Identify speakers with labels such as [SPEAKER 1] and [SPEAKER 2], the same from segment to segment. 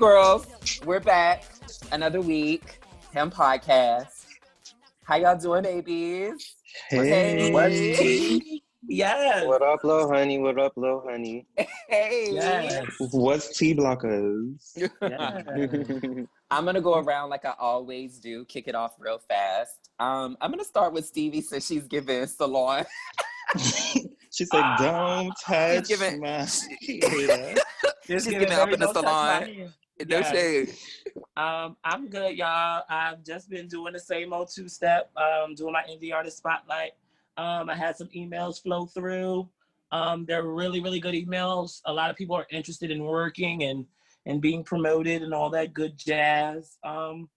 [SPEAKER 1] girls, we're back. Another week. Him podcast. How y'all doing, babies?
[SPEAKER 2] Hey,
[SPEAKER 1] What's
[SPEAKER 2] tea?
[SPEAKER 1] Yes.
[SPEAKER 3] What up, little honey? What up, little honey?
[SPEAKER 1] Hey.
[SPEAKER 2] Yes. What's T blockers?
[SPEAKER 1] I'm gonna go around like I always do, kick it off real fast. Um, I'm gonna start with Stevie since she's giving salon.
[SPEAKER 2] she said, "Don't touch
[SPEAKER 1] giving-
[SPEAKER 2] my."
[SPEAKER 4] Just
[SPEAKER 1] She's
[SPEAKER 4] giving
[SPEAKER 1] giving up in the
[SPEAKER 4] no touch
[SPEAKER 1] salon. No shade.
[SPEAKER 4] Um, I'm good, y'all. I've just been doing the same old two step, um, doing my indie artist spotlight. Um, I had some emails flow through. Um, they're really, really good emails. A lot of people are interested in working and and being promoted and all that good jazz. Um,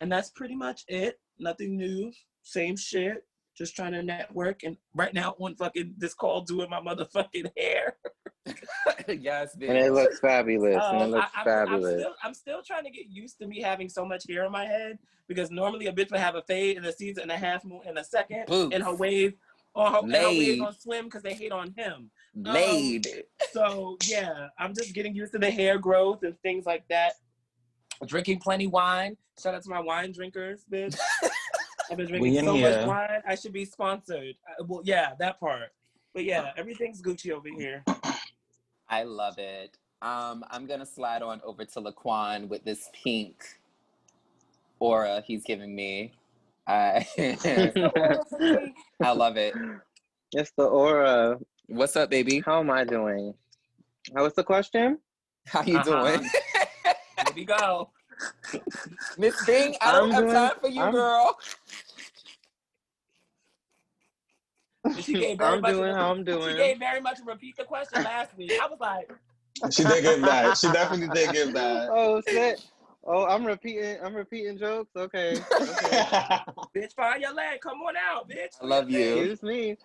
[SPEAKER 4] and that's pretty much it. Nothing new. Same shit. Just trying to network. And right now on fucking this call doing my motherfucking hair.
[SPEAKER 1] yes, bitch.
[SPEAKER 3] and it looks fabulous. and it
[SPEAKER 4] Um,
[SPEAKER 3] looks
[SPEAKER 4] I, I'm, I'm
[SPEAKER 3] fabulous.
[SPEAKER 4] still, I'm still trying to get used to me having so much hair in my head because normally a bitch would have a fade in a season and a half moon in a second
[SPEAKER 1] Boots.
[SPEAKER 4] and her wave or her, and her
[SPEAKER 1] Laid.
[SPEAKER 4] wave on swim because they hate on him.
[SPEAKER 1] Laid.
[SPEAKER 4] So yeah, I'm just getting used to the hair growth and things like that. Drinking plenty wine. Shout out to my wine drinkers, bitch. I've been drinking
[SPEAKER 2] We in
[SPEAKER 4] so
[SPEAKER 2] here.
[SPEAKER 4] much wine. I should be sponsored. Uh, well, yeah, that part. But yeah, everything's Gucci over here.
[SPEAKER 1] I love it. Um, I'm gonna slide on over to Laquan with this pink aura he's giving me. I I love it.
[SPEAKER 3] It's the aura.
[SPEAKER 1] What's up, baby?
[SPEAKER 3] How am I doing? How was the question?
[SPEAKER 1] How you
[SPEAKER 4] Uh-huh.
[SPEAKER 1] doing?
[SPEAKER 4] Here we go.
[SPEAKER 1] Miss Bing, I don't
[SPEAKER 3] I'm
[SPEAKER 1] have
[SPEAKER 3] doing-
[SPEAKER 1] time for you,
[SPEAKER 3] I'm-
[SPEAKER 1] girl.
[SPEAKER 4] She gave very
[SPEAKER 3] I'm
[SPEAKER 4] much
[SPEAKER 3] doing
[SPEAKER 4] a,
[SPEAKER 3] how I'm
[SPEAKER 4] She gave very much a repeat the question last week. I was like,
[SPEAKER 2] She did give that. She definitely did give that.
[SPEAKER 3] Oh shit. Oh, I'm repeating. I'm repeating jokes. Okay. okay.
[SPEAKER 4] bitch, find your leg. Come on out, bitch.
[SPEAKER 1] I love you.
[SPEAKER 3] Excuse me.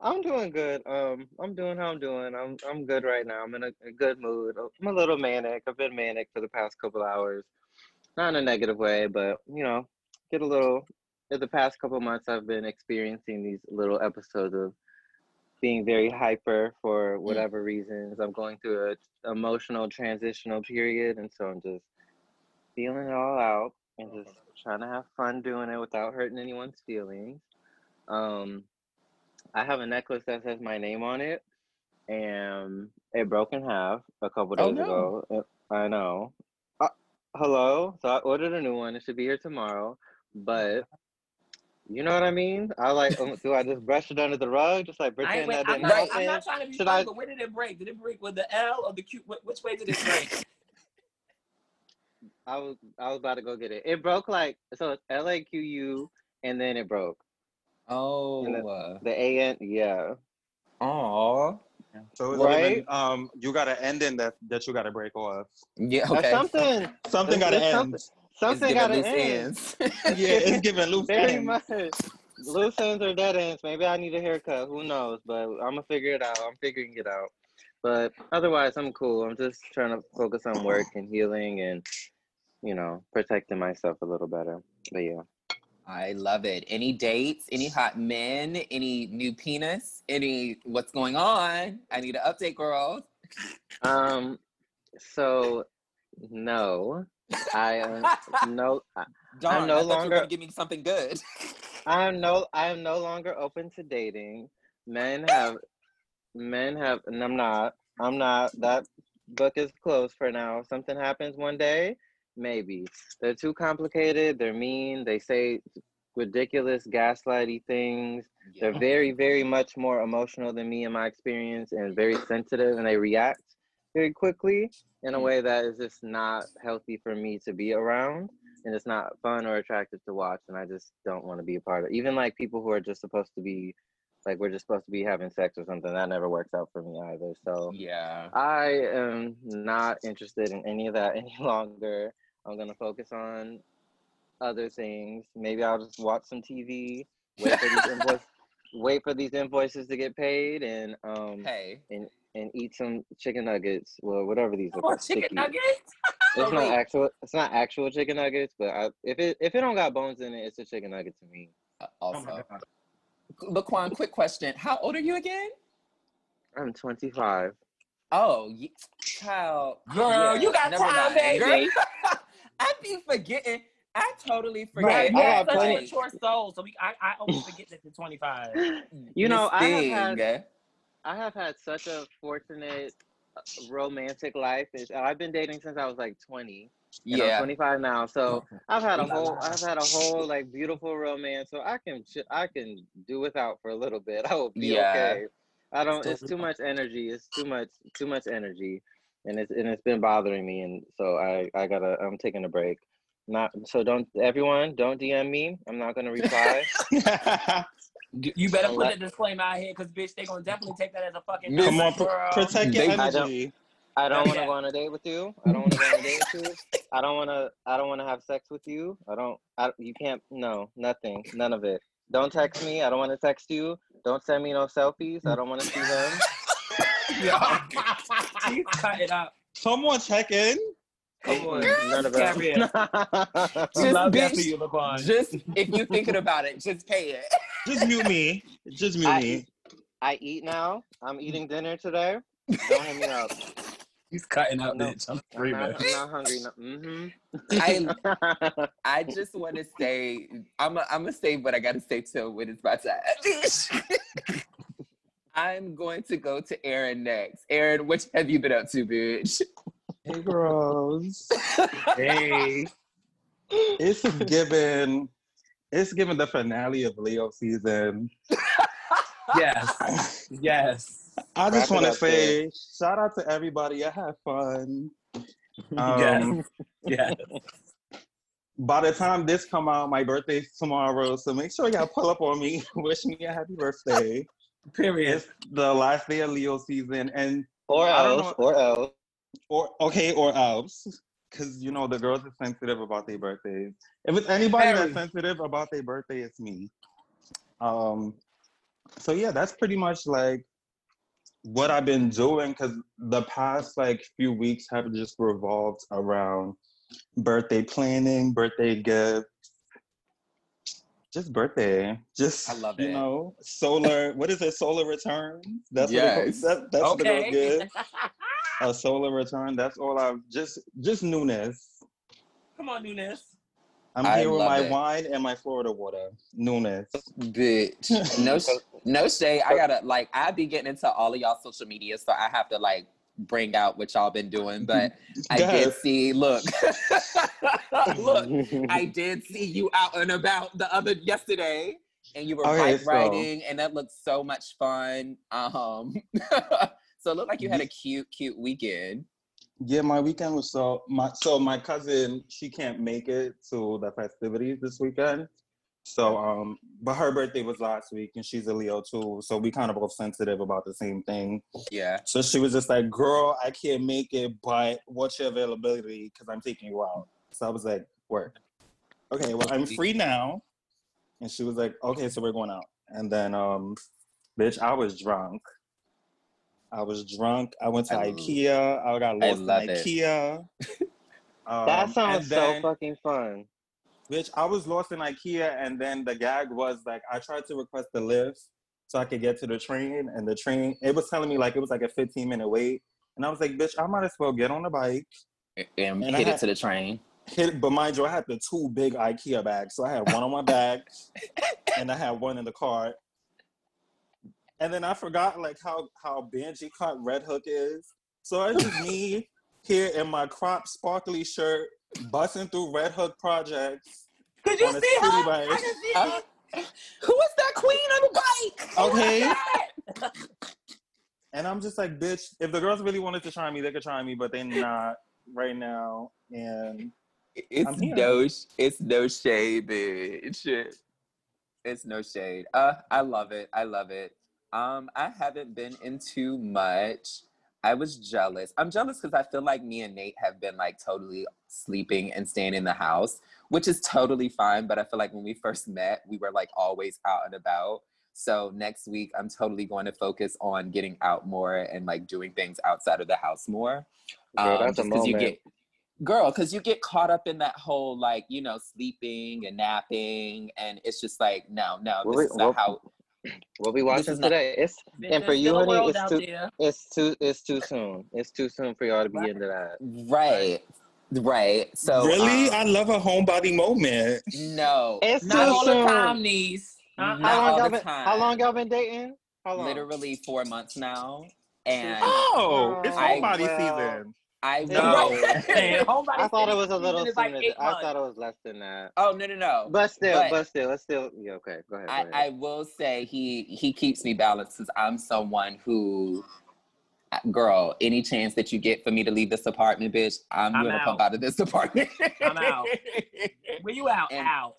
[SPEAKER 3] I'm doing good. Um, I'm doing how I'm doing. I'm I'm good right now. I'm in a, a good mood. I'm a little manic. I've been manic for the past couple hours. Not in a negative way, but you know, get a little. In the past couple months, I've been experiencing these little episodes of being very hyper for whatever reasons. I'm going through a emotional transitional period, and so I'm just feeling it all out and just trying to have fun doing it without hurting anyone's feelings. Um, I have a necklace that says my name on it, and it broke in half a couple
[SPEAKER 1] Oh,
[SPEAKER 3] days
[SPEAKER 1] no.
[SPEAKER 3] ago. I know. Uh, hello. So I ordered a new one. It should be here tomorrow, but. You know what I mean? I like. Um, do I just brush it under the rug, just like
[SPEAKER 4] I
[SPEAKER 3] pretend
[SPEAKER 4] ain't, wait,
[SPEAKER 3] that
[SPEAKER 4] I'm,
[SPEAKER 3] didn't happen?
[SPEAKER 4] I'm not trying to be
[SPEAKER 3] Should
[SPEAKER 4] funny,
[SPEAKER 3] I-
[SPEAKER 4] but where did it break? Did it break with the L or the Q? Which way did it break?
[SPEAKER 3] I was I was about to go get it. It broke like so it's L A Q U and then it broke.
[SPEAKER 1] Oh,
[SPEAKER 3] The A N yeah.
[SPEAKER 1] oh,
[SPEAKER 2] So
[SPEAKER 3] Right?
[SPEAKER 2] even, um, you got an ending that that you got to break off.
[SPEAKER 1] yeah.
[SPEAKER 3] That's
[SPEAKER 1] Okay.
[SPEAKER 3] something
[SPEAKER 2] Something got to end.
[SPEAKER 1] It's
[SPEAKER 3] something gotta
[SPEAKER 1] loose
[SPEAKER 3] end.
[SPEAKER 2] Yeah, it's giving loose ends.
[SPEAKER 3] Very
[SPEAKER 2] ends.
[SPEAKER 3] much. Loose ends or dead ends. Maybe I need a haircut. Who knows? But I'm gonna figure it out. I'm figuring it out. But otherwise, I'm cool. I'm just trying to focus on work and healing and you know protecting myself a little better. But yeah.
[SPEAKER 1] I love it. Any dates? Any hot men? Any new penis? Any what's going on? I need an update, girls.
[SPEAKER 3] Um. So no, I uh, no.
[SPEAKER 1] Darn,
[SPEAKER 3] no
[SPEAKER 1] I thought you were
[SPEAKER 3] longer-
[SPEAKER 1] gonna give me something good.
[SPEAKER 3] I am no I am no longer open to dating. Men have men have and I'm not. I'm not that book is closed for now. If something happens one day, maybe. They're too complicated, they're mean, they say ridiculous gaslighty things. They're very, very much more emotional than me in my experience and very sensitive and they react very quickly in a
[SPEAKER 1] Mm.
[SPEAKER 3] way that is just not healthy for me to be around. and it's not fun or attractive to watch, and I just don't want to be a part of. Even like people who are just supposed to be, like we're just supposed to be having sex or something, that never works out for me either. So
[SPEAKER 1] Yeah.
[SPEAKER 3] I am not interested in any of that any longer. I'm gonna focus on other things. Maybe I'll just watch some TV, wait for these invoices, wait for these invoices to get paid, and um
[SPEAKER 1] Hey.
[SPEAKER 3] and and eat some chicken nuggets Well, whatever these are.
[SPEAKER 4] Or chicken
[SPEAKER 3] sticky.
[SPEAKER 4] nuggets.
[SPEAKER 3] It's
[SPEAKER 1] Oh,
[SPEAKER 3] not actual. It's not actual chicken nuggets, but I, if it if it don't got bones in it, it's a chicken nugget to me.
[SPEAKER 1] Uh,
[SPEAKER 4] Oh
[SPEAKER 1] Also,
[SPEAKER 4] God.
[SPEAKER 1] Laquan, quick question. How old are you again?
[SPEAKER 3] I'm 25.
[SPEAKER 1] Oh, ye- child.
[SPEAKER 4] Girl, you got
[SPEAKER 1] never
[SPEAKER 4] time,
[SPEAKER 1] mind. Girl,
[SPEAKER 4] baby.
[SPEAKER 1] I be forgetting. I totally
[SPEAKER 3] Right,
[SPEAKER 1] forget.
[SPEAKER 3] I
[SPEAKER 4] you
[SPEAKER 3] got
[SPEAKER 4] have such a
[SPEAKER 3] plenty-
[SPEAKER 4] mature soul, so we, I, I always forget that you're 25.
[SPEAKER 3] You know,
[SPEAKER 1] Miss
[SPEAKER 3] I have
[SPEAKER 1] Thing.
[SPEAKER 3] had I have had such a fortunate uh, romantic life. It's, I've been dating since I was like 20. And I'm
[SPEAKER 1] Yeah.
[SPEAKER 3] 25 now, so I've had a whole. I've had a whole like beautiful romance. So I can I can do without for a little bit. I will be
[SPEAKER 1] Yeah.
[SPEAKER 3] okay. I don't. It's too much energy. It's too much too much energy, and it's and it's been bothering me. And so I I gotta I'm taking a break. Not so don't everyone don't DM me. I'm not gonna reply.
[SPEAKER 4] You better put
[SPEAKER 3] Unless-
[SPEAKER 4] that disclaimer out here, because bitch, they gonna definitely take that as a fucking
[SPEAKER 1] Miss-
[SPEAKER 2] Come on, pr- protect your
[SPEAKER 1] They-
[SPEAKER 3] I don't- I don't want to go on a date with you. I don't want to go on a date with you. I don't want to. I don't want to have sex with you. I don't. I, you can't. No, nothing. None of it. Don't text me. I don't want to text you. Don't send me no selfies. I don't want to see them.
[SPEAKER 4] She's cutting up.
[SPEAKER 2] Someone check in.
[SPEAKER 3] Come on, none of
[SPEAKER 4] carry it.
[SPEAKER 3] that.
[SPEAKER 4] We
[SPEAKER 1] Just bitch,
[SPEAKER 4] you, LaQuan.
[SPEAKER 1] Just if you're thinking about it, just pay it.
[SPEAKER 2] Just mute me. Just mute
[SPEAKER 3] I-
[SPEAKER 2] me.
[SPEAKER 3] I eat now. I'm eating dinner today. Don't hit me up.
[SPEAKER 4] He's cutting up,
[SPEAKER 3] No.
[SPEAKER 4] bitch. I'm
[SPEAKER 3] I'm not, I'm not hungry. No. Mm-hmm.
[SPEAKER 1] I I just want to say I'm a, I'm gonna say what I gotta say to when it's my time. I'm going to go to Aaron next. Aaron, what have you been up to, bitch?
[SPEAKER 2] Hey, girls.
[SPEAKER 4] Hey.
[SPEAKER 2] It's given. It's given the finale of Leo season.
[SPEAKER 4] Yes. Yes.
[SPEAKER 2] I just want to
[SPEAKER 3] up,
[SPEAKER 2] say shout out to everybody. I had fun. Um,
[SPEAKER 4] yes.
[SPEAKER 2] By the time this come out, my birthday's tomorrow, so make sure y'all pull up on me. Wish me a happy birthday.
[SPEAKER 4] Period.
[SPEAKER 2] It's the last day of Leo season, and
[SPEAKER 3] or
[SPEAKER 2] I don't
[SPEAKER 3] else.
[SPEAKER 2] know-
[SPEAKER 3] Or else.
[SPEAKER 2] Or okay, or else, because you know the girls are sensitive about their birthdays. If it's anybody
[SPEAKER 4] Very.
[SPEAKER 2] that's sensitive about their birthday, it's me. Um, so yeah, that's pretty much like what I've been doing because the past like few weeks have just revolved around birthday planning, birthday gifts, just birthday, just
[SPEAKER 1] I love
[SPEAKER 2] you
[SPEAKER 1] it.
[SPEAKER 2] know solar. what is it? Solar returns. That's
[SPEAKER 1] Yes.
[SPEAKER 2] what they, that, that's what
[SPEAKER 4] okay.
[SPEAKER 2] give a solar return. That's all I've just just newness.
[SPEAKER 4] Come on, Nunes.
[SPEAKER 2] I'm
[SPEAKER 1] I
[SPEAKER 2] here with my
[SPEAKER 1] it.
[SPEAKER 2] wine and my Florida water. Newness.
[SPEAKER 1] Bitch. No sh- no shade. I gotta like I be getting into all of y'all social media, so I have to like bring out what y'all been doing. But I
[SPEAKER 2] Go
[SPEAKER 1] did see look. look, I did see you out and about the other yesterday, and you were
[SPEAKER 2] Okay,
[SPEAKER 1] bike
[SPEAKER 2] so-
[SPEAKER 1] riding, and that looked so much fun. Um, so it looked like you had a cute, cute weekend.
[SPEAKER 2] Yeah, my weekend was so my so my cousin she can't make it to the festivities this weekend. So um but her birthday was last week and she's a Leo too. So we kind of both sensitive about the same thing.
[SPEAKER 1] Yeah,
[SPEAKER 2] So she was just like, Girl, I can't make it, but what's your availability? Because I'm taking you out. So I was like, Work. Okay, well I'm free now. And she was like, Okay, so we're going out. And then um bitch, I was drunk. I was drunk. I went to
[SPEAKER 1] I-
[SPEAKER 2] IKEA. I got
[SPEAKER 1] I
[SPEAKER 2] lost in. IKEA. Um,
[SPEAKER 3] that sounds
[SPEAKER 2] and
[SPEAKER 3] so fucking fun.
[SPEAKER 2] Bitch, I was lost in IKEA, and then the gag was like, I tried to request the lift so I could get to the train, and the train, it was telling me like it was like a 15 minute wait. And I was like, bitch, I might as well get on the bike.
[SPEAKER 1] and,
[SPEAKER 2] And I
[SPEAKER 1] hit it to the train.
[SPEAKER 2] Hit, but mind you, I had the two big IKEA bags. So I had one on my back, and I had one in the cart. And then I forgot like how how Benji cut Red Hook is. So it's just me here in my crop sparkly shirt, busting through Red Hook projects.
[SPEAKER 4] Could you see her? I can see her.
[SPEAKER 1] who is that queen on the bike?
[SPEAKER 2] Okay. And I'm just like, bitch, if the girls really wanted to try me, they could try me, but they're not right now. And
[SPEAKER 1] It's
[SPEAKER 2] I'm
[SPEAKER 1] no, it's no shade, bitch. It's no shade. Uh, I love it. I love it. Um, I haven't been into much. I was jealous. I'm jealous because I feel like me and Nate have been like totally sleeping and staying in the house, which is totally fine. But I feel like when we first met, we were like always out and about. So next week, I'm totally going to focus on getting out more and like doing things outside of the house more.
[SPEAKER 3] Girl, that's a
[SPEAKER 1] just 'cause you get girl because you get caught up in that whole like you know sleeping and napping and it's just like no no this is not how
[SPEAKER 3] What we
[SPEAKER 1] This
[SPEAKER 3] watching
[SPEAKER 1] is not-
[SPEAKER 3] today? It's And for you, honey, it's too-
[SPEAKER 4] there.
[SPEAKER 3] it's too it's too soon. It's too soon for y'all to be into that.
[SPEAKER 1] right right so
[SPEAKER 2] really,
[SPEAKER 1] um,
[SPEAKER 2] I love a homebody moment.
[SPEAKER 1] no
[SPEAKER 3] It's
[SPEAKER 4] Not
[SPEAKER 3] too
[SPEAKER 4] all the time, niece. Uh-uh.
[SPEAKER 1] Not
[SPEAKER 3] How long
[SPEAKER 1] all
[SPEAKER 3] y'all
[SPEAKER 1] the
[SPEAKER 3] been? How long y'all been dating? How long?
[SPEAKER 1] literally four months now and
[SPEAKER 2] Oh, it's
[SPEAKER 3] I-
[SPEAKER 2] homebody
[SPEAKER 3] well,
[SPEAKER 2] season.
[SPEAKER 1] I
[SPEAKER 3] No. I thought it was a little
[SPEAKER 4] like
[SPEAKER 3] sooner.
[SPEAKER 4] eight
[SPEAKER 3] I
[SPEAKER 4] months.
[SPEAKER 3] thought it was less than that.
[SPEAKER 1] oh no no no
[SPEAKER 3] But still,
[SPEAKER 1] But-
[SPEAKER 3] but, still, it's still yeah. Okay, go ahead. Go
[SPEAKER 1] I,
[SPEAKER 3] ahead.
[SPEAKER 1] I will say he he keeps me balanced because I'm someone who, uh, girl, any chance that you get for me to leave this apartment, bitch, I'm,
[SPEAKER 4] I'm
[SPEAKER 1] gonna
[SPEAKER 4] out.
[SPEAKER 1] pump out of this apartment.
[SPEAKER 4] I'm out. Where you out?
[SPEAKER 1] And-
[SPEAKER 4] out.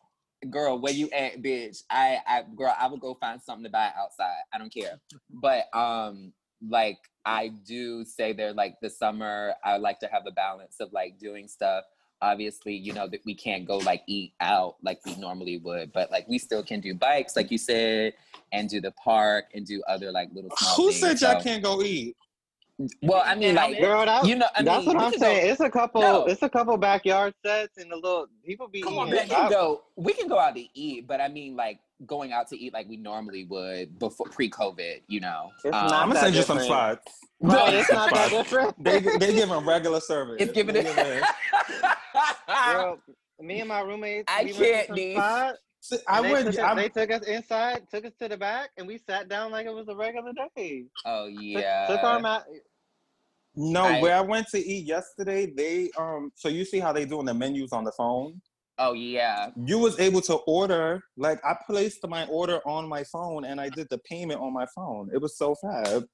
[SPEAKER 1] girl, where you at, bitch? I, I, girl, I will go find something to buy outside. I don't care. But um, like I do say there, like the summer, I like to have a balance of like doing stuff. Obviously, you know that we can't go like eat out like we normally would, but like we still can do bikes, like you said, and do the park and do other like little. Small
[SPEAKER 2] Who
[SPEAKER 1] things.
[SPEAKER 2] said y'all
[SPEAKER 1] So-
[SPEAKER 2] can't go eat?
[SPEAKER 1] Well, I mean, like
[SPEAKER 3] Girl, that,
[SPEAKER 1] you know, I
[SPEAKER 3] that's
[SPEAKER 1] mean,
[SPEAKER 3] what I'm saying.
[SPEAKER 1] Go,
[SPEAKER 3] It's a couple.
[SPEAKER 1] No.
[SPEAKER 3] It's a couple backyard sets and a little people be
[SPEAKER 4] Come on,
[SPEAKER 3] eating.
[SPEAKER 1] we can go. We can go out to eat, but I mean, like going out to eat like we normally would before pre-COVID. You know, Um,
[SPEAKER 2] I'm gonna send you some
[SPEAKER 3] different.
[SPEAKER 2] spots.
[SPEAKER 3] Right, it's not that different.
[SPEAKER 2] They they give them regular service.
[SPEAKER 1] It's giving
[SPEAKER 2] They
[SPEAKER 1] it.
[SPEAKER 2] give
[SPEAKER 3] Girl, me and my roommates,
[SPEAKER 1] I
[SPEAKER 3] we went
[SPEAKER 1] can't,
[SPEAKER 3] to some
[SPEAKER 1] niece.
[SPEAKER 3] spot,
[SPEAKER 2] See, I
[SPEAKER 3] and they,
[SPEAKER 2] would.
[SPEAKER 3] took us, they took us inside, took us to the back, and we sat down like it was a regular day.
[SPEAKER 1] oh yeah.
[SPEAKER 3] Took, our mat.
[SPEAKER 2] no,
[SPEAKER 1] I-
[SPEAKER 2] where I went to eat yesterday, they um. So you see how they doing the menus on the phone?
[SPEAKER 1] oh yeah.
[SPEAKER 2] You was able to order. Like I placed my order on my phone and I did the payment on my phone. It was so fab.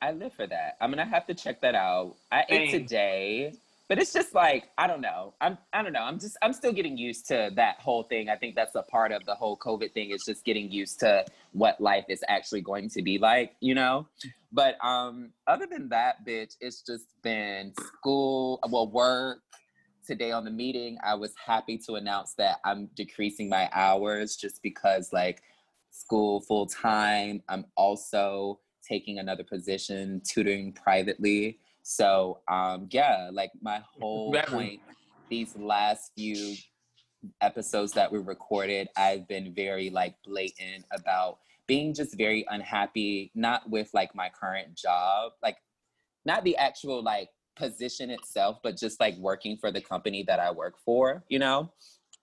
[SPEAKER 1] I live for that. I'm gonna have to check that out. I ate
[SPEAKER 4] Same.
[SPEAKER 1] today, but it's just like I don't know. I'm I don't know. I'm just I'm still getting used to that whole thing. I think that's a part of the whole COVID thing. Is just getting used to what life is actually going to be like, you know. But um, other than that, bitch, it's just been school. Well, work. Today on the meeting, I was happy to announce that I'm decreasing my hours just because like school full time. I'm also taking another position, tutoring privately. So um yeah, like my whole point these last few episodes that we recorded, I've been very like blatant about being just very unhappy, not with like my current job, like not the actual like position itself, but just like working for the company that I work for, you know?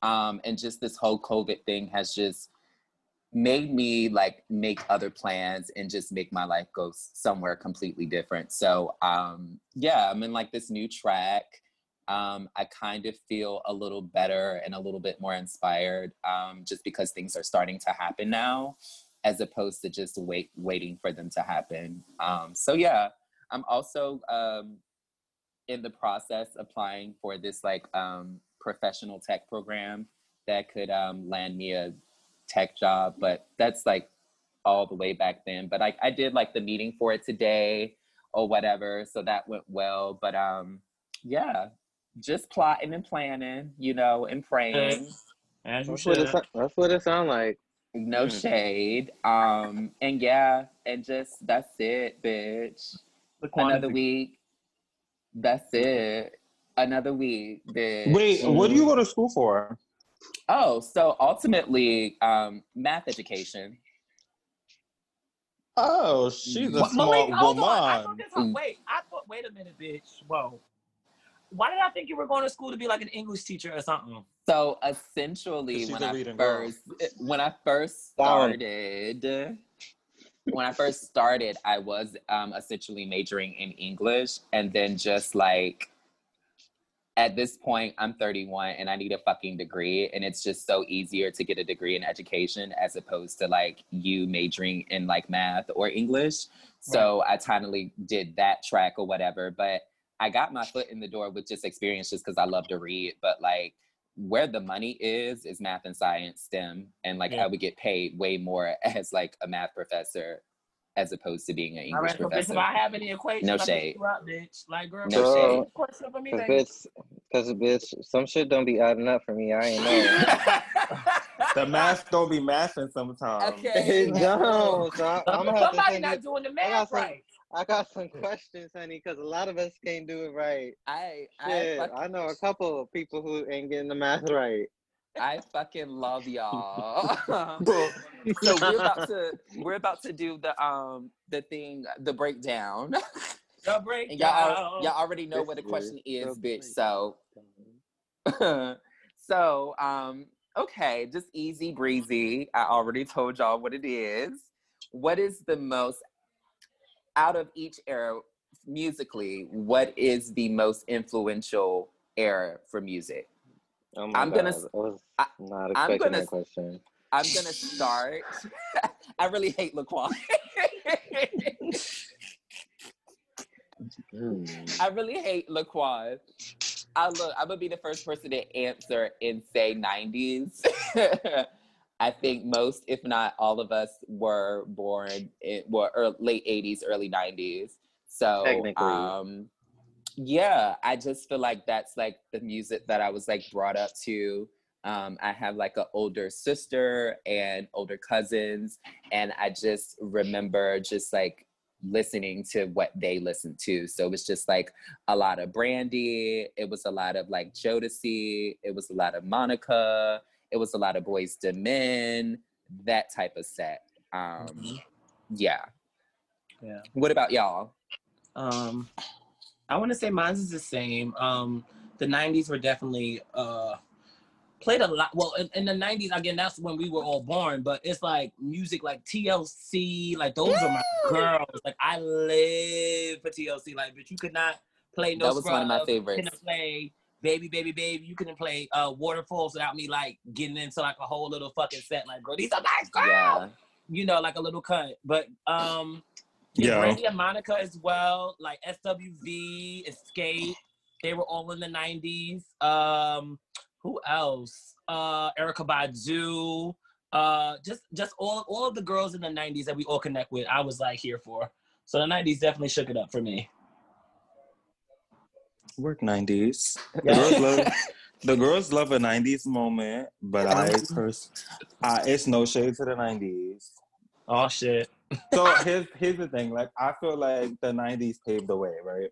[SPEAKER 1] Um, and just this whole COVID thing has just made me like make other plans and just make my life go somewhere completely different. So um yeah, I'm in like this new track. Um, I kind of feel a little better and a little bit more inspired um, just because things are starting to happen now as opposed to just wait waiting for them to happen. Um, so yeah, I'm also um, in the process applying for this like um, professional tech program that could um, land me a tech job, but that's like all the way back then. But I, I did like the meeting for it today or whatever, so that went well. But um, yeah, just plotting and planning, you know, and praying.
[SPEAKER 4] As you
[SPEAKER 3] That's what, it, so- that's what it sound like.
[SPEAKER 1] No
[SPEAKER 3] Mm.
[SPEAKER 1] shade. Um, and yeah, and just that's it, bitch. Another week. That's it. Another week, bitch.
[SPEAKER 2] Wait, what do you go to school for?
[SPEAKER 1] Oh, so ultimately, um, math education.
[SPEAKER 2] Oh, she's a
[SPEAKER 4] What-
[SPEAKER 2] smart
[SPEAKER 4] Malik, hold on. I
[SPEAKER 2] woman.
[SPEAKER 4] thought this, wait, I thought, wait a minute, bitch. Whoa. Why did I think you were going to school to be like an English teacher or something?
[SPEAKER 1] So essentially, when
[SPEAKER 2] a
[SPEAKER 1] I
[SPEAKER 2] reading girl.
[SPEAKER 1] first when I first
[SPEAKER 3] Darn.
[SPEAKER 1] started, when I first started, I was um, essentially majoring in English, and then just like at this point, I'm 31 and I need a fucking degree, and it's just so easier to get a degree in education as opposed to like you majoring in like math or English. So I finally did that track or whatever, but I got my foot in the door with just experience just because I love to read, but like where the money is is math and science STEM and like
[SPEAKER 4] Yeah.
[SPEAKER 1] I would get paid way more as like a math professor as opposed to being an English
[SPEAKER 4] right,
[SPEAKER 1] professor.
[SPEAKER 4] if I have any equations,
[SPEAKER 1] No
[SPEAKER 4] I pick
[SPEAKER 1] shade.
[SPEAKER 4] you up, bitch. Like, girl,
[SPEAKER 1] No
[SPEAKER 4] no
[SPEAKER 1] shade.
[SPEAKER 4] shade. Question for me,
[SPEAKER 3] Cause bitch, bitch, some shit don't be adding up for me. I ain't know.
[SPEAKER 2] The math don't be mathing sometimes.
[SPEAKER 1] Okay.
[SPEAKER 3] It don't. So I, I'm gonna have
[SPEAKER 4] Somebody
[SPEAKER 3] send
[SPEAKER 4] not
[SPEAKER 3] you.
[SPEAKER 4] doing the
[SPEAKER 3] got
[SPEAKER 4] math
[SPEAKER 3] some-
[SPEAKER 4] right.
[SPEAKER 3] I got some questions, honey, because a lot of us can't do it right.
[SPEAKER 1] I I,
[SPEAKER 3] Shit,
[SPEAKER 1] fuck-
[SPEAKER 3] I know a couple of people who ain't getting the math right.
[SPEAKER 1] I fucking love y'all. so we're about to we're about to do the um the thing the breakdown.
[SPEAKER 4] The break
[SPEAKER 1] And y'all al- y'all already know
[SPEAKER 3] This
[SPEAKER 1] what the question is,
[SPEAKER 3] the
[SPEAKER 1] bitch. So so um okay, just easy breezy. I already told y'all what it is. What is the most out of each era musically, what is the most influential era for music?
[SPEAKER 3] Oh
[SPEAKER 1] I'm
[SPEAKER 3] god,
[SPEAKER 1] gonna
[SPEAKER 3] I
[SPEAKER 1] s-
[SPEAKER 3] was
[SPEAKER 1] I-
[SPEAKER 3] not
[SPEAKER 1] I'm
[SPEAKER 3] expecting
[SPEAKER 1] gonna
[SPEAKER 3] that question.
[SPEAKER 1] I'm gonna start. I really hate Laquan. I really hate Laquan. I look. I'm gonna be the first person to answer and say '90s. I think most, if not all of us, were born in were ear- late '80s, early '90s. So,
[SPEAKER 3] Technically.
[SPEAKER 1] um, yeah, I just feel like that's like the music that I was like brought up to. Um, I have like an older sister and older cousins, and I just remember just like listening to what they listened to. So it was just like a lot of Brandy. It was a lot of like Jodeci. It was a lot of Monica. It was a lot of Boyz II Men. That type of set. Um,
[SPEAKER 4] Mhm.
[SPEAKER 1] Yeah.
[SPEAKER 4] Yeah.
[SPEAKER 1] What about y'all?
[SPEAKER 4] Um, I want to say mine's is the same. Um, the '90s were definitely uh played a lot. Well, in, in the '90s, again, that's when we were all born. But it's like music, like TLC, like those are my girls. Like I live for TLC. Like, but you could not play no.
[SPEAKER 1] That was one of my favorites.
[SPEAKER 4] Couldn't play Baby, Baby, Baby. You couldn't play uh Waterfalls without me like getting into like a whole little fucking set. Like, girl, these are nice girls
[SPEAKER 1] Yeah.
[SPEAKER 4] you know, like a little cut. But um
[SPEAKER 2] Yeah.
[SPEAKER 4] yeah, Brandy and Monica as well, like SWV, Xscape, they were all in the 90s. Um, who else? Uh Erykah Badu, uh just just all all of the girls in the 90s that we all connect with, I was like here for. So the 90s definitely shook it up for me.
[SPEAKER 2] Work 90s. The
[SPEAKER 4] Yeah.
[SPEAKER 2] girls love the girls love a 90s moment, but I pers- I, it's no shade to the 90s.
[SPEAKER 4] Oh shit.
[SPEAKER 2] So here's here's the thing. Like I feel like the 90s paved the way, right?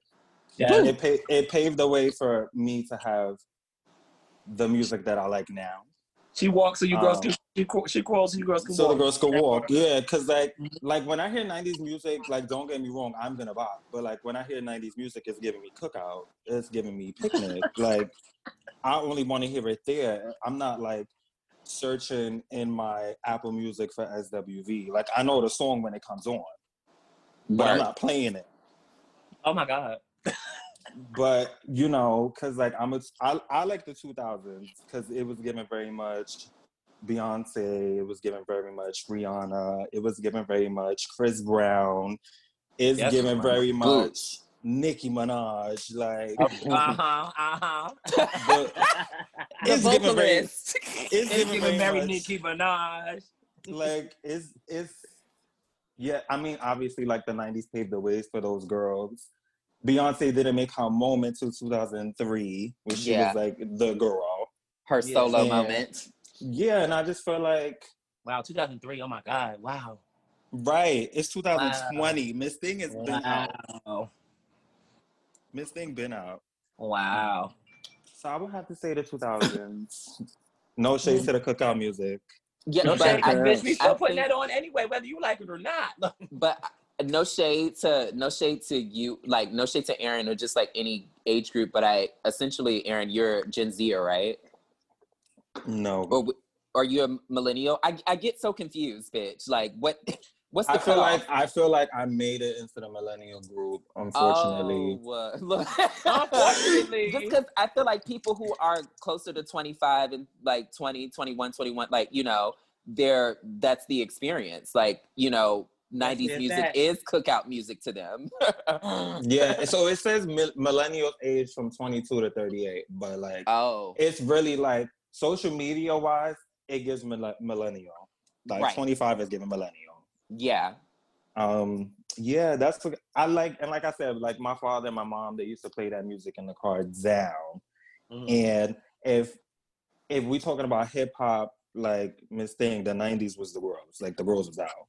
[SPEAKER 4] Yeah.
[SPEAKER 2] It pa- it paved the way for me to have the music that I like now.
[SPEAKER 4] She walks so you girls
[SPEAKER 2] Um,
[SPEAKER 4] can she, she crawls so you girls can
[SPEAKER 2] So the girls can walk. Yeah, cause like
[SPEAKER 4] Mhm.
[SPEAKER 2] like when I hear 90s music, like don't get me wrong, I'm gonna bop. But like when I hear 90s music, it's giving me cookout. It's giving me picnic. like I only want to hear it there. I'm not like searching in my Apple Music for SWV. Like I know the song when it comes on, but I'm not playing it.
[SPEAKER 4] Oh my god.
[SPEAKER 2] But you know, cause like I'm a, I, I like the 2000s because it was given very much Beyonce. It was given very much Rihanna. It was given very much Chris Brown. It's
[SPEAKER 4] Yes,
[SPEAKER 2] given very much Nicki Minaj. Like
[SPEAKER 4] Uh-huh. Uh-huh.
[SPEAKER 2] but
[SPEAKER 1] The
[SPEAKER 2] it's given very it's
[SPEAKER 4] It's
[SPEAKER 2] given
[SPEAKER 4] giving
[SPEAKER 2] very
[SPEAKER 4] Mary
[SPEAKER 2] much
[SPEAKER 4] Nicki Minaj.
[SPEAKER 2] like it's it's yeah i mean obviously like the 90s paved the ways for those girls beyonce didn't make her moment till 2003 when she
[SPEAKER 1] Yeah.
[SPEAKER 2] was like the girl
[SPEAKER 1] Her
[SPEAKER 4] Yeah.
[SPEAKER 1] solo
[SPEAKER 2] Yeah.
[SPEAKER 1] moment.
[SPEAKER 2] yeah and i just feel like
[SPEAKER 4] Wow, 2003. Oh my God. Wow.
[SPEAKER 2] right it's 2020 miss thing has been out
[SPEAKER 4] Wow.
[SPEAKER 2] Miss thing been out.
[SPEAKER 4] Wow.
[SPEAKER 2] so i would have to say the 2000s no shade to the cookout music.
[SPEAKER 1] Yeah,
[SPEAKER 4] No
[SPEAKER 1] but
[SPEAKER 4] shade,
[SPEAKER 1] I,
[SPEAKER 4] bitch. We
[SPEAKER 1] I
[SPEAKER 4] still putting
[SPEAKER 1] think-
[SPEAKER 4] that on anyway, whether you like it or not.
[SPEAKER 1] but no shade to no shade to you like no shade to aaron or just like any age group but i essentially aaron you're gen z right?
[SPEAKER 2] No.
[SPEAKER 1] Or are you a millennial? I, I get so confused bitch. Like what what's the
[SPEAKER 2] I feel
[SPEAKER 1] cutoff?
[SPEAKER 2] like I feel like I made it into the millennial group. Unfortunately,
[SPEAKER 1] Oh, uh, look.
[SPEAKER 4] Unfortunately.
[SPEAKER 1] just because i feel like people who are closer to 25 and like 20 21 21 like you know they're that's the experience like you know 90s
[SPEAKER 4] That's
[SPEAKER 1] music
[SPEAKER 4] that.
[SPEAKER 1] is cookout music to them.
[SPEAKER 2] Yeah, so it says mil- millennials age from 22 to 38, but like
[SPEAKER 1] Oh,
[SPEAKER 2] it's really like social media wise, it gives mille- millennial. Like
[SPEAKER 1] Right.
[SPEAKER 2] 25 is giving millennial.
[SPEAKER 1] Yeah.
[SPEAKER 2] Um, yeah, that's what I like. And like I said, like my father and my mom, they used to play that music in the car down.
[SPEAKER 4] Mhm.
[SPEAKER 2] And if if we're talking about hip hop, like Miss Thing, the 90s was the world. It's like the world was out.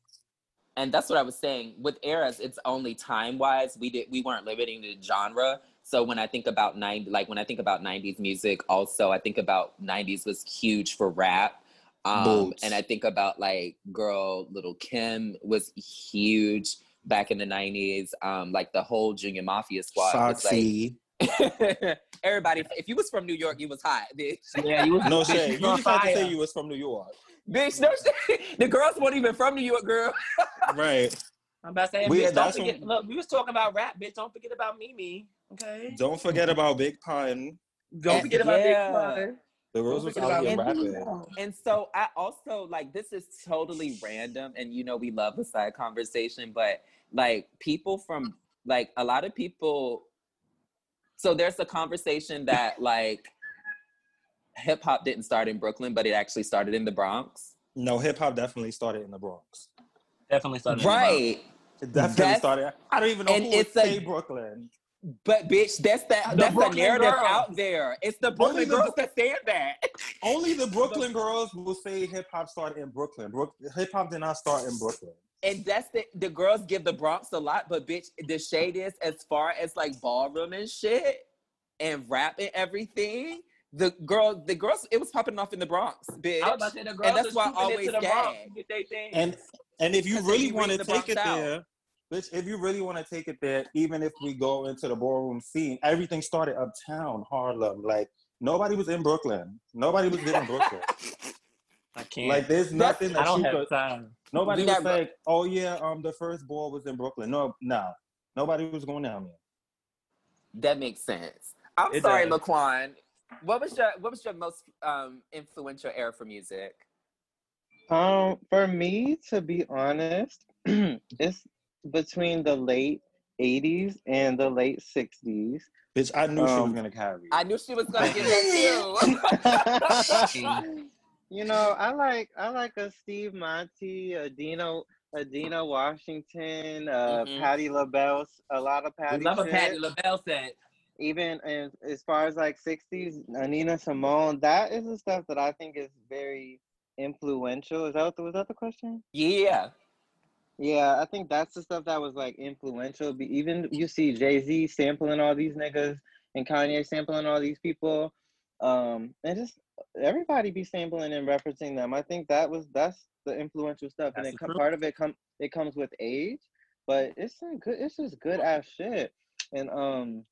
[SPEAKER 1] and that's what I was saying. With eras, it's only time wise. We did we weren't limiting the genre. So when I think about nine, like when I think about '90s music, also I think about '90s was huge for rap, um, and I think about like girl, Lil' Kim was huge back in the '90s. Um, like the whole Junior Mafia squad was like everybody. If you was from New York, you was hot, bitch.
[SPEAKER 4] Yeah, you was
[SPEAKER 2] no
[SPEAKER 4] bitch,
[SPEAKER 2] shade. You
[SPEAKER 4] on
[SPEAKER 2] just had to say you was from New York.
[SPEAKER 1] Bitch, no shit. The girls weren't even from New York, girl.
[SPEAKER 2] Right.
[SPEAKER 4] I'm about to say,
[SPEAKER 2] We-
[SPEAKER 4] bitch, don't forget.
[SPEAKER 2] when-
[SPEAKER 4] Look, we was talking about rap, bitch. Don't forget about Mimi. Okay.
[SPEAKER 2] Don't forget about Big Pun.
[SPEAKER 4] Don't
[SPEAKER 1] And-
[SPEAKER 4] forget about. Big Pun.
[SPEAKER 2] The Rose was out here rapping.
[SPEAKER 1] And so I also like this is totally random, and you know we love the side conversation, but like people from like a lot of people. So there's a conversation that like hip hop didn't start in Brooklyn, but it actually started in the Bronx.
[SPEAKER 2] No, hip hop definitely started in the Bronx.
[SPEAKER 4] Definitely started. in the
[SPEAKER 1] Right.
[SPEAKER 2] It definitely
[SPEAKER 1] That's-
[SPEAKER 2] started. I don't even know
[SPEAKER 1] and
[SPEAKER 2] who would
[SPEAKER 1] it's a-
[SPEAKER 2] say Brooklyn.
[SPEAKER 1] But bitch, that's the,
[SPEAKER 4] The
[SPEAKER 1] that's the narrative
[SPEAKER 4] girls.
[SPEAKER 1] out there. It's the Brooklyn
[SPEAKER 2] the
[SPEAKER 1] girls that said that.
[SPEAKER 2] Only the Brooklyn girls will say hip hop started in Brooklyn. Brook- hip hop did not start in Brooklyn.
[SPEAKER 1] And that's the the girls give the Bronx a lot, but bitch, the shade is as far as like ballroom and shit and rap and everything. The girl, the girls, it was popping off in the Bronx, bitch.
[SPEAKER 4] I was about to say the girls
[SPEAKER 1] that's why I always
[SPEAKER 4] into Bronx get they thing.
[SPEAKER 2] And and if you really want to take it
[SPEAKER 1] out.
[SPEAKER 2] there, bitch, if you really want to take it there, even if we go into the ballroom scene, everything started uptown, Harlem. Like nobody was in Brooklyn. Nobody was in Brooklyn.
[SPEAKER 4] I can't.
[SPEAKER 2] Like there's
[SPEAKER 1] That's-
[SPEAKER 2] nothing
[SPEAKER 4] I
[SPEAKER 2] that
[SPEAKER 4] don't
[SPEAKER 2] you
[SPEAKER 4] have
[SPEAKER 2] could.
[SPEAKER 4] time.
[SPEAKER 2] Nobody
[SPEAKER 1] We
[SPEAKER 2] was
[SPEAKER 1] never-
[SPEAKER 2] like, oh yeah, um, the first ball was in Brooklyn. No, no, nobody was going down there.
[SPEAKER 1] That makes sense. I'm
[SPEAKER 4] It
[SPEAKER 1] sorry,
[SPEAKER 4] does.
[SPEAKER 1] Laquan. What was your what was your most um influential era for music?
[SPEAKER 3] Um, for me, to be honest, it's between the late '80s and the late '60s.
[SPEAKER 2] Bitch, I knew she was
[SPEAKER 3] Um,
[SPEAKER 2] gonna carry.
[SPEAKER 1] I knew she was gonna get that too.
[SPEAKER 3] you know, I like I like a Steve Monite, a Dino, a Dinah Washington, uh,
[SPEAKER 1] Mhm.
[SPEAKER 3] Patti LaBelle, a lot of
[SPEAKER 4] We
[SPEAKER 3] Patti.
[SPEAKER 4] love a
[SPEAKER 3] shit.
[SPEAKER 4] Patti LaBelle set.
[SPEAKER 3] Even in, as far as like '60s, Nina Simone. That is the stuff that I think is very influential. Is that what the, was that the question?
[SPEAKER 1] yeah.
[SPEAKER 3] Yeah, I think that's the stuff that was like influential. Be- Even you see Jay Z sampling all these niggas and Kanye sampling all these people, um, and just everybody be sampling and referencing them. I think that was that's the influential stuff, and it com- part of it come it comes with age, but it's good. It's just good ass shit, and um,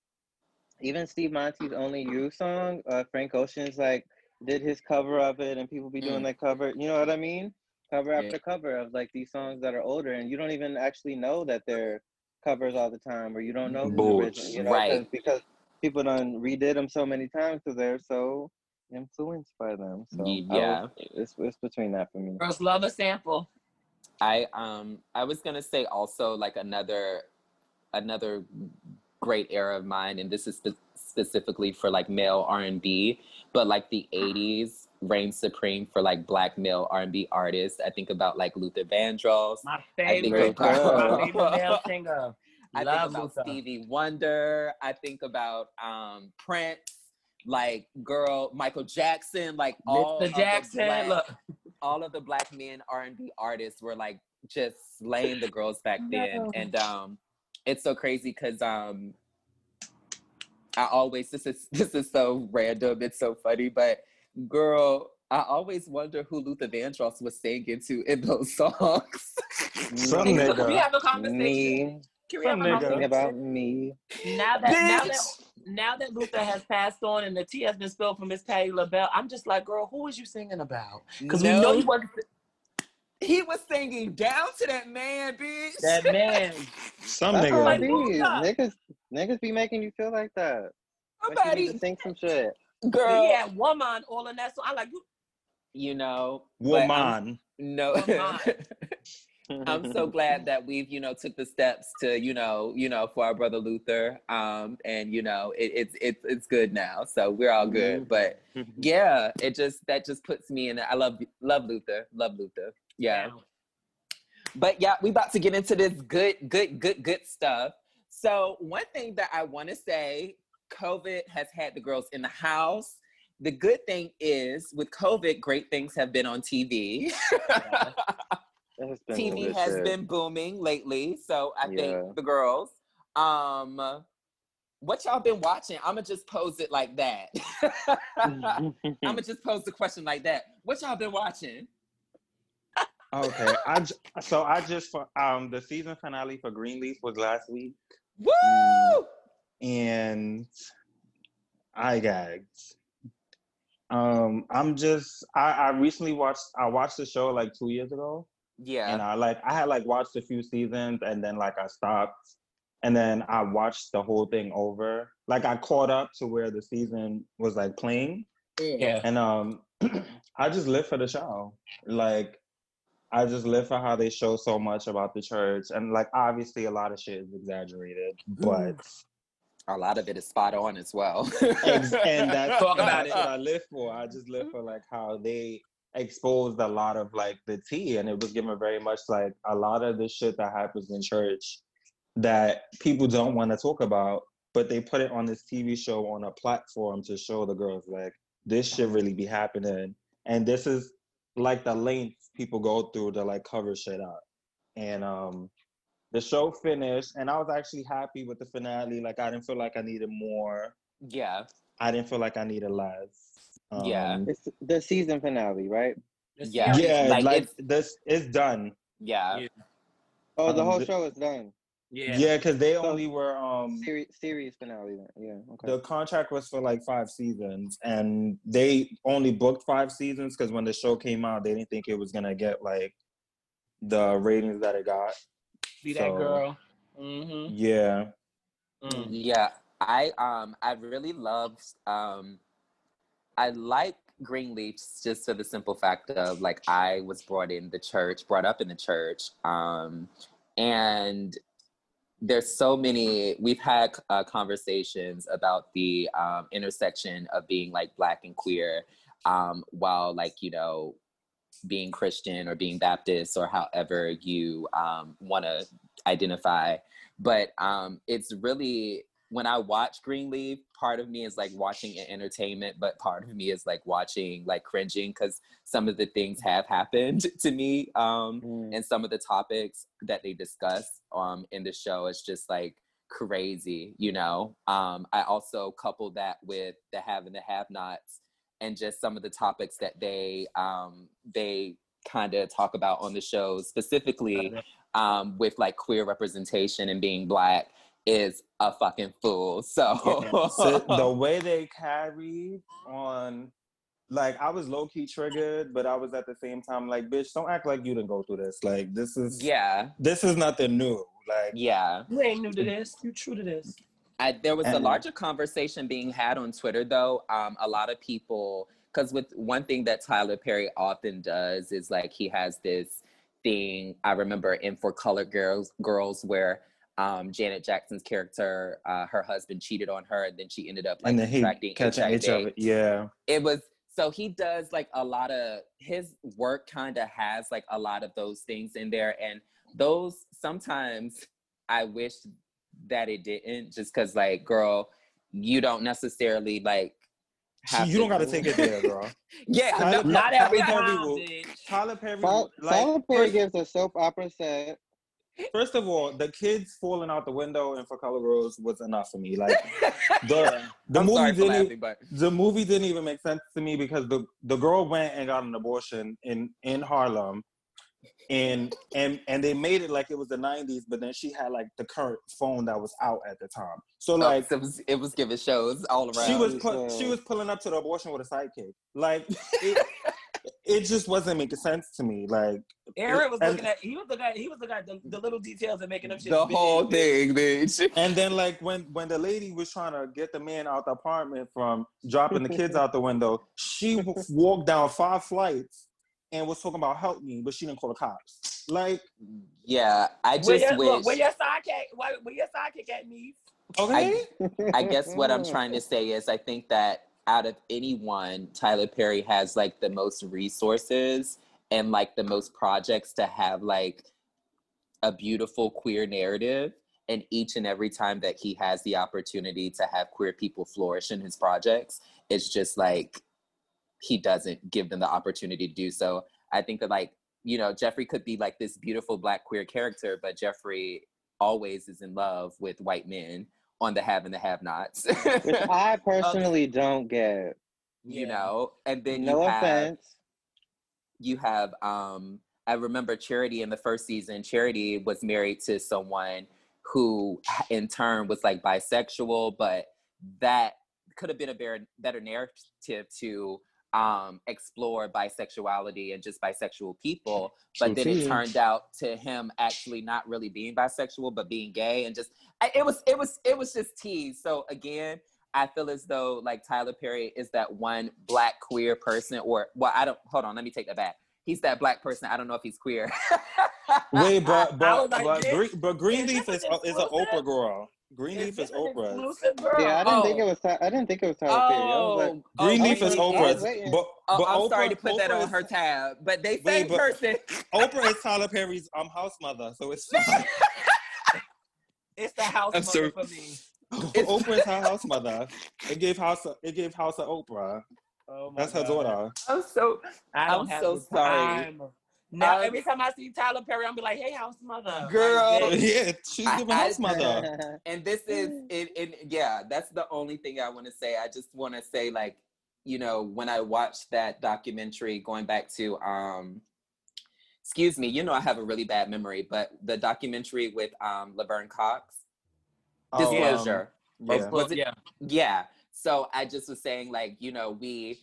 [SPEAKER 3] even Steve Monite's "Only You" song, uh, Frank Ocean's like did his cover of it, and people be doing
[SPEAKER 1] Mm.
[SPEAKER 3] that cover. You know what I mean? Cover
[SPEAKER 1] Yeah.
[SPEAKER 3] after cover of like these songs that are older and you don't even actually know that they're covers all the time or you don't know who's original you know
[SPEAKER 1] Right.
[SPEAKER 3] 'cause- because people done redid them so many times because they're so influenced by them so
[SPEAKER 1] Yeah.
[SPEAKER 3] was- it's, it's between that for me
[SPEAKER 4] Girls love a sample.
[SPEAKER 1] I um I was gonna say also like another another great era of mine, and this is spe- specifically for like male R and B, but like the '80s reigns supreme for like black male R and B artists. I think about like Luther Vandross.
[SPEAKER 4] My
[SPEAKER 1] think
[SPEAKER 4] favorite,
[SPEAKER 1] about-
[SPEAKER 4] my favorite male singer.
[SPEAKER 1] I
[SPEAKER 4] Love
[SPEAKER 1] think about
[SPEAKER 4] Luther.
[SPEAKER 1] Stevie Wonder. I think about um Prince. Like girl, Michael Jackson. Like all
[SPEAKER 4] Mr.
[SPEAKER 1] of the black-
[SPEAKER 4] Look,
[SPEAKER 1] all of the black men R&B artists were like just slaying the girls back then
[SPEAKER 4] No.
[SPEAKER 1] and um it's so crazy because um I always this is this is so random it's so funny but girl I always wonder who Luther Vandross was singing to in those songs
[SPEAKER 2] Some
[SPEAKER 4] can
[SPEAKER 2] nigga.
[SPEAKER 4] we have a conversation?
[SPEAKER 3] me
[SPEAKER 4] Can we have
[SPEAKER 2] Some
[SPEAKER 4] a
[SPEAKER 2] nigga.
[SPEAKER 4] conversation?
[SPEAKER 3] about me
[SPEAKER 4] now that now that now that Luther has passed on and the tea has been spilled for Miss Patti LaBelle, I'm just like, girl, who is you singing about? Because we know he wasn't
[SPEAKER 1] he was singing down to that man bitch
[SPEAKER 4] that man.
[SPEAKER 2] Some
[SPEAKER 3] that's how it
[SPEAKER 2] nigga.
[SPEAKER 3] niggas niggas be making you feel like that Like you need
[SPEAKER 1] somebody
[SPEAKER 3] to think some shit
[SPEAKER 1] girl
[SPEAKER 4] He had woman all in that song. I like you.
[SPEAKER 1] you know but I'm-
[SPEAKER 2] Woman.
[SPEAKER 1] No,
[SPEAKER 4] Woman.
[SPEAKER 1] I'm so glad that we've, you know, took the steps to, you know, you know, for our brother Luther. Um, and you know, it, it's it's it's good now. So we're all good.
[SPEAKER 3] Mhm.
[SPEAKER 1] But yeah, it just that just puts me in. I love love Luther. Love Luther. Yeah. But yeah, we about to get into this good, good, good, good stuff. So one thing that I want to say, COVID has had the girls in the house. The good thing is with COVID, great things have been on TV.
[SPEAKER 3] It has been
[SPEAKER 1] TV has been booming lately. So I
[SPEAKER 3] Yeah.
[SPEAKER 1] think the girls. Um what y'all been watching? I'ma just pose it like that. I'ma just pose the question like that. What y'all been watching?
[SPEAKER 2] Okay, I j- so I just um the season finale for Greenleaf was last week,
[SPEAKER 1] Woo!
[SPEAKER 2] And I gagged. Um, I'm just I, I recently watched I watched the show like two years ago,
[SPEAKER 1] Yeah.
[SPEAKER 2] and I like I had like watched a few seasons and then like I stopped, and then I watched the whole thing over. Like I caught up to where the season was like playing,
[SPEAKER 4] Yeah.
[SPEAKER 2] and um, I just live for the show. Like, I just live for how they show so much about the church, and like obviously a lot of shit is exaggerated, but
[SPEAKER 1] a lot of it is spot on as well.
[SPEAKER 2] ex- and that's,
[SPEAKER 4] Talk about
[SPEAKER 2] that's
[SPEAKER 4] it.
[SPEAKER 2] what I live for. I just live for like how they exposed a lot of like the tea, and it was given very much like a lot of the shit that happens in church that people don't want to talk about, but they put it on this TV show on a platform to show the girls like this should really be happening, and this is like the lengths people go through to like cover shit up, and um. The show finished, and I was actually happy with the finale. Like I didn't feel like I needed more.
[SPEAKER 1] yeah.
[SPEAKER 2] I didn't feel like I needed less.
[SPEAKER 1] Yeah.
[SPEAKER 2] Um,
[SPEAKER 3] It's the season finale, right?
[SPEAKER 1] Yeah.
[SPEAKER 2] yeah,
[SPEAKER 1] like,
[SPEAKER 2] like,
[SPEAKER 1] it's-
[SPEAKER 2] this, it's done.
[SPEAKER 1] Yeah.
[SPEAKER 4] Yeah.
[SPEAKER 3] Oh, the
[SPEAKER 2] Um,
[SPEAKER 3] whole show is done.
[SPEAKER 4] Yeah.
[SPEAKER 2] Yeah, because they
[SPEAKER 3] So-
[SPEAKER 2] only were um
[SPEAKER 3] Series series finale. Then. Yeah. Okay.
[SPEAKER 2] the contract was for like five seasons, and they only booked five seasons because when the show came out, they didn't think it was gonna get like the ratings that it got.
[SPEAKER 4] Be that
[SPEAKER 2] So-
[SPEAKER 4] girl. Mm-hmm.
[SPEAKER 2] Yeah,
[SPEAKER 4] Mm.
[SPEAKER 1] Yeah, I um I really love um I like Greenleafs just for the simple fact of like I was brought in the church, brought up in the church, um, and there's so many. We've had uh, conversations about the um, intersection of being like black and queer, um, while like you know being Christian or being Baptist or however you um, want to identify. But um, it's really when I watch Greenleaf, part of me is like watching it entertainment, but part of me is like watching like cringing because some of the things have happened to me um,
[SPEAKER 3] Mm.
[SPEAKER 1] and some of the topics that they discuss um, in the show is just like crazy, you know. Um, I also couple that with the have and the have-nots and just some of the topics that they um, they kind of talk about on the show specifically um, with like queer representation and being black is a fucking fool. So,
[SPEAKER 2] so the way they carried on, like I was low key triggered, but I was at the same time like, bitch, don't act like you didn't go through this. Like this is
[SPEAKER 1] yeah,
[SPEAKER 2] this is nothing new. Like
[SPEAKER 1] yeah.
[SPEAKER 4] You ain't new to this. You true to this.
[SPEAKER 1] I, there was a larger conversation being had on Twitter, though. Um, a lot of people, because with one thing that Tyler Perry often does is like he has this thing. I remember in For Color Girls, Girls, where um, Janet Jackson's character, uh, her husband cheated on her, and then she ended up like
[SPEAKER 2] and then he
[SPEAKER 1] contracting
[SPEAKER 2] catching
[SPEAKER 1] HIV.
[SPEAKER 2] HIV. Yeah.
[SPEAKER 1] it was so he does like a lot of his work kind of has like a lot of those things in there and those sometimes i wish that it didn't just because like girl you don't necessarily like have
[SPEAKER 2] you don't
[SPEAKER 1] to-
[SPEAKER 2] gotta take it there, girl.
[SPEAKER 1] yeah
[SPEAKER 2] Tyler-
[SPEAKER 1] no,
[SPEAKER 4] Not every
[SPEAKER 2] Tyler Perry
[SPEAKER 4] time.
[SPEAKER 2] Tyler Perry,
[SPEAKER 3] Tyler,
[SPEAKER 2] like
[SPEAKER 3] Tyler Perry
[SPEAKER 2] first,
[SPEAKER 3] gives a soap opera set.
[SPEAKER 2] first of all, the kids falling out the window and for Color Girls was enough for me. Like the the
[SPEAKER 1] I'm
[SPEAKER 2] movie didn't
[SPEAKER 1] laughing,
[SPEAKER 2] even,
[SPEAKER 1] but
[SPEAKER 2] the movie didn't even make sense to me because the the girl went and got an abortion in in Harlem. And and and they made it like it was the '90s, but then she had like the current phone that was out at the time. So oh,
[SPEAKER 1] like
[SPEAKER 2] like
[SPEAKER 1] it was it was giving shows all around
[SPEAKER 2] she was pu-
[SPEAKER 3] So-
[SPEAKER 2] she was pulling up to the abortion with a sidekick. Like it, it just wasn't making sense to me. Like
[SPEAKER 4] Aaron was
[SPEAKER 2] and-
[SPEAKER 4] looking at he was looking at he was looking at the, the little details and making up shit
[SPEAKER 1] the
[SPEAKER 4] big.
[SPEAKER 1] whole thing bitch
[SPEAKER 2] And then like when when the lady was trying to get the man out the apartment from dropping the kids out the window, she walked down five flights and was talking about help me, but she didn't call the cops. Like,
[SPEAKER 1] Yeah, I
[SPEAKER 4] Where
[SPEAKER 1] just
[SPEAKER 4] your,
[SPEAKER 1] wish.
[SPEAKER 4] look, where your sidekick? Where, where your sidekick at, me?
[SPEAKER 2] okay,
[SPEAKER 1] I guess what I'm trying to say is I think that out of anyone, Tyler Perry has like the most resources and like the most projects to have like a beautiful queer narrative. And each and every time that he has the opportunity to have queer people flourish in his projects, it's just like he doesn't give them the opportunity to do so. I think that like, you know, Jeffrey could be like this beautiful black queer character, but Jeffrey always is in love with white men on the have and the have nots.
[SPEAKER 3] Which I personally don't get.
[SPEAKER 1] you
[SPEAKER 4] Yeah.
[SPEAKER 1] know, and then
[SPEAKER 3] no
[SPEAKER 1] you have
[SPEAKER 3] offense.
[SPEAKER 1] you have um I remember Charity in the first season, Charity was married to someone who in turn was like bisexual, but that could have been a better better narrative to um explore bisexuality and just bisexual people but then it turned out to him actually not really being bisexual but being gay and just it was it was it was just teased so again I feel as though like Tyler Perry is that one black queer person, or well, I don't. Hold on, let me take that back. He's that black person. I don't know if he's queer.
[SPEAKER 2] wait, but but
[SPEAKER 4] like,
[SPEAKER 2] but, Green, but
[SPEAKER 4] is
[SPEAKER 2] Greenleaf
[SPEAKER 4] this
[SPEAKER 2] is is an? Oprah girl. Greenleaf
[SPEAKER 4] this
[SPEAKER 2] is
[SPEAKER 4] an
[SPEAKER 2] Oprah's.
[SPEAKER 3] Yeah, I didn't think
[SPEAKER 1] Oh.
[SPEAKER 3] it was. Ty- I didn't think it was Tyler Perry. I was like,
[SPEAKER 1] oh,
[SPEAKER 2] Greenleaf
[SPEAKER 1] oh,
[SPEAKER 2] is
[SPEAKER 3] okay, I was
[SPEAKER 2] Oprah's.
[SPEAKER 3] waiting.
[SPEAKER 2] But,
[SPEAKER 1] Oh,
[SPEAKER 2] but
[SPEAKER 1] I'm sorry to put that on
[SPEAKER 2] is-
[SPEAKER 1] her tab, but they
[SPEAKER 2] Wait, but-
[SPEAKER 1] person.
[SPEAKER 2] Oprah is Tyler Perry's um house mother, so it's fine.
[SPEAKER 4] It's the house
[SPEAKER 1] I'm
[SPEAKER 4] mother
[SPEAKER 1] sorry.
[SPEAKER 4] for me.
[SPEAKER 2] Oprah is her house mother. It gave house. It gave house to Oprah.
[SPEAKER 4] Oh my
[SPEAKER 2] That's her
[SPEAKER 4] God.
[SPEAKER 2] daughter.
[SPEAKER 1] I'm so
[SPEAKER 4] I don't
[SPEAKER 1] I'm
[SPEAKER 4] have
[SPEAKER 1] so
[SPEAKER 4] the
[SPEAKER 1] sorry.
[SPEAKER 4] time. Now
[SPEAKER 1] Um,
[SPEAKER 4] every time I see Tyler Perry, I'm be like, "Hey, house mother,
[SPEAKER 1] Girl.
[SPEAKER 4] this.
[SPEAKER 2] Yeah, she's
[SPEAKER 1] I-
[SPEAKER 2] giving house mother.
[SPEAKER 1] and this is it, it yeah that's the only thing i want to say i just want to say like you know when i watched that documentary going back to um excuse me you know i have a really bad memory but the documentary with um laverne cox
[SPEAKER 2] Oh, um,
[SPEAKER 1] disclosure
[SPEAKER 2] yeah.
[SPEAKER 1] Was it-
[SPEAKER 4] yeah.
[SPEAKER 1] yeah so i just was saying like you know we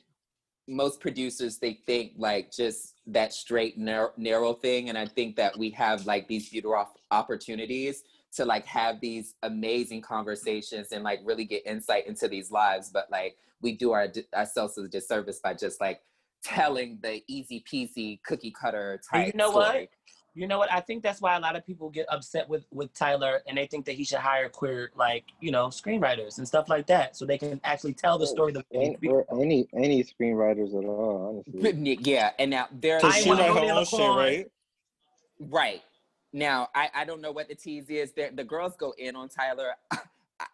[SPEAKER 1] most producers they think like just that straight narrow, narrow thing and i think that we have like these beautiful opportunities to like have these amazing conversations and like really get insight into these lives but like we do our ourselves a disservice by just like telling the easy peasy cookie cutter type
[SPEAKER 4] you know what?
[SPEAKER 1] Story.
[SPEAKER 4] You know what? I think that's why a lot of people get upset with with Tyler, and they think that he should hire queer, like you know, screenwriters and stuff like that, so they can actually tell the story. The
[SPEAKER 3] Any, or any any screenwriters at all, honestly.
[SPEAKER 1] yeah and now there
[SPEAKER 2] So
[SPEAKER 4] I
[SPEAKER 2] she
[SPEAKER 4] wanna
[SPEAKER 2] write
[SPEAKER 4] go
[SPEAKER 2] her own shit, right?
[SPEAKER 1] Right. Now, I, I don't know what the tease is. There, the girls go in on Tyler. I,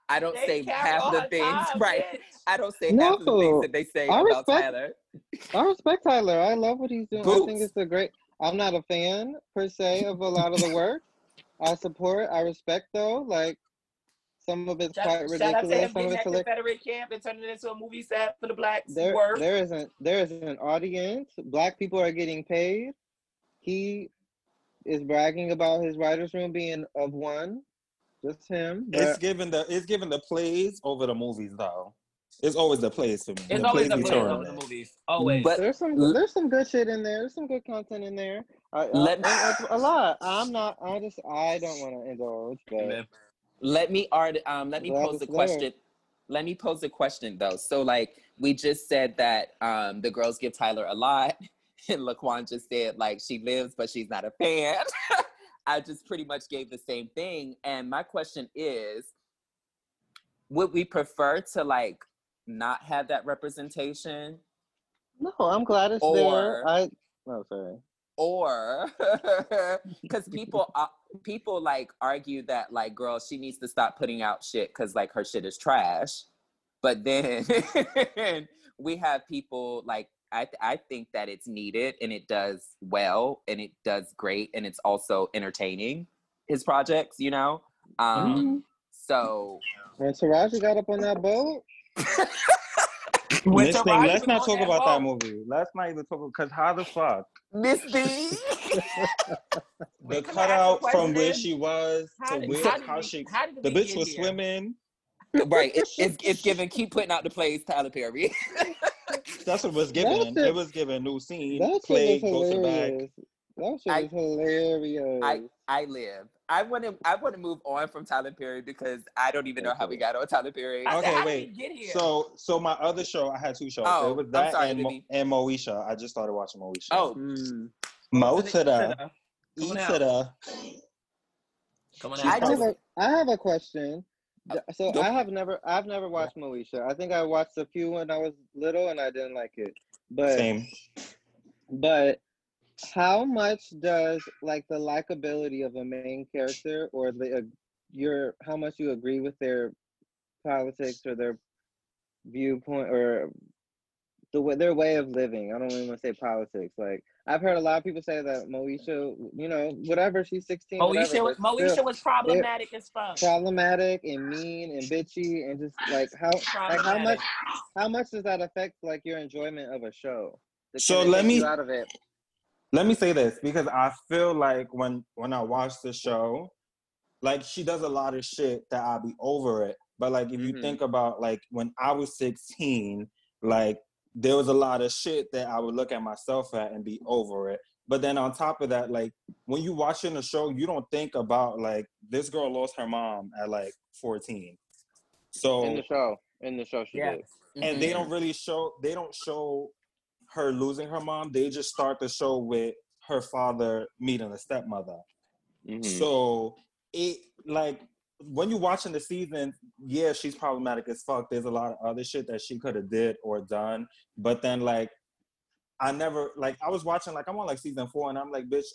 [SPEAKER 1] I don't
[SPEAKER 4] They
[SPEAKER 1] say half the things.
[SPEAKER 4] time,
[SPEAKER 1] right.
[SPEAKER 4] bitch.
[SPEAKER 1] I don't say half the things that they say
[SPEAKER 3] I
[SPEAKER 1] about
[SPEAKER 3] respect-
[SPEAKER 1] Tyler.
[SPEAKER 3] I respect Tyler. I love what he's doing. I think it's a great. I'm not a fan per se of a lot of the work. I support. I respect though. Like some of it's
[SPEAKER 4] Shout,
[SPEAKER 3] quite
[SPEAKER 4] shout out to
[SPEAKER 3] ridiculous.
[SPEAKER 4] him
[SPEAKER 3] Some of it's
[SPEAKER 4] that
[SPEAKER 3] hilarious.
[SPEAKER 4] Confederate camp and turning it into a movie set for the blacks.
[SPEAKER 3] There,
[SPEAKER 4] Work.
[SPEAKER 3] there isn't, there isn't an audience. Black people are getting paid. He is bragging about his writers' room being of one, just him.
[SPEAKER 2] It's given the it's given the plays over the movies though. It's always the plays for me.
[SPEAKER 4] It's
[SPEAKER 2] the
[SPEAKER 4] always
[SPEAKER 2] plays
[SPEAKER 4] a
[SPEAKER 2] be
[SPEAKER 4] play over the movies. Always.
[SPEAKER 1] But-
[SPEAKER 3] there's some there's some good shit in there. There's some good content in there. I, I,
[SPEAKER 1] Let-
[SPEAKER 3] and it's a lot. I'm not. I just. I don't want to indulge. But
[SPEAKER 1] Let me art um let me
[SPEAKER 3] Glad
[SPEAKER 1] pose
[SPEAKER 3] it's
[SPEAKER 1] a
[SPEAKER 3] there.
[SPEAKER 1] question. Let me pose a question though. So like we just said that um the girls give Tyler a lot. And Laquan just said like she lives but she's not a fan. I just pretty much gave the same thing. And my question is, would we prefer to like not have that representation?
[SPEAKER 3] no, I'm glad it's
[SPEAKER 1] Or-
[SPEAKER 3] there. I. Oh, sorry.
[SPEAKER 1] or because people uh, people like argue that like girl she needs to stop putting out shit because like her shit is trash but then we have people like I, th- I think that it's needed and it does well and it does great and it's also entertaining his projects you know um
[SPEAKER 3] Mm-hmm.
[SPEAKER 1] so
[SPEAKER 3] When Taraji got up on that boat,
[SPEAKER 4] When
[SPEAKER 2] Miss
[SPEAKER 4] Taraji
[SPEAKER 2] Thing, let's not talk
[SPEAKER 4] that
[SPEAKER 2] about that movie. Let's not even talk because how the fuck
[SPEAKER 1] miss b
[SPEAKER 2] the
[SPEAKER 4] Can I ask a
[SPEAKER 2] cutout from where she was
[SPEAKER 4] How
[SPEAKER 2] to
[SPEAKER 4] did,
[SPEAKER 2] where
[SPEAKER 4] how
[SPEAKER 2] how
[SPEAKER 4] we,
[SPEAKER 2] she
[SPEAKER 4] how
[SPEAKER 2] the bitch was
[SPEAKER 4] here?
[SPEAKER 2] swimming.
[SPEAKER 1] right it, it's, it's given keep putting out the plays tyler perry
[SPEAKER 2] That's what was given.
[SPEAKER 3] shit-
[SPEAKER 2] It was given new scene.
[SPEAKER 3] that
[SPEAKER 2] Play
[SPEAKER 3] shit was
[SPEAKER 2] goes to the back.
[SPEAKER 3] hilarious. That shit is hilarious.
[SPEAKER 1] I I live. I want to I want to move on from Tyler Perry because I don't even know how we got on Tyler Perry.
[SPEAKER 4] I
[SPEAKER 2] Okay,
[SPEAKER 4] how did
[SPEAKER 2] wait.
[SPEAKER 4] we get here?
[SPEAKER 2] So, so my other show, I had two shows.
[SPEAKER 1] Oh,
[SPEAKER 2] it was
[SPEAKER 1] I'm
[SPEAKER 2] that
[SPEAKER 1] sorry,
[SPEAKER 2] and, Mo- and Moesha. I just started watching Moesha.
[SPEAKER 1] Oh,
[SPEAKER 3] Mm.
[SPEAKER 2] Mo
[SPEAKER 4] What's
[SPEAKER 2] to
[SPEAKER 4] it-
[SPEAKER 2] the, E
[SPEAKER 4] Come on
[SPEAKER 2] to the.
[SPEAKER 4] Come on
[SPEAKER 1] I
[SPEAKER 4] out.
[SPEAKER 3] I, have a, I have a question.
[SPEAKER 1] Uh,
[SPEAKER 3] So
[SPEAKER 1] go-
[SPEAKER 3] I have never, I've never watched Moesha. I think I watched a few when I was little, and I didn't like it. But
[SPEAKER 2] Same.
[SPEAKER 3] but how much does like the likability of a main character or the uh, your how much you agree with their politics or their viewpoint or the way their way of living? I don't even want to say politics. Like I've heard a lot of people say that Moesha, you know, whatever she's sixteen, whatever,
[SPEAKER 4] Moesha, was- Moesha
[SPEAKER 3] still
[SPEAKER 4] was problematic as fuck.
[SPEAKER 3] problematic and mean and bitchy and just like how like how much how much does that affect like your enjoyment of a show?
[SPEAKER 2] So let me-
[SPEAKER 3] out of it.
[SPEAKER 2] Let me say this because I feel like when when I watch the show, like she does a lot of shit that I'll be over it. But like if you
[SPEAKER 3] Mhm.
[SPEAKER 2] think about like when I was 16, like there was a lot of shit that I would look at myself at and be over it. But then on top of that, like when you watching the show, you don't think about like this girl lost her mom at like 14. So
[SPEAKER 3] in the show. In the show, she
[SPEAKER 4] Yeah.
[SPEAKER 3] did.
[SPEAKER 2] and they don't really show they don't show her losing her mom they just start the show with her father meeting a stepmother
[SPEAKER 3] Mhm.
[SPEAKER 2] so it like when you're watching the season yeah she's problematic as fuck there's a lot of other shit that she could have did or done but then like i never like i was watching like i'm on like season four and i'm like bitch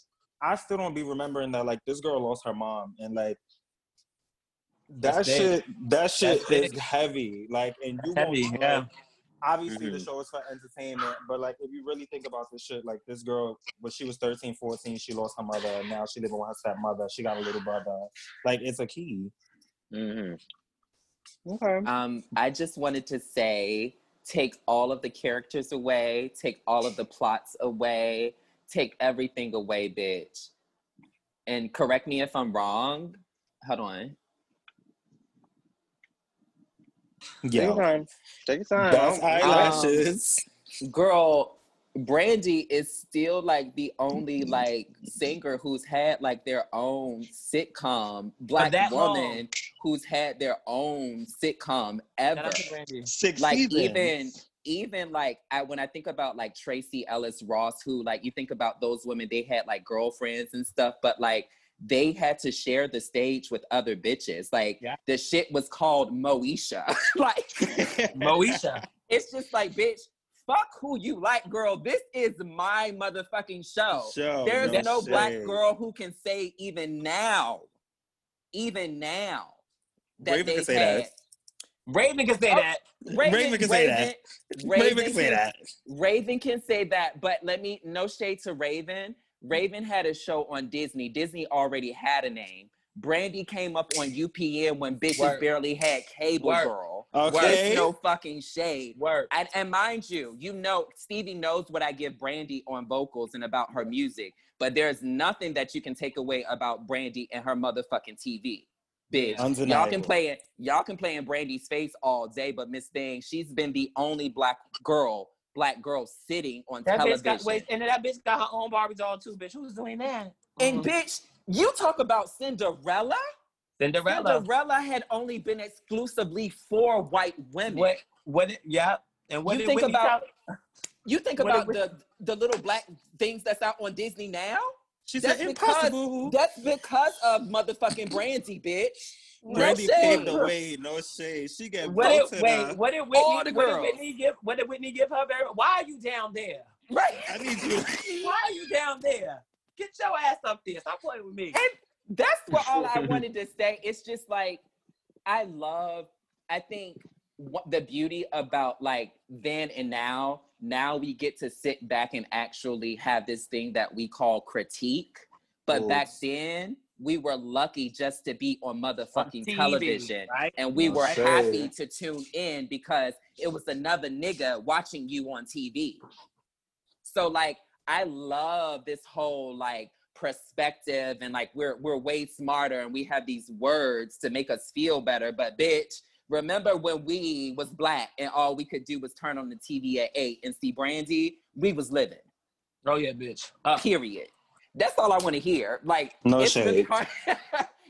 [SPEAKER 2] i still don't be remembering that like this girl lost her mom and like that
[SPEAKER 4] That's big.
[SPEAKER 2] shit that shit
[SPEAKER 4] That's
[SPEAKER 2] is
[SPEAKER 4] big.
[SPEAKER 2] heavy like and you
[SPEAKER 4] Heavy,
[SPEAKER 2] won't,
[SPEAKER 4] yeah.
[SPEAKER 2] like, obviously the
[SPEAKER 3] Mhm.
[SPEAKER 2] show is for entertainment but like if you really think about this shit like this girl when she was 13 14 she lost her mother and now she living with her stepmother she got a little brother like it's a key
[SPEAKER 3] Mhm. Okay.
[SPEAKER 1] Um, I just wanted to say, take all of the characters away, take all of the plots away, take everything away, bitch. And correct me if I'm wrong. Hold on.
[SPEAKER 3] Take your
[SPEAKER 2] yeah
[SPEAKER 3] time. Take your time.
[SPEAKER 2] that's
[SPEAKER 3] I don't-
[SPEAKER 2] eyelashes um,
[SPEAKER 1] Girl, Brandy is still like the only like singer who's had like their own sitcom, black
[SPEAKER 4] that
[SPEAKER 1] woman
[SPEAKER 4] long.
[SPEAKER 1] who's had their own sitcom ever.
[SPEAKER 4] out to Brandy.
[SPEAKER 2] six
[SPEAKER 1] like
[SPEAKER 2] seasons.
[SPEAKER 1] even even like I, when I think about like Tracee Ellis Ross, who like you think about those women, they had like girlfriends and stuff, but like they had to share the stage with other bitches. Like
[SPEAKER 4] Yeah.
[SPEAKER 1] the shit was called Moesha. like
[SPEAKER 4] Moesha.
[SPEAKER 1] it's just like bitch, fuck who you like, girl. This is my motherfucking show.
[SPEAKER 2] Show,
[SPEAKER 1] There's no, black girl who can say even now, even now that
[SPEAKER 2] Raven can
[SPEAKER 1] they've
[SPEAKER 2] say
[SPEAKER 1] had.
[SPEAKER 2] that.
[SPEAKER 4] Raven can say
[SPEAKER 1] Oh,
[SPEAKER 4] that.
[SPEAKER 2] Raven can say that. Raven can say that.
[SPEAKER 1] Raven can say that, but let me no shade to Raven. Mm. Raven had a show on Disney. Disney already had a name. Brandy came up on UPN when bitches
[SPEAKER 4] Word.
[SPEAKER 1] barely had cable
[SPEAKER 4] Word.
[SPEAKER 1] girl.
[SPEAKER 2] Okay.
[SPEAKER 1] There's no fucking shade.
[SPEAKER 4] Word.
[SPEAKER 1] And, and mind you, you know, Stevie knows what I give Brandy on vocals and about her music, but there's nothing that you can take away about Brandy and her motherfucking TV. Bitch, y'all can play it. Y'all can play in Brandy's face all day, but Miss Thing, she's been the only black girl, black girl sitting on
[SPEAKER 4] That bitch
[SPEAKER 1] television.
[SPEAKER 4] got wait, and that bitch got her own Barbie doll too, bitch. Who's doing that?
[SPEAKER 1] and
[SPEAKER 4] Mhm.
[SPEAKER 1] bitch, you talk about Cinderella.
[SPEAKER 4] Cinderella.
[SPEAKER 1] Cinderella had only been exclusively for white women.
[SPEAKER 4] What? What? It, yeah. And what
[SPEAKER 1] You think
[SPEAKER 4] Whitney
[SPEAKER 1] about-
[SPEAKER 4] Houston-
[SPEAKER 1] You think about
[SPEAKER 4] it-
[SPEAKER 1] the the little black things that's out on Disney now?
[SPEAKER 2] She
[SPEAKER 1] That's
[SPEAKER 2] said
[SPEAKER 1] because-
[SPEAKER 2] impossible.
[SPEAKER 1] That's because of motherfucking Brandy, bitch. No
[SPEAKER 2] Brandy
[SPEAKER 1] shade.
[SPEAKER 2] paved the way. No shade. She get
[SPEAKER 4] What
[SPEAKER 2] both
[SPEAKER 4] did
[SPEAKER 2] to
[SPEAKER 4] wait?
[SPEAKER 2] the-
[SPEAKER 4] What did Whitney?
[SPEAKER 1] All the
[SPEAKER 4] what did. Whitney give? What did Whitney give her? Very, why are you down there?
[SPEAKER 1] Right.
[SPEAKER 2] I need you.
[SPEAKER 4] Why are you down there? Get your ass up there. Stop playing with me.
[SPEAKER 1] And that's what all I wanted to say. It's just like I love. I think what the beauty about like then and now. Now we get to sit back and actually have this thing that we call critique. But back
[SPEAKER 2] Oops.
[SPEAKER 1] then, we were lucky just to be on motherfucking
[SPEAKER 4] TV,
[SPEAKER 1] television.
[SPEAKER 4] right?
[SPEAKER 1] And we
[SPEAKER 2] No
[SPEAKER 1] were
[SPEAKER 2] shade.
[SPEAKER 1] happy to tune in because it was another nigga watching you on TV. So like I love this whole like perspective and like we're we're way smarter and we have these words to make us feel better. But bitch, remember when we was black and all we could do was turn on the TV at eight and see Brandy? We was living.
[SPEAKER 4] Oh yeah, bitch. Uh,
[SPEAKER 1] Period. That's all I want to hear. Like,
[SPEAKER 2] No
[SPEAKER 1] it's really hard.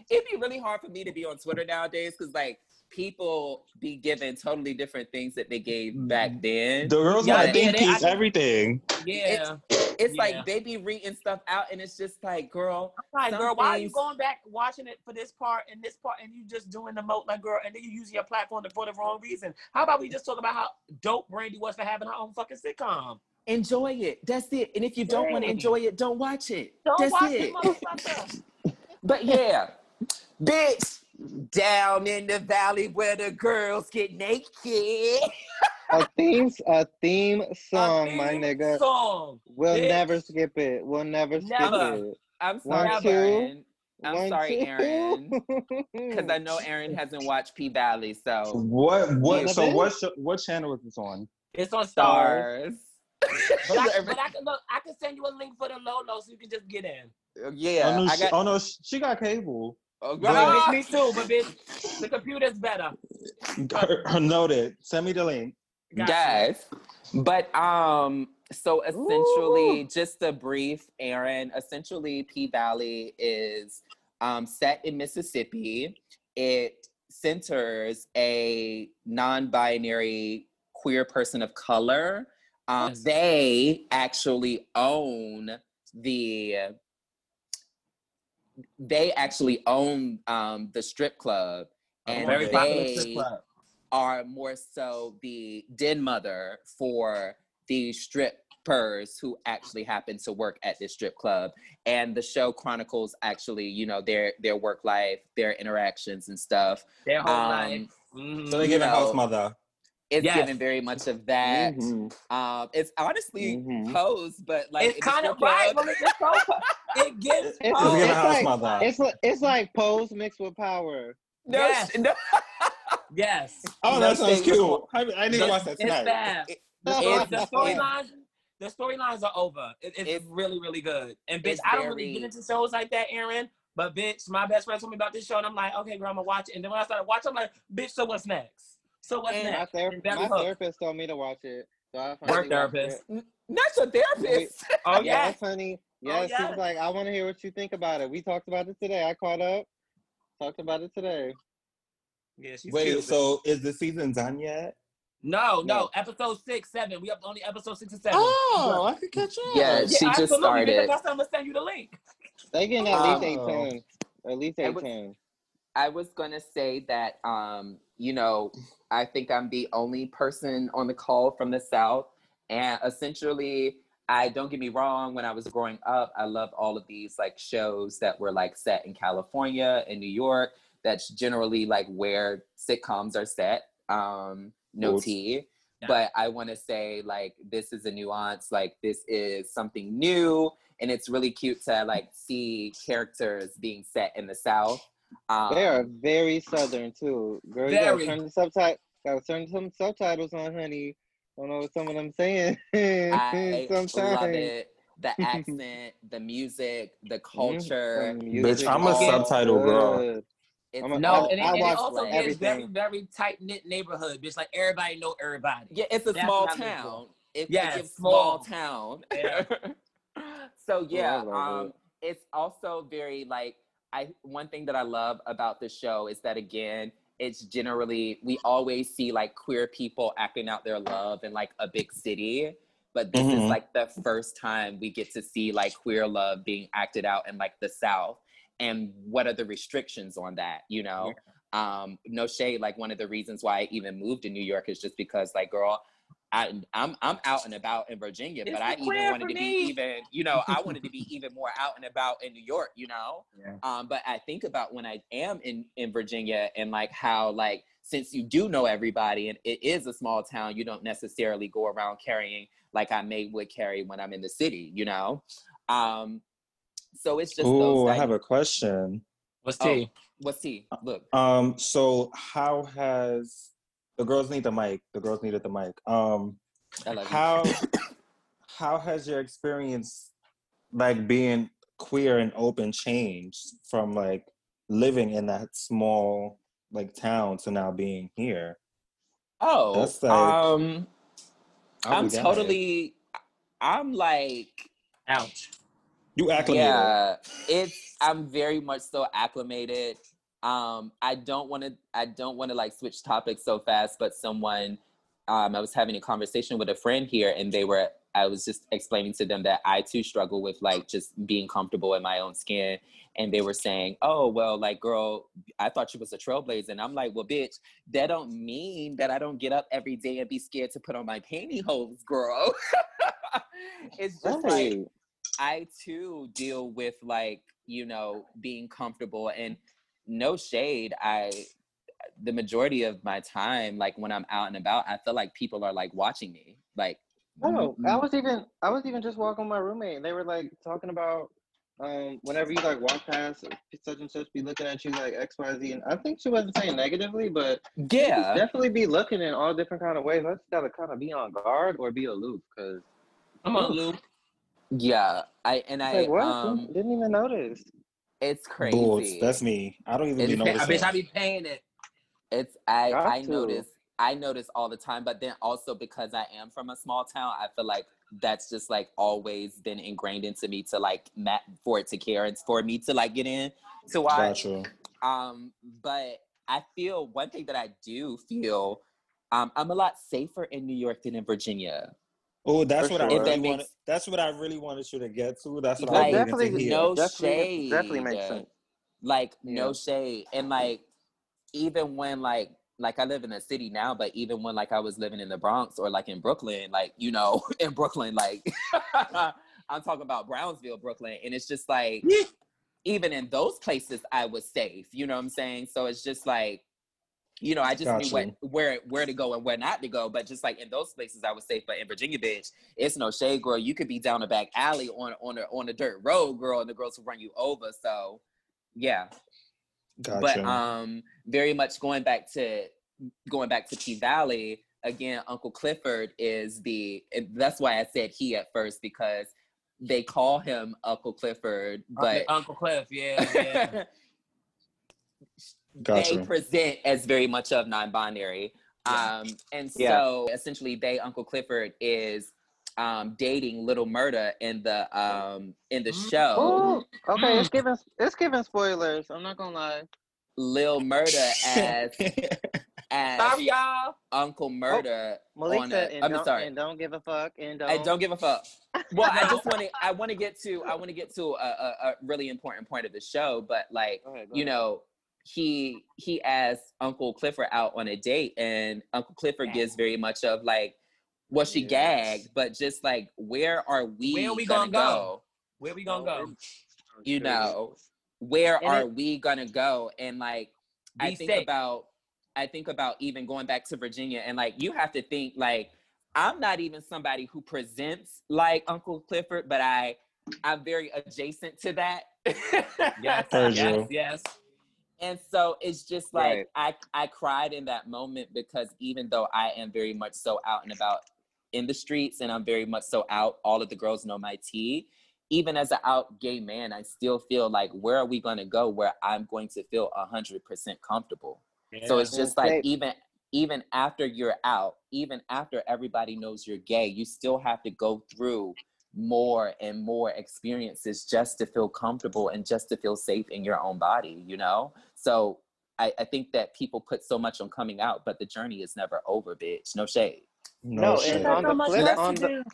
[SPEAKER 1] It'd be really hard for me to be on Twitter nowadays because like people be given totally different things that they gave back mm. then.
[SPEAKER 2] The girls
[SPEAKER 4] Yeah,
[SPEAKER 2] want
[SPEAKER 4] yeah,
[SPEAKER 2] think piece everything.
[SPEAKER 4] Yeah.
[SPEAKER 1] It's
[SPEAKER 4] Yeah.
[SPEAKER 1] like they be reading stuff out, and it's just like, girl,
[SPEAKER 4] Like,
[SPEAKER 1] Some
[SPEAKER 4] girl, why are you going back watching it for this part and this part and you just doing the moat like girl and then you using your platform for the wrong reason? How about we just talk about how dope Brandy was for having her own fucking sitcom?
[SPEAKER 1] Enjoy it. That's it. And if you don't want to enjoy it, don't watch it.
[SPEAKER 4] Don't
[SPEAKER 1] That's
[SPEAKER 4] watch
[SPEAKER 1] it.
[SPEAKER 4] it.
[SPEAKER 1] But yeah, bitch, down in the valley where the girls get naked.
[SPEAKER 3] A theme, a theme song,
[SPEAKER 4] A
[SPEAKER 3] my nigga.
[SPEAKER 4] Song.
[SPEAKER 3] We'll
[SPEAKER 4] bitch.
[SPEAKER 3] never skip it. We'll never skip
[SPEAKER 4] Never.
[SPEAKER 3] it.
[SPEAKER 1] I'm sorry,
[SPEAKER 3] two.
[SPEAKER 1] Aaron. I'm
[SPEAKER 3] One,
[SPEAKER 1] sorry,
[SPEAKER 3] two.
[SPEAKER 1] Aaron. Because I know Aaron hasn't watched P Valley, so
[SPEAKER 2] What what so what sh- what channel is this on?
[SPEAKER 4] It's on Starz.
[SPEAKER 1] Stars.
[SPEAKER 4] But I, but I can look, I can send you a link for the Lolo so you can just get in.
[SPEAKER 1] yeah,
[SPEAKER 2] oh, no,
[SPEAKER 1] I
[SPEAKER 2] she,
[SPEAKER 1] got.
[SPEAKER 2] oh no, she got cable.
[SPEAKER 1] Oh,
[SPEAKER 4] Girl,
[SPEAKER 1] girl.
[SPEAKER 4] bitch, me too, but bitch, the computer's better.
[SPEAKER 2] Noted. Send me the link.
[SPEAKER 4] Got you.
[SPEAKER 1] But um, so essentially, just a brief, Aaron. Essentially, P Valley is um set in Mississippi. It centers a non-binary queer person of color. Um,
[SPEAKER 4] Yes.
[SPEAKER 1] they actually own the they actually own um the strip club and
[SPEAKER 4] Very
[SPEAKER 1] they
[SPEAKER 4] strip club.
[SPEAKER 1] are more so the den mother for the strippers who actually happen to work at this strip club and the show chronicles actually you know their their work life their interactions and stuff
[SPEAKER 4] Their whole
[SPEAKER 1] um,
[SPEAKER 4] life. Mhm.
[SPEAKER 2] So they
[SPEAKER 1] You
[SPEAKER 2] give a house mother.
[SPEAKER 1] It's
[SPEAKER 4] Yes.
[SPEAKER 1] given very much of that
[SPEAKER 3] Mhm.
[SPEAKER 1] um it's honestly
[SPEAKER 3] Mhm.
[SPEAKER 1] posed but like
[SPEAKER 4] it's kind of
[SPEAKER 1] strip
[SPEAKER 4] right. Well, it's so, it gives.
[SPEAKER 3] It's,
[SPEAKER 2] It's giving a
[SPEAKER 3] it's like it's like it's like pose mixed with power.
[SPEAKER 1] no,
[SPEAKER 4] Yes.
[SPEAKER 1] no,
[SPEAKER 4] yes.
[SPEAKER 2] oh,
[SPEAKER 1] no
[SPEAKER 2] that sounds
[SPEAKER 1] shade.
[SPEAKER 2] cute. I, I need to watch that
[SPEAKER 4] It's
[SPEAKER 2] tonight.
[SPEAKER 4] bad.
[SPEAKER 1] It-
[SPEAKER 4] The, the storylines, the storylines are over. It- it's,
[SPEAKER 1] It's-
[SPEAKER 4] really, really good. And bitch, I don't really get into shows like that, Aaron. But bitch, my best friend told me about this show, and I'm like, okay, girl, I'm gonna watch it. And then when I started watching, I'm like, bitch, so what's next? So what's
[SPEAKER 1] And
[SPEAKER 3] My,
[SPEAKER 4] next?
[SPEAKER 3] ther-
[SPEAKER 4] And
[SPEAKER 3] my
[SPEAKER 4] hooked.
[SPEAKER 3] therapist told me to watch it. So I
[SPEAKER 4] Work
[SPEAKER 3] finally
[SPEAKER 4] therapist.
[SPEAKER 3] it.
[SPEAKER 1] not your therapist
[SPEAKER 4] Oh
[SPEAKER 3] Yes,
[SPEAKER 4] yeah.
[SPEAKER 3] honey.
[SPEAKER 4] Oh,
[SPEAKER 3] Yes, he
[SPEAKER 4] yes.
[SPEAKER 3] was like, I want to hear what you think about it. We talked about it today. I caught up. Talked about it today.
[SPEAKER 4] Yeah, she's
[SPEAKER 2] Wait,
[SPEAKER 4] cute.
[SPEAKER 2] so is the season done yet?
[SPEAKER 4] no, no,
[SPEAKER 3] No.
[SPEAKER 4] episode six, seven. We have only episode six and seven.
[SPEAKER 2] Oh, I could catch up.
[SPEAKER 1] Yeah,
[SPEAKER 4] Yeah,
[SPEAKER 1] she just started.
[SPEAKER 4] Because that's I'm gonna send you the link.
[SPEAKER 3] They getting at least eight
[SPEAKER 2] Oh.
[SPEAKER 3] tens. At least
[SPEAKER 1] I was- I was gonna say that um, you know, I think I'm the only person on the call from the South. And essentially, I don't get me wrong, when I was growing up, I loved all of these like shows that were like set in California and New York. That's generally like where sitcoms are set. Um, no
[SPEAKER 2] Cool.
[SPEAKER 1] tea.
[SPEAKER 4] Yeah.
[SPEAKER 1] But I want to say like this is a nuance, like this is something new, and it's really cute to like see characters being set in the South. Um,
[SPEAKER 3] They are very southern too. Girl, you gotta turn the subtitle. Gotta turn some subtitles on, honey. Don't know what some of them saying.
[SPEAKER 1] I love it. The accent, the music, the culture.
[SPEAKER 3] Some
[SPEAKER 2] Bitch,
[SPEAKER 3] music
[SPEAKER 2] I'm a
[SPEAKER 3] all
[SPEAKER 2] subtitle girl.
[SPEAKER 1] It's
[SPEAKER 3] a-
[SPEAKER 4] No,
[SPEAKER 1] all
[SPEAKER 4] and, it,
[SPEAKER 3] I
[SPEAKER 4] and it also
[SPEAKER 1] like-
[SPEAKER 4] is very,
[SPEAKER 3] everything.
[SPEAKER 4] very tight knit neighborhood, bitch. Like everybody know everybody.
[SPEAKER 1] Yeah, it's a
[SPEAKER 4] That's
[SPEAKER 1] small
[SPEAKER 4] what I'm looking
[SPEAKER 1] town. It, it
[SPEAKER 4] Yes,
[SPEAKER 1] gives small
[SPEAKER 4] small.
[SPEAKER 1] town.
[SPEAKER 4] Yeah.
[SPEAKER 1] so yeah,
[SPEAKER 3] love
[SPEAKER 1] um,
[SPEAKER 3] it.
[SPEAKER 1] it's also very like I. One thing that I love about the show is that again, it's generally we always see like queer people acting out their love in like a big city, but this is
[SPEAKER 2] Mhm.
[SPEAKER 1] like the first time we get to see like queer love being acted out in like the South. And what are the restrictions on that? You know, um, no shade. Like one of the reasons why I even moved to New York is just because, like, girl, I, I'm I'm out and about in Virginia,
[SPEAKER 4] It's
[SPEAKER 1] but I even wanted to
[SPEAKER 4] me.
[SPEAKER 1] be even, you know, I wanted to be even more out and about in New York, you know.
[SPEAKER 4] Yeah.
[SPEAKER 1] Um, but I think about when I am in in Virginia and like how like since you do know everybody and it is a small town, you don't necessarily go around carrying like I may would carry when I'm in the city, you know. Um, so it's just those.
[SPEAKER 2] Oh, I have a question.
[SPEAKER 4] What's
[SPEAKER 1] Oh.
[SPEAKER 4] T?
[SPEAKER 1] What's he? Look.
[SPEAKER 2] Um, so how has the girls need the mic? The girls needed the mic. Um,
[SPEAKER 1] I
[SPEAKER 2] how how has your experience like being queer and open changed from like living in that small like town to now being here?
[SPEAKER 1] Oh,
[SPEAKER 2] That's like-
[SPEAKER 1] um,
[SPEAKER 2] I'll
[SPEAKER 1] I'm
[SPEAKER 2] be down.
[SPEAKER 1] totally. I'm like,
[SPEAKER 4] Ouch.
[SPEAKER 2] You acclimated.
[SPEAKER 1] Yeah, it's I'm very much so acclimated. Um, I don't want to I don't want to like switch topics so fast, but someone um, I was having a conversation with a friend here, and they were I was just explaining to them that I too struggle with like just being comfortable in my own skin, and they were saying, "Oh, well, like girl, I thought you was a trailblazer," and I'm like, "Well, bitch, that don't mean that I don't get up every day and be scared to put on my pantyhose, girl." it's just like I too deal with like, you know, being comfortable. And no shade. I, the majority of my time, like when I'm out and about, I feel like people are like watching me. Like,
[SPEAKER 3] Oh, I was even I was even just walking with my roommate and they were like talking about um whenever you like walk past such and such be looking at you like XYZ and I think she wasn't saying negatively, but
[SPEAKER 1] yeah,
[SPEAKER 3] definitely be looking in all different kind of ways. I just gotta kind of be on guard or be aloof because
[SPEAKER 4] I'm aloof
[SPEAKER 1] yeah. I, and I,
[SPEAKER 3] like what
[SPEAKER 1] um,
[SPEAKER 3] didn't, didn't even notice.
[SPEAKER 1] It's crazy.
[SPEAKER 2] Bulls. That's me. I don't even
[SPEAKER 1] It's
[SPEAKER 2] be
[SPEAKER 1] okay.
[SPEAKER 4] I
[SPEAKER 2] noticing.
[SPEAKER 4] bitch, I be paying it.
[SPEAKER 1] It's I
[SPEAKER 3] Got
[SPEAKER 1] I
[SPEAKER 3] to.
[SPEAKER 1] notice I notice all the time, but then also because I am from a small town, I feel like that's just like always been ingrained into me to like ma- for it to care and for me to like get in to watch.
[SPEAKER 2] Gotcha.
[SPEAKER 1] Um, but I feel one thing that I do feel um, I'm a lot safer in New York than in Virginia.
[SPEAKER 2] Oh, that's
[SPEAKER 3] For
[SPEAKER 2] what I really
[SPEAKER 1] If that
[SPEAKER 2] wanted.
[SPEAKER 1] makes-
[SPEAKER 2] That's what I really wanted you to get to. That's what
[SPEAKER 1] Like,
[SPEAKER 2] I wanted to
[SPEAKER 3] definitely
[SPEAKER 2] hear.
[SPEAKER 1] no
[SPEAKER 3] definitely definitely makes sense.
[SPEAKER 1] Like
[SPEAKER 3] Yeah.
[SPEAKER 1] no shade. And like even when like like I live in a city now, but even when like I was living in the Bronx or like in Brooklyn, like you know, in Brooklyn, like I'm talking about Brownsville, Brooklyn, and it's just like even in those places I was safe. You know what I'm saying? So it's just like you know, I just
[SPEAKER 2] Got
[SPEAKER 1] knew what, where where to go and where not to go. But just like in those places, I was safe. But in Virginia, bitch, it's no shade, girl. You could be down a back alley on on a on a dirt road, girl, and the girls will run you over. So, yeah.
[SPEAKER 2] Gotcha.
[SPEAKER 1] But um, very much going back to going back to P Valley again. Uncle Clifford is the. and That's why I said he at first because they call him Uncle Clifford, but
[SPEAKER 4] Uncle Cliff, yeah, yeah.
[SPEAKER 2] gotcha.
[SPEAKER 1] they present as very much of non-binary.
[SPEAKER 4] Yeah.
[SPEAKER 1] Um, and
[SPEAKER 3] Yeah.
[SPEAKER 1] so essentially they Uncle Clifford is um dating Little Murda in the um in the
[SPEAKER 4] Mm.
[SPEAKER 1] show.
[SPEAKER 3] Oh, okay,
[SPEAKER 4] Mm.
[SPEAKER 3] it's giving it's giving spoilers. I'm not gonna lie.
[SPEAKER 1] Lil Murda as as
[SPEAKER 4] Sorry, y'all.
[SPEAKER 1] Uncle Murda
[SPEAKER 3] Malik
[SPEAKER 1] on
[SPEAKER 3] said,
[SPEAKER 1] a,
[SPEAKER 3] and
[SPEAKER 1] I'm
[SPEAKER 3] don't,
[SPEAKER 1] sorry.
[SPEAKER 3] and don't give a fuck, and don't.
[SPEAKER 1] I don't give a fuck. Well, I just want to. I want to get to. I want to get to a, a, a really important point of the show. But like,
[SPEAKER 3] Go ahead, go
[SPEAKER 1] you
[SPEAKER 3] ahead.
[SPEAKER 1] know, he he asked Uncle Clifford out on a date, and Uncle Clifford gives very much of like, well, she
[SPEAKER 3] Yes.
[SPEAKER 1] gagged, but just like, where are we?
[SPEAKER 4] Where are we
[SPEAKER 1] gonna,
[SPEAKER 4] gonna
[SPEAKER 1] go?
[SPEAKER 4] go? Where we gonna go?
[SPEAKER 1] You know, where
[SPEAKER 3] And
[SPEAKER 1] are
[SPEAKER 3] it-
[SPEAKER 1] we gonna go? And like, I think
[SPEAKER 4] safe.
[SPEAKER 1] about, I think about even going back to Virginia, and like, you have to think like, I'm not even somebody who presents like Uncle Clifford, but I, I'm very adjacent to that.
[SPEAKER 4] Yes,
[SPEAKER 2] Heard
[SPEAKER 4] yes, yes.
[SPEAKER 1] And so it's just like
[SPEAKER 3] Right.
[SPEAKER 1] I I cried in that moment because even though I am very much so out and about in the streets and I'm very much so out, all of the girls know my tea. Even as an out gay man, I still feel like where are we going to go where I'm going to feel hundred percent comfortable. So it's
[SPEAKER 3] Yeah.
[SPEAKER 1] just like even even after you're out, even after everybody knows you're gay, you still have to go through more and more experiences just to feel comfortable and just to feel safe in your own body, you know? So I, I think that people put so much on coming out, but the journey is never over, bitch. No shade.
[SPEAKER 2] No,
[SPEAKER 3] No,
[SPEAKER 2] shit.
[SPEAKER 3] and on the flip, on the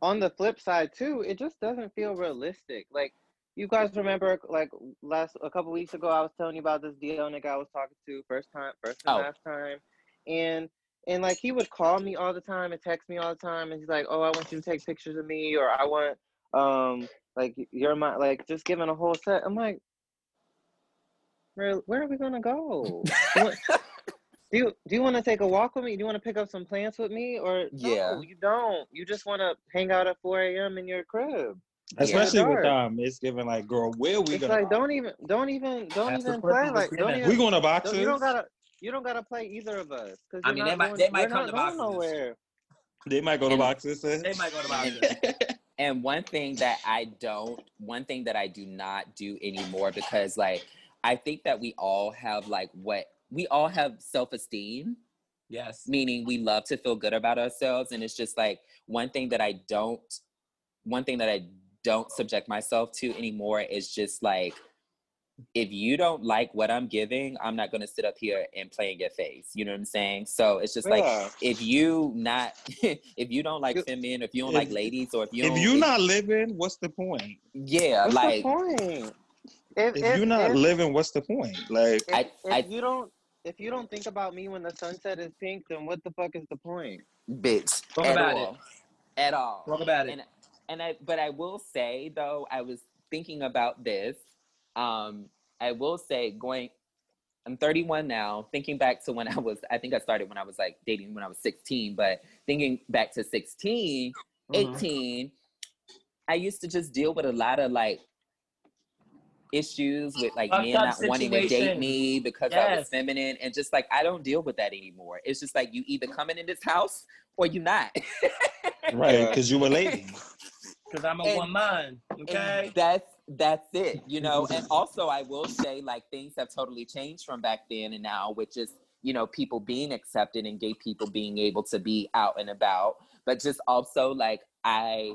[SPEAKER 3] on the flip side too, it just doesn't feel realistic. Like you guys remember, like last a couple weeks ago, I was telling you about this DL nigga I was talking to first time, first and
[SPEAKER 1] Oh.
[SPEAKER 3] last time, and and like he would call me all the time and text me all the time, and he's like, "Oh, I want you to take pictures of me," or "I want um like you're my like just giving a whole set." I'm like, where where are we gonna go? Do you do you want to take a walk with me? Do you want to pick up some plants with me, or
[SPEAKER 1] Yeah.
[SPEAKER 3] no? You don't. You just want to hang out at 4 a.m. in your crib.
[SPEAKER 2] Especially with
[SPEAKER 3] dark.
[SPEAKER 2] um, it's giving like, girl, where we
[SPEAKER 3] It's
[SPEAKER 2] gonna?
[SPEAKER 3] like don't even don't even don't
[SPEAKER 4] That's
[SPEAKER 3] even play like don't even
[SPEAKER 2] we going to
[SPEAKER 3] don't,
[SPEAKER 2] boxes?
[SPEAKER 3] you don't gotta you don't gotta play either of us because
[SPEAKER 4] I mean, they might- they might come to boxes.
[SPEAKER 3] nowhere.
[SPEAKER 2] They might go to
[SPEAKER 1] And-
[SPEAKER 2] boxes. sis.
[SPEAKER 4] They might go to
[SPEAKER 1] And-
[SPEAKER 4] boxing.
[SPEAKER 1] And one thing that I don't, one thing that I do not do anymore because like I think that we all have like what we all have self-esteem,
[SPEAKER 4] Yes.
[SPEAKER 1] meaning we love to feel good about ourselves. And it's just like one thing that I don't, one thing that I don't subject myself to anymore is just like if you don't like what I'm giving, I'm not gonna sit up here and play in your face. You know what I'm saying? So it's just like if you not if you don't like
[SPEAKER 3] You-
[SPEAKER 1] feminine, if you don't
[SPEAKER 2] If-
[SPEAKER 1] like ladies, or if you
[SPEAKER 2] If
[SPEAKER 1] don't,
[SPEAKER 2] you're not living, what's the point?
[SPEAKER 1] yeah,
[SPEAKER 3] What's
[SPEAKER 1] like
[SPEAKER 3] the point? If,
[SPEAKER 2] If you're not
[SPEAKER 3] if,
[SPEAKER 2] living, what's the point? Like,
[SPEAKER 3] if,
[SPEAKER 1] I-
[SPEAKER 3] if
[SPEAKER 1] I-
[SPEAKER 3] you don't if you don't think about me when the sunset is pink, then what the fuck is the point?
[SPEAKER 1] bitch
[SPEAKER 4] Talk
[SPEAKER 1] at
[SPEAKER 4] about
[SPEAKER 1] all, at all.
[SPEAKER 4] Talk about it.
[SPEAKER 1] and and I but I will say though I was thinking about this. Um, I will say going. I'm 31 now. Thinking back to when I was, I think I started when I was like dating when I was 16. But thinking back to 16,
[SPEAKER 4] Mhm.
[SPEAKER 1] 18, I used to just deal with a lot of like issues with like
[SPEAKER 4] Fucked
[SPEAKER 1] men
[SPEAKER 4] up
[SPEAKER 1] not wanting to date me because I was feminine, and just like I don't deal with that anymore. It's just like you either coming in this house or you not.
[SPEAKER 2] right? Because you were lady.
[SPEAKER 4] Because I'm a
[SPEAKER 1] And-
[SPEAKER 4] one man. Okay.
[SPEAKER 1] that's that's it, you know. and also, I will say, like things have totally changed from back then and now, which is you know people being accepted and gay people being able to be out and about, but just also like I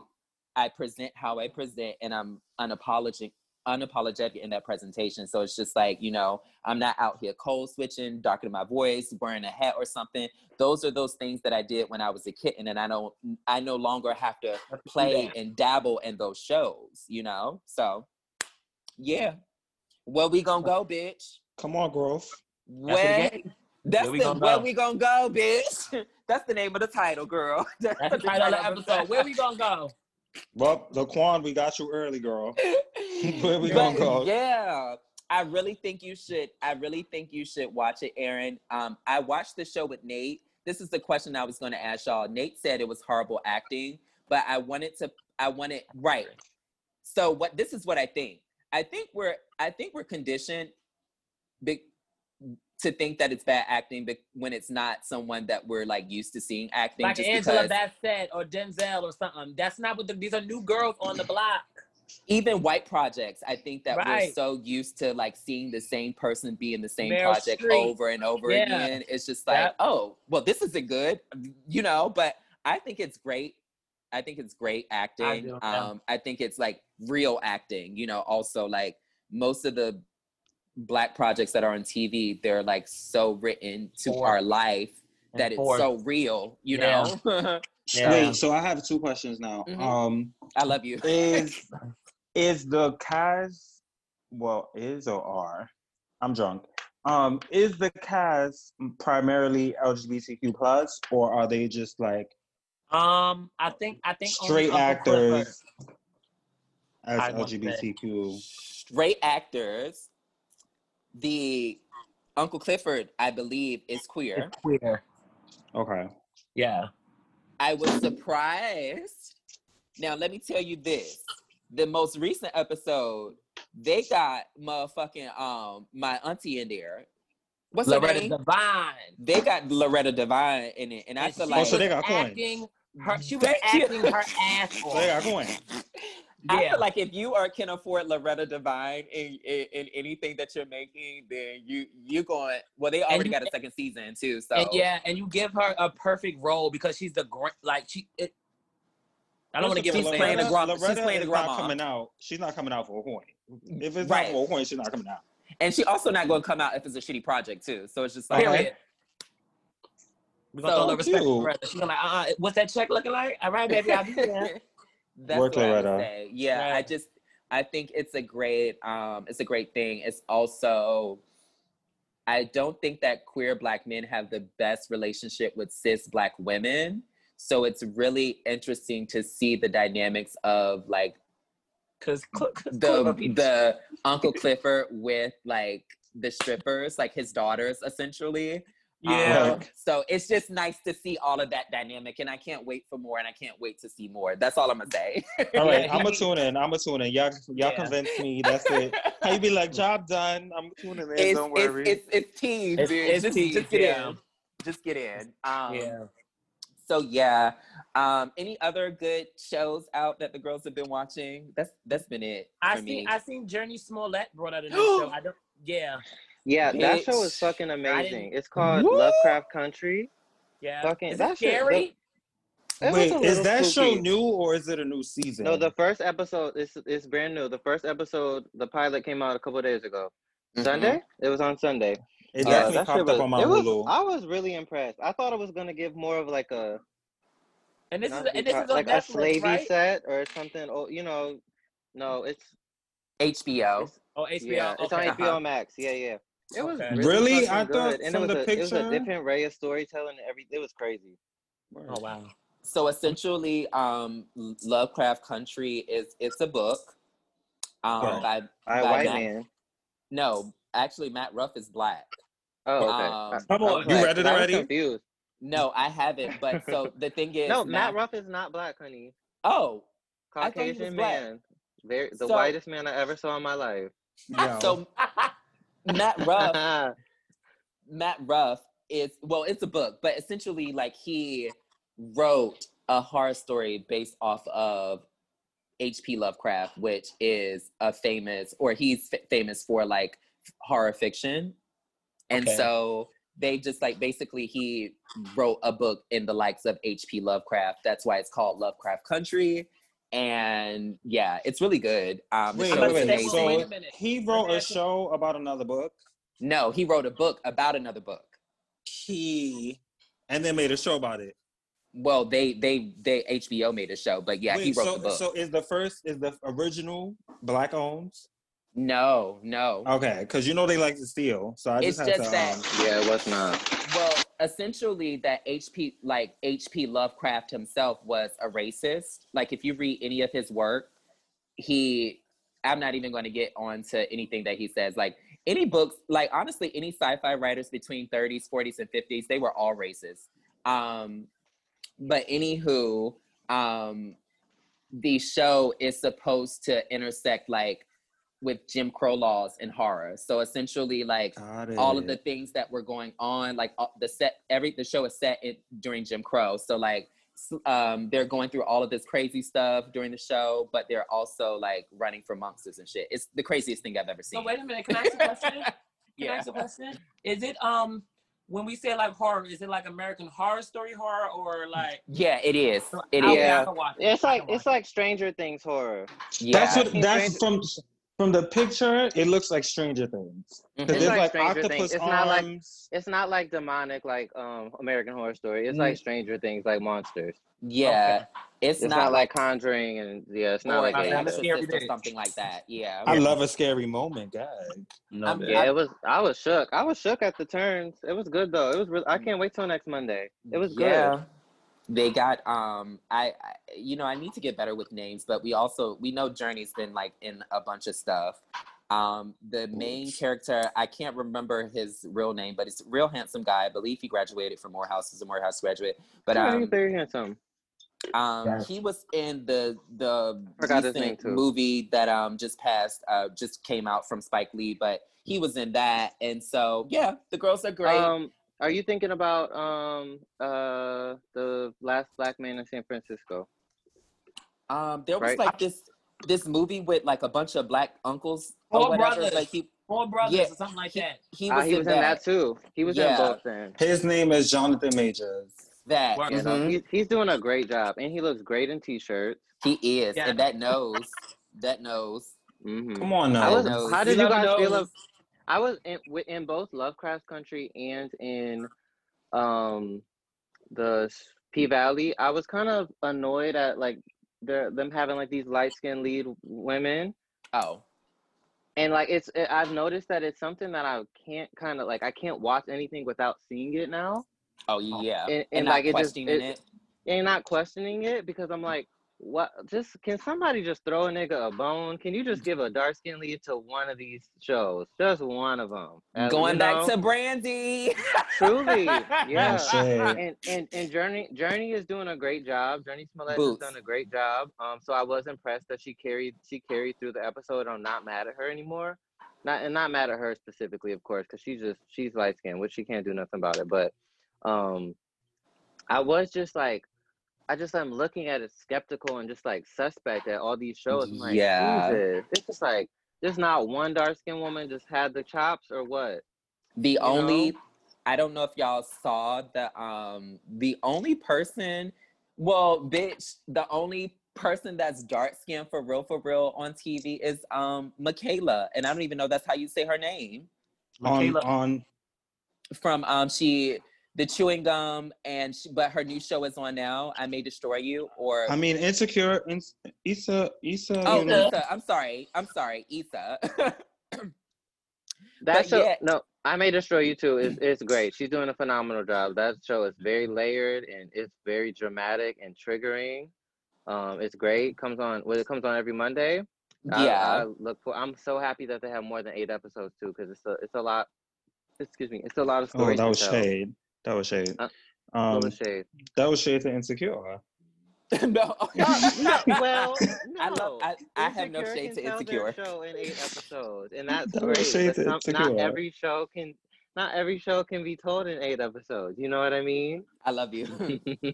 [SPEAKER 1] I present how I present, and I'm unapologetic unapologetic in that presentation. So it's just like, you know, I'm not out here code switching, darkening my voice, wearing a hat or something. Those are those things that I did when I was a kitten and I don't I no longer have to play and dabble in those shows, you know? So yeah. Where we gonna go, bitch?
[SPEAKER 2] Come on, growth.
[SPEAKER 4] That's
[SPEAKER 1] Where
[SPEAKER 4] the game.
[SPEAKER 1] that's
[SPEAKER 4] Where we
[SPEAKER 1] the
[SPEAKER 4] gonna
[SPEAKER 1] where
[SPEAKER 4] go?
[SPEAKER 1] we gonna go, bitch. That's the name of the title, girl.
[SPEAKER 4] That's the title of the episode. Where we gonna go?
[SPEAKER 2] Well, Laquan, we got you early, girl. Where we gonna go?
[SPEAKER 1] Yeah. I really think you should. I really think you should watch it, Aaron. Um, I watched the show with Nate. This is the question I was going to ask y'all. Nate said it was horrible acting, but I wanted to. I wanted right. So what? This is what I think. I think we're. I think we're conditioned, big, to think that it's bad acting, but when it's not someone that we're like used to seeing acting.
[SPEAKER 4] Like
[SPEAKER 1] just
[SPEAKER 4] Angela
[SPEAKER 1] because-
[SPEAKER 4] Bassett or Denzel or something. That's not what the, these are new girls on the block.
[SPEAKER 1] even white projects i think that we're so used to like seeing the same person be in the same
[SPEAKER 4] Meryl
[SPEAKER 1] project
[SPEAKER 4] Streep.
[SPEAKER 1] over and over
[SPEAKER 4] Yeah.
[SPEAKER 1] again it's just like
[SPEAKER 4] Yep.
[SPEAKER 1] oh well this isn't good you know but i think it's great i think it's great acting
[SPEAKER 4] do, yeah.
[SPEAKER 1] um i think it's like real acting you know also like most of the black projects that are on tv they're like so written to
[SPEAKER 4] For-
[SPEAKER 1] our life that it's
[SPEAKER 4] for-
[SPEAKER 1] so real you
[SPEAKER 4] Yeah.
[SPEAKER 1] know
[SPEAKER 4] Yeah.
[SPEAKER 2] Wait, so I have two questions now.
[SPEAKER 1] Mhm.
[SPEAKER 2] Um,
[SPEAKER 1] i love you
[SPEAKER 2] is is the cast well is or are i'm drunk um is the cast primarily lgbtq plus or are they just like
[SPEAKER 4] Um, I think I think
[SPEAKER 2] straight
[SPEAKER 4] Uncle
[SPEAKER 2] actors as
[SPEAKER 4] I
[SPEAKER 2] lgbtq
[SPEAKER 1] straight actors. The Uncle Clifford, I believe, is queer.
[SPEAKER 4] It's queer.
[SPEAKER 2] okay
[SPEAKER 4] Yeah.
[SPEAKER 1] I was surprised. Now, let me tell you this: the most recent episode, they got motherfucking um my auntie in there. What's her
[SPEAKER 4] Loretta
[SPEAKER 1] name?
[SPEAKER 4] Devine.
[SPEAKER 1] they got Loretta Devine in it, and I
[SPEAKER 4] And
[SPEAKER 1] feel
[SPEAKER 4] she
[SPEAKER 1] like
[SPEAKER 2] Oh, so they
[SPEAKER 4] was
[SPEAKER 2] got coins.
[SPEAKER 4] her, she was
[SPEAKER 1] Thank you.
[SPEAKER 4] acting her ass
[SPEAKER 2] so they
[SPEAKER 4] off.
[SPEAKER 2] got coin
[SPEAKER 1] I
[SPEAKER 4] Yeah.
[SPEAKER 1] feel like if you are can afford Loretta Devine in, in, in anything that you're making, then you you going well. They already
[SPEAKER 4] you-
[SPEAKER 1] got a second season too, so
[SPEAKER 4] And yeah, and you give her a perfect role because she's the great like she it, I don't want to give
[SPEAKER 1] She's
[SPEAKER 4] her
[SPEAKER 1] playing a
[SPEAKER 4] name.
[SPEAKER 1] gra- she's playing a grandma.
[SPEAKER 2] not coming out she's not coming out for a coin if it's
[SPEAKER 1] Right.
[SPEAKER 2] not for a coin she's not coming out
[SPEAKER 1] And she also not going to come out if it's a shitty project too. So it's just like,
[SPEAKER 2] Okay.
[SPEAKER 4] Period. We're gonna
[SPEAKER 1] So
[SPEAKER 4] throw the respect to. Loretta. She's gonna like, uh, what's that check looking like? All right, baby, I'll be there.
[SPEAKER 1] That's
[SPEAKER 2] Work,
[SPEAKER 1] what I would say. Yeah,
[SPEAKER 4] Yeah.
[SPEAKER 1] I just I think it's a great um it's a great thing. It's also I don't think that queer black men have the best relationship with cis black women. So it's really interesting to see the dynamics of like
[SPEAKER 4] Cause, cause
[SPEAKER 1] the the Uncle Clifford with like the strippers, like his daughters essentially.
[SPEAKER 4] Yeah.
[SPEAKER 1] Um, so it's just nice to see all of that dynamic, and I can't wait for more, and I can't wait to see more. That's all I'm gonna say.
[SPEAKER 2] all right i'm gonna tune in i'm gonna tune in y'all y'all
[SPEAKER 4] Yeah.
[SPEAKER 2] convinced me that's it how you be like job done i'm tuning in
[SPEAKER 1] it's,
[SPEAKER 2] don't worry
[SPEAKER 1] it's it's it's teens,
[SPEAKER 4] It's-
[SPEAKER 1] dude.
[SPEAKER 4] it's
[SPEAKER 1] just,
[SPEAKER 4] teens,
[SPEAKER 1] just get
[SPEAKER 4] yeah.
[SPEAKER 1] in. Just get in. Um,
[SPEAKER 4] yeah.
[SPEAKER 1] So yeah. Um, any other good shows out that the girls have been watching? That's that's been it for
[SPEAKER 4] I
[SPEAKER 1] me.
[SPEAKER 4] seen I seen Jurnee Smollett brought out a new show. I don't yeah.
[SPEAKER 3] Yeah, that show is fucking amazing. It's called
[SPEAKER 1] Woo!
[SPEAKER 3] Lovecraft Country.
[SPEAKER 4] Yeah.
[SPEAKER 3] Fucking-
[SPEAKER 4] Is
[SPEAKER 3] that
[SPEAKER 4] it
[SPEAKER 3] shit-
[SPEAKER 4] scary?
[SPEAKER 3] It
[SPEAKER 2] Wait, is
[SPEAKER 3] little
[SPEAKER 2] that show new or is it a new season?
[SPEAKER 3] No, the first episode is is brand new. The first episode, the pilot came out a couple days ago.
[SPEAKER 1] Mhm.
[SPEAKER 3] Sunday? It was on Sunday.
[SPEAKER 2] it
[SPEAKER 3] Uh,
[SPEAKER 2] definitely
[SPEAKER 3] that
[SPEAKER 2] popped
[SPEAKER 3] shit
[SPEAKER 2] up
[SPEAKER 3] was,
[SPEAKER 2] on my
[SPEAKER 3] it was,
[SPEAKER 2] Hulu.
[SPEAKER 3] I was really impressed. I thought it was gonna give more of like a
[SPEAKER 4] And this is and this is on
[SPEAKER 3] like a
[SPEAKER 4] Netflix,
[SPEAKER 3] slavey
[SPEAKER 4] right?
[SPEAKER 3] set or something. Oh, you know, no, it's
[SPEAKER 1] HBO.
[SPEAKER 3] it's
[SPEAKER 4] Oh, HBO.
[SPEAKER 3] yeah, it's on HBO
[SPEAKER 1] uh-huh.
[SPEAKER 3] Max. Yeah, yeah. It was
[SPEAKER 4] Okay.
[SPEAKER 3] really,
[SPEAKER 2] Really?
[SPEAKER 3] fucking
[SPEAKER 2] I thought
[SPEAKER 3] good, and it was
[SPEAKER 2] the
[SPEAKER 3] a it was a different ray of storytelling. And every it was crazy.
[SPEAKER 4] Oh wow.
[SPEAKER 1] So essentially, um, Lovecraft Country is it's a book. Um,
[SPEAKER 2] Right.
[SPEAKER 1] by,
[SPEAKER 3] I
[SPEAKER 1] by
[SPEAKER 3] white
[SPEAKER 1] Matt-
[SPEAKER 3] man.
[SPEAKER 1] No, actually, Matt Ruff is black.
[SPEAKER 3] Oh, okay.
[SPEAKER 1] Um,
[SPEAKER 3] I-
[SPEAKER 4] Come
[SPEAKER 3] I
[SPEAKER 4] on.
[SPEAKER 2] You
[SPEAKER 3] like-
[SPEAKER 2] read it already?
[SPEAKER 3] Confused.
[SPEAKER 1] No, I haven't. But so the thing is,
[SPEAKER 3] No, Matt Ruff is not black, honey.
[SPEAKER 1] Oh, I thought
[SPEAKER 3] Caucasian
[SPEAKER 1] black.
[SPEAKER 3] man. Very the
[SPEAKER 1] So-
[SPEAKER 3] whitest man I ever saw in my life.
[SPEAKER 2] Yo.
[SPEAKER 1] so Matt Ruff Matt Ruff is well, it's a book, but essentially, like he wrote a horror story based off of H.P. Lovecraft, which is a famous, or he's f- famous for like horror fiction, and
[SPEAKER 4] Okay.
[SPEAKER 1] so they just like basically he wrote a book in the likes of H.P. Lovecraft. That's why it's called Lovecraft Country. And yeah, it's really good. Um, the
[SPEAKER 2] wait, wait, wait. So
[SPEAKER 4] Wait a minute.
[SPEAKER 2] he wrote a show about another book.
[SPEAKER 1] No, he wrote a book about another book.
[SPEAKER 2] He and then made a show about it.
[SPEAKER 1] Well, they they they HBO made a show, but yeah, he wrote
[SPEAKER 2] so,
[SPEAKER 1] the book.
[SPEAKER 2] So is the first is the original black owned?
[SPEAKER 1] no, no.
[SPEAKER 2] Okay, because you know they like to steal. So I
[SPEAKER 1] it's
[SPEAKER 2] just had
[SPEAKER 1] just
[SPEAKER 2] to.
[SPEAKER 1] that.
[SPEAKER 2] um,
[SPEAKER 3] yeah, it was not.
[SPEAKER 1] Well, essentially, that HP like HP Lovecraft himself was a racist. Like, if you read any of his work, he. I'm not even going to get on to anything that he says. Like any books, like honestly, any sci-fi writers between 30s, 40s, and 50s, they were all racist. Um, but anywho, um, the show is supposed to intersect like with Jim Crow laws and horror. So essentially, like all of the things that were going on, like the set, every the show is set in, during Jim Crow. So like, um, they're going through all of this crazy stuff during the show, but they're also like running for monsters and shit. It's the craziest thing I've ever
[SPEAKER 4] So
[SPEAKER 1] seen.
[SPEAKER 4] wait a minute. Can I ask a question? Can I
[SPEAKER 1] yeah.
[SPEAKER 4] ask a question? Is it um when we say like horror, is it like American Horror Story horror or like?
[SPEAKER 1] Yeah, it is. It
[SPEAKER 4] I-
[SPEAKER 1] is.
[SPEAKER 3] Yeah.
[SPEAKER 4] I can watch it.
[SPEAKER 3] It's
[SPEAKER 4] I
[SPEAKER 3] like
[SPEAKER 4] can watch
[SPEAKER 3] it's like Stranger Things horror.
[SPEAKER 1] Yeah.
[SPEAKER 2] That's what that's
[SPEAKER 3] Stranger-
[SPEAKER 2] from from the picture. It looks like Stranger Things because
[SPEAKER 1] Mhm.
[SPEAKER 3] It's like
[SPEAKER 2] like,
[SPEAKER 3] Stranger Things.
[SPEAKER 2] octopus
[SPEAKER 3] It's not like-
[SPEAKER 2] arms.
[SPEAKER 3] It's not like demonic like um American Horror Story. It's
[SPEAKER 1] Mm.
[SPEAKER 3] like Stranger Things, like monsters.
[SPEAKER 1] Yeah. It's,
[SPEAKER 3] It's, not, like Conjuring and yeah, it's not like
[SPEAKER 4] Okay. I'm
[SPEAKER 3] either.
[SPEAKER 4] scared.
[SPEAKER 1] Exorcist or something like that. Yeah.
[SPEAKER 2] I love a scary moment, God.
[SPEAKER 4] No,
[SPEAKER 1] I'm-
[SPEAKER 3] Yeah, it was. I was shook. I was shook at the turns. It was good though. It was. Really, I can't wait till next Monday. It was good.
[SPEAKER 1] Yeah. They got um I, I you know I need to get better with names, but we also we know Jurnee's been like in a bunch of stuff. Um the main character, I can't remember his real name, but it's a real handsome guy. I believe he graduated from Morehouse, he's a Morehouse graduate. But
[SPEAKER 3] Yeah,
[SPEAKER 1] um
[SPEAKER 3] he's very handsome.
[SPEAKER 1] um
[SPEAKER 2] Yes.
[SPEAKER 1] he was in the the
[SPEAKER 3] Forgot his name,
[SPEAKER 1] recent movie that um just passed uh just came out from Spike Lee, but he was in that and so yeah, the girls are great.
[SPEAKER 3] Um, are you thinking about um uh the last black man in San Francisco?
[SPEAKER 1] Um, there was
[SPEAKER 3] Right.
[SPEAKER 1] like this this movie with like a bunch of black uncles or
[SPEAKER 4] Four
[SPEAKER 1] whatever.
[SPEAKER 4] brothers.
[SPEAKER 1] Like he
[SPEAKER 4] Four brothers
[SPEAKER 1] Yeah,
[SPEAKER 4] or something like
[SPEAKER 1] he,
[SPEAKER 4] that.
[SPEAKER 1] he
[SPEAKER 3] Ah,
[SPEAKER 1] was,
[SPEAKER 3] he
[SPEAKER 1] in,
[SPEAKER 3] was
[SPEAKER 1] that.
[SPEAKER 3] in that too. He was
[SPEAKER 1] Yeah.
[SPEAKER 3] in both then.
[SPEAKER 2] His name is Jonathan Majors.
[SPEAKER 1] That
[SPEAKER 4] Work.
[SPEAKER 3] You know,
[SPEAKER 1] mhm.
[SPEAKER 3] he's, he's doing a great job, and he looks great in t-shirts.
[SPEAKER 1] he is,
[SPEAKER 4] Yeah.
[SPEAKER 1] and that nose, that knows.
[SPEAKER 3] hmm
[SPEAKER 2] Come on now.
[SPEAKER 3] was, how did you
[SPEAKER 4] never
[SPEAKER 3] guys feel? Of, I was in in both Lovecraft Country and in um the P Valley. I was kind of annoyed at like the them having like these light skinned lead women,
[SPEAKER 1] Oh,
[SPEAKER 3] and like it's it, I've noticed that it's something that I can't kind of like I can't watch anything without seeing it now,
[SPEAKER 1] oh yeah,
[SPEAKER 3] and,
[SPEAKER 1] and,
[SPEAKER 3] and,
[SPEAKER 1] not
[SPEAKER 3] like it just it,
[SPEAKER 1] it.
[SPEAKER 3] and not questioning it because I'm like. What? Just can somebody just throw a nigga a bone? Can you just give a dark skin lead to one of these shows? Just one of them.
[SPEAKER 1] Going back to Brandy.
[SPEAKER 3] Truly, yeah. and and and Jurnee Jurnee is doing a great job. Jurnee Smollett
[SPEAKER 1] Boots.
[SPEAKER 3] has done a great job. Um, so I was impressed that she carried she carried through the episode. I'm not mad at her anymore. Not and not mad at her specifically, of course, because she's just she's light skinned, which she can't do nothing about it. But um, I was just like. I just am looking at it skeptical and just like suspect at all these shows. I'm like,
[SPEAKER 1] Yeah.
[SPEAKER 3] Jesus. It's just like there's not one dark skinned woman just had the chops or what?
[SPEAKER 1] The only
[SPEAKER 3] know?
[SPEAKER 1] I don't know if y'all saw the um the only person Well, bitch, the only person that's dark skinned for real, for real on TV is um Michaela, and I don't even know that's how you say her name.
[SPEAKER 2] on
[SPEAKER 4] Michaela.
[SPEAKER 2] on
[SPEAKER 1] From um she the chewing gum and she, but her new show is on now. I may destroy you or
[SPEAKER 2] I mean insecure Ins- isa Issa
[SPEAKER 1] oh
[SPEAKER 2] you know,
[SPEAKER 1] Issa. I'm sorry. I'm sorry, Issa.
[SPEAKER 3] That
[SPEAKER 1] But
[SPEAKER 3] show,
[SPEAKER 1] yet-
[SPEAKER 3] no, I May Destroy You too. It's, it's great. She's doing a phenomenal job. That show is very layered and it's very dramatic and triggering. Um, it's great. Comes on, well, it comes on every Monday.
[SPEAKER 1] Yeah.
[SPEAKER 3] I look for. I'm so happy that they have more than eight episodes too, because it's a, it's a lot. Excuse me, it's a lot of
[SPEAKER 2] Oh,
[SPEAKER 3] stories.
[SPEAKER 2] that
[SPEAKER 3] to
[SPEAKER 2] was shade. That was shade.
[SPEAKER 3] Uh,
[SPEAKER 2] Um,
[SPEAKER 3] Full of shade.
[SPEAKER 2] that was shade to insecure.
[SPEAKER 1] no.
[SPEAKER 3] no, well,
[SPEAKER 1] I
[SPEAKER 3] no.
[SPEAKER 1] love- I- I have no shade to
[SPEAKER 3] tell their
[SPEAKER 1] Insecure.
[SPEAKER 3] Show in eight episodes, and that's
[SPEAKER 2] That
[SPEAKER 3] great.
[SPEAKER 2] shade to
[SPEAKER 3] some, not every show can. Not every show can be told in eight episodes. You know what I mean?
[SPEAKER 1] I love you.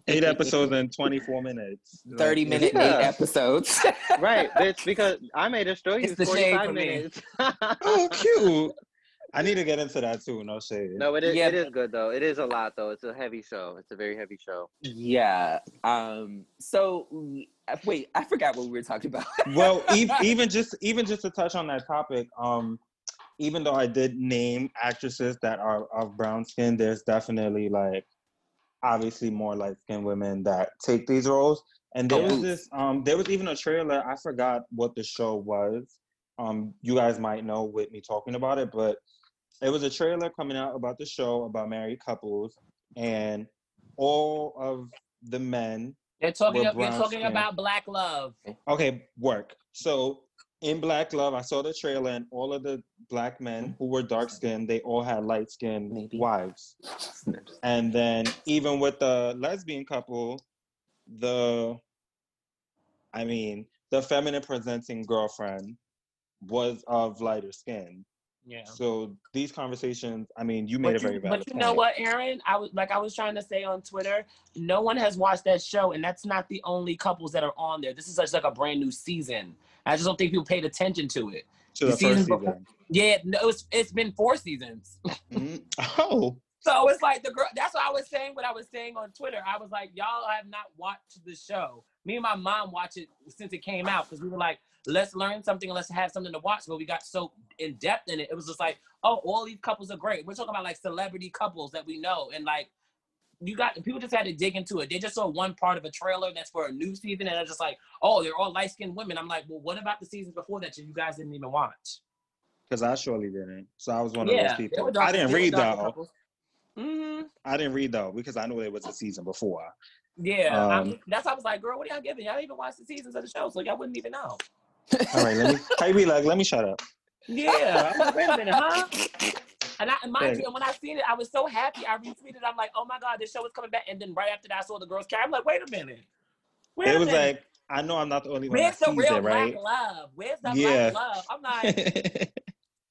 [SPEAKER 2] Eight episodes in 24 minutes.
[SPEAKER 1] 30
[SPEAKER 2] it's-
[SPEAKER 1] minute,
[SPEAKER 3] Yeah.
[SPEAKER 1] eight episodes.
[SPEAKER 3] right, bitch. Because I may destroy you.
[SPEAKER 1] It's the shade
[SPEAKER 3] 45
[SPEAKER 1] for me.
[SPEAKER 3] minutes.
[SPEAKER 2] Oh, cute. I need to get into that too. No shade.
[SPEAKER 3] no, it is.
[SPEAKER 1] Yeah,
[SPEAKER 3] it is good though. It is a lot though. It's a heavy show. It's a very heavy show.
[SPEAKER 1] yeah. Um. So wait, I forgot what we were talking about.
[SPEAKER 2] well, e- even just even just to touch on that topic, um, even though I did name actresses that are of brown skin, there's definitely like obviously more light skinned women that take these roles. And there
[SPEAKER 1] Oh,
[SPEAKER 2] was this um there was even a trailer, I forgot what the show was. Um, you guys might know with me talking about it, but it was a trailer coming out about the show about married couples and all of the men
[SPEAKER 4] They're talking.
[SPEAKER 2] We're
[SPEAKER 4] You're talking
[SPEAKER 2] skin.
[SPEAKER 4] about black love.
[SPEAKER 2] Okay, work. So in Black Love, I saw the trailer, and all of the black men who were dark skinned, they all had light skinned wives. And then even with the lesbian couple, the I mean, the feminine presenting girlfriend was of lighter skin.
[SPEAKER 4] Yeah.
[SPEAKER 2] So these conversations, I mean, you made
[SPEAKER 4] But
[SPEAKER 2] a very
[SPEAKER 4] you,
[SPEAKER 2] valid
[SPEAKER 4] but you
[SPEAKER 2] point.
[SPEAKER 4] know what, Aaron? I was like I was trying to say on Twitter, no one has watched that show, and that's not the only couples that are on there. This is such like a brand new season. I just don't think people paid attention to it.
[SPEAKER 2] To
[SPEAKER 4] the
[SPEAKER 2] the first
[SPEAKER 4] before-
[SPEAKER 2] season.
[SPEAKER 4] Yeah, no, it's it's been four seasons.
[SPEAKER 2] Mhm. Oh,
[SPEAKER 4] So it's like the girl. That's what I was saying. What I was saying on Twitter. I was like, y'all have not watched the show. Me and my mom watched it since it came out because we were like, let's learn something, let's have something to watch. But we got so in depth in it. It was just like, oh, all these couples are great. We're talking about like celebrity couples that we know, and like you got people just had to dig into it. They just saw one part of a trailer that's for a new season, and they're just like, oh, they're all light skinned women. I'm like, well, what about the seasons before that you guys didn't even watch?
[SPEAKER 2] because I surely didn't. So I was one of
[SPEAKER 4] yeah,
[SPEAKER 2] those people.
[SPEAKER 4] dark-
[SPEAKER 2] I didn't read though.
[SPEAKER 4] Mhm.
[SPEAKER 2] I didn't read though because I knew there was a season before.
[SPEAKER 4] Yeah,
[SPEAKER 2] Um,
[SPEAKER 4] I'm- that's why I was like, girl, what are y'all giving? Y'all even watch the seasons of the show, so y'all wouldn't even know.
[SPEAKER 2] All right, let me. I be like, let me shut up.
[SPEAKER 4] Yeah, I'm like, wait a minute, huh? And I and mind you, and when I seen it, I was so happy. I retweeted. I'm like, oh my god, this show is coming back. And then right after that, I saw the girls carry. I'm like, wait a minute. Wait
[SPEAKER 2] It
[SPEAKER 4] a
[SPEAKER 2] was
[SPEAKER 4] minute.
[SPEAKER 2] like I know I'm not the only one
[SPEAKER 4] where's the real
[SPEAKER 2] it, right?
[SPEAKER 4] black love? Where's the
[SPEAKER 2] Yeah.
[SPEAKER 4] black love? I'm like,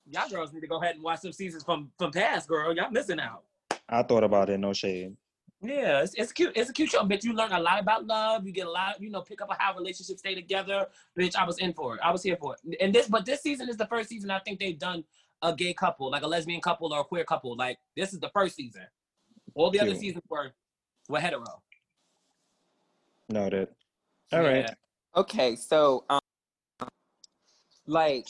[SPEAKER 4] y'all girls need to go ahead and watch some seasons from from past, girl. Y'all missing out.
[SPEAKER 2] I thought about it. No shade.
[SPEAKER 4] Yeah, it's, it's cute. It's a cute show, bitch. You learn a lot about love. You get a lot, you know, pick up on how relationships stay together. Bitch, I was in for it. I was here for it. And this, but this season is the first season I think they've done a gay couple, like a lesbian couple or a queer couple. Like this is the first season. All the other seasons were were hetero.
[SPEAKER 2] Noted. All right.
[SPEAKER 4] Yeah.
[SPEAKER 1] Okay, so um, like,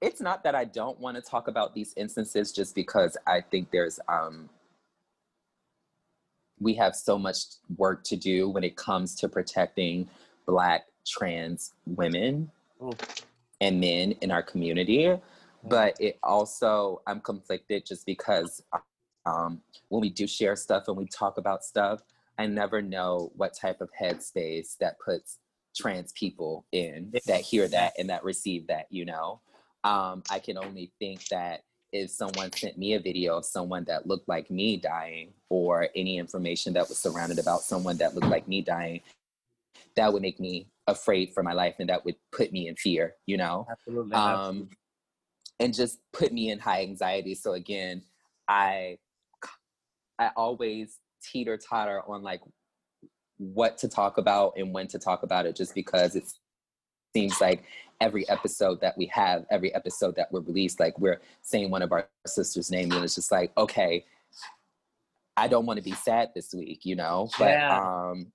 [SPEAKER 1] it's not that I don't want to talk about these instances, just because I think there's um, we have so much work to do when it comes to protecting Black trans women
[SPEAKER 4] Mm.
[SPEAKER 1] and men in our community. But it also, I'm conflicted just because um, when we do share stuff and we talk about stuff, I never know what type of headspace that puts trans people in that hear that and that receive that, you know? Um, I can only think that if someone sent me a video of someone that looked like me dying or any information that was surrounded about someone that looked like me dying, that would make me afraid for my life and that would put me in fear, you know?
[SPEAKER 4] Absolutely.
[SPEAKER 1] um, and just put me in high anxiety. So again, I I always teeter totter on like what to talk about and when to talk about it, just because it seems like every episode that we have, every episode that we're released, like we're saying one of our sisters' name, and it's just like, okay, I don't want to be sad this week, you know. But
[SPEAKER 4] Yeah.
[SPEAKER 1] um,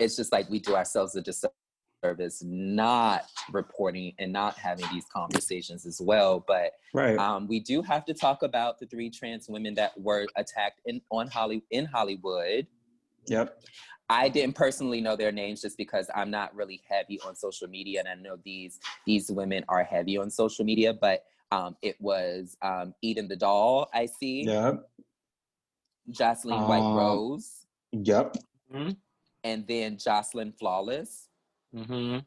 [SPEAKER 1] it's just like we do ourselves a disservice not reporting and not having these conversations as well. But
[SPEAKER 2] Right.
[SPEAKER 1] um, we do have to talk about the three trans women that were attacked in on Holly in Hollywood.
[SPEAKER 2] Yep.
[SPEAKER 1] I didn't personally know their names just because I'm not really heavy on social media, and I know these these women are heavy on social media. But um, it was um, Eden the doll. I see
[SPEAKER 2] Yep.
[SPEAKER 1] Jocelyn White
[SPEAKER 2] Um,
[SPEAKER 1] Rose,
[SPEAKER 2] Yep.
[SPEAKER 1] and then Jocelyn Flawless.
[SPEAKER 4] Mm-hmm.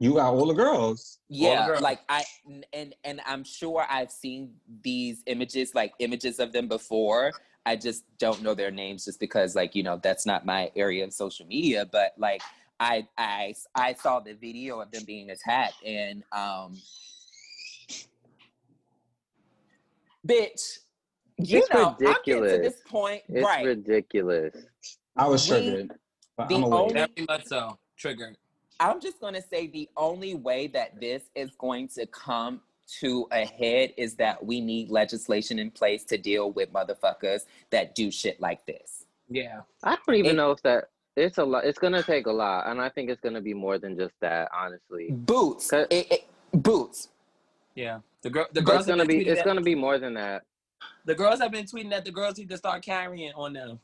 [SPEAKER 2] You got all the girls.
[SPEAKER 1] Yeah,
[SPEAKER 4] girls.
[SPEAKER 1] like I and and I'm sure I've seen these images, like images of them before. I just don't know their names, just because, like you know, that's not my area of social media. But like, I I I saw the video of them being attacked, and um, bitch, you
[SPEAKER 3] It's
[SPEAKER 1] know, I'm getting to this point,
[SPEAKER 3] It's
[SPEAKER 1] right?
[SPEAKER 3] ridiculous.
[SPEAKER 2] I was triggered. But
[SPEAKER 1] the
[SPEAKER 2] I'm
[SPEAKER 1] only-
[SPEAKER 4] Very much so. Triggered.
[SPEAKER 1] I'm just going to say the only way that this is going to come to a head is that we need legislation in place to deal with motherfuckers that do shit like this.
[SPEAKER 4] Yeah.
[SPEAKER 3] I don't even
[SPEAKER 1] It-
[SPEAKER 3] know if that it's a lot. It's gonna take a lot, and I think it's gonna be more than just that. Honestly,
[SPEAKER 1] Boots. It- it- boots.
[SPEAKER 4] Yeah. The girl the girls have
[SPEAKER 3] gonna be. It's
[SPEAKER 4] that-
[SPEAKER 3] gonna be more than that.
[SPEAKER 4] the girls have been tweeting that the girls need to start carrying on them.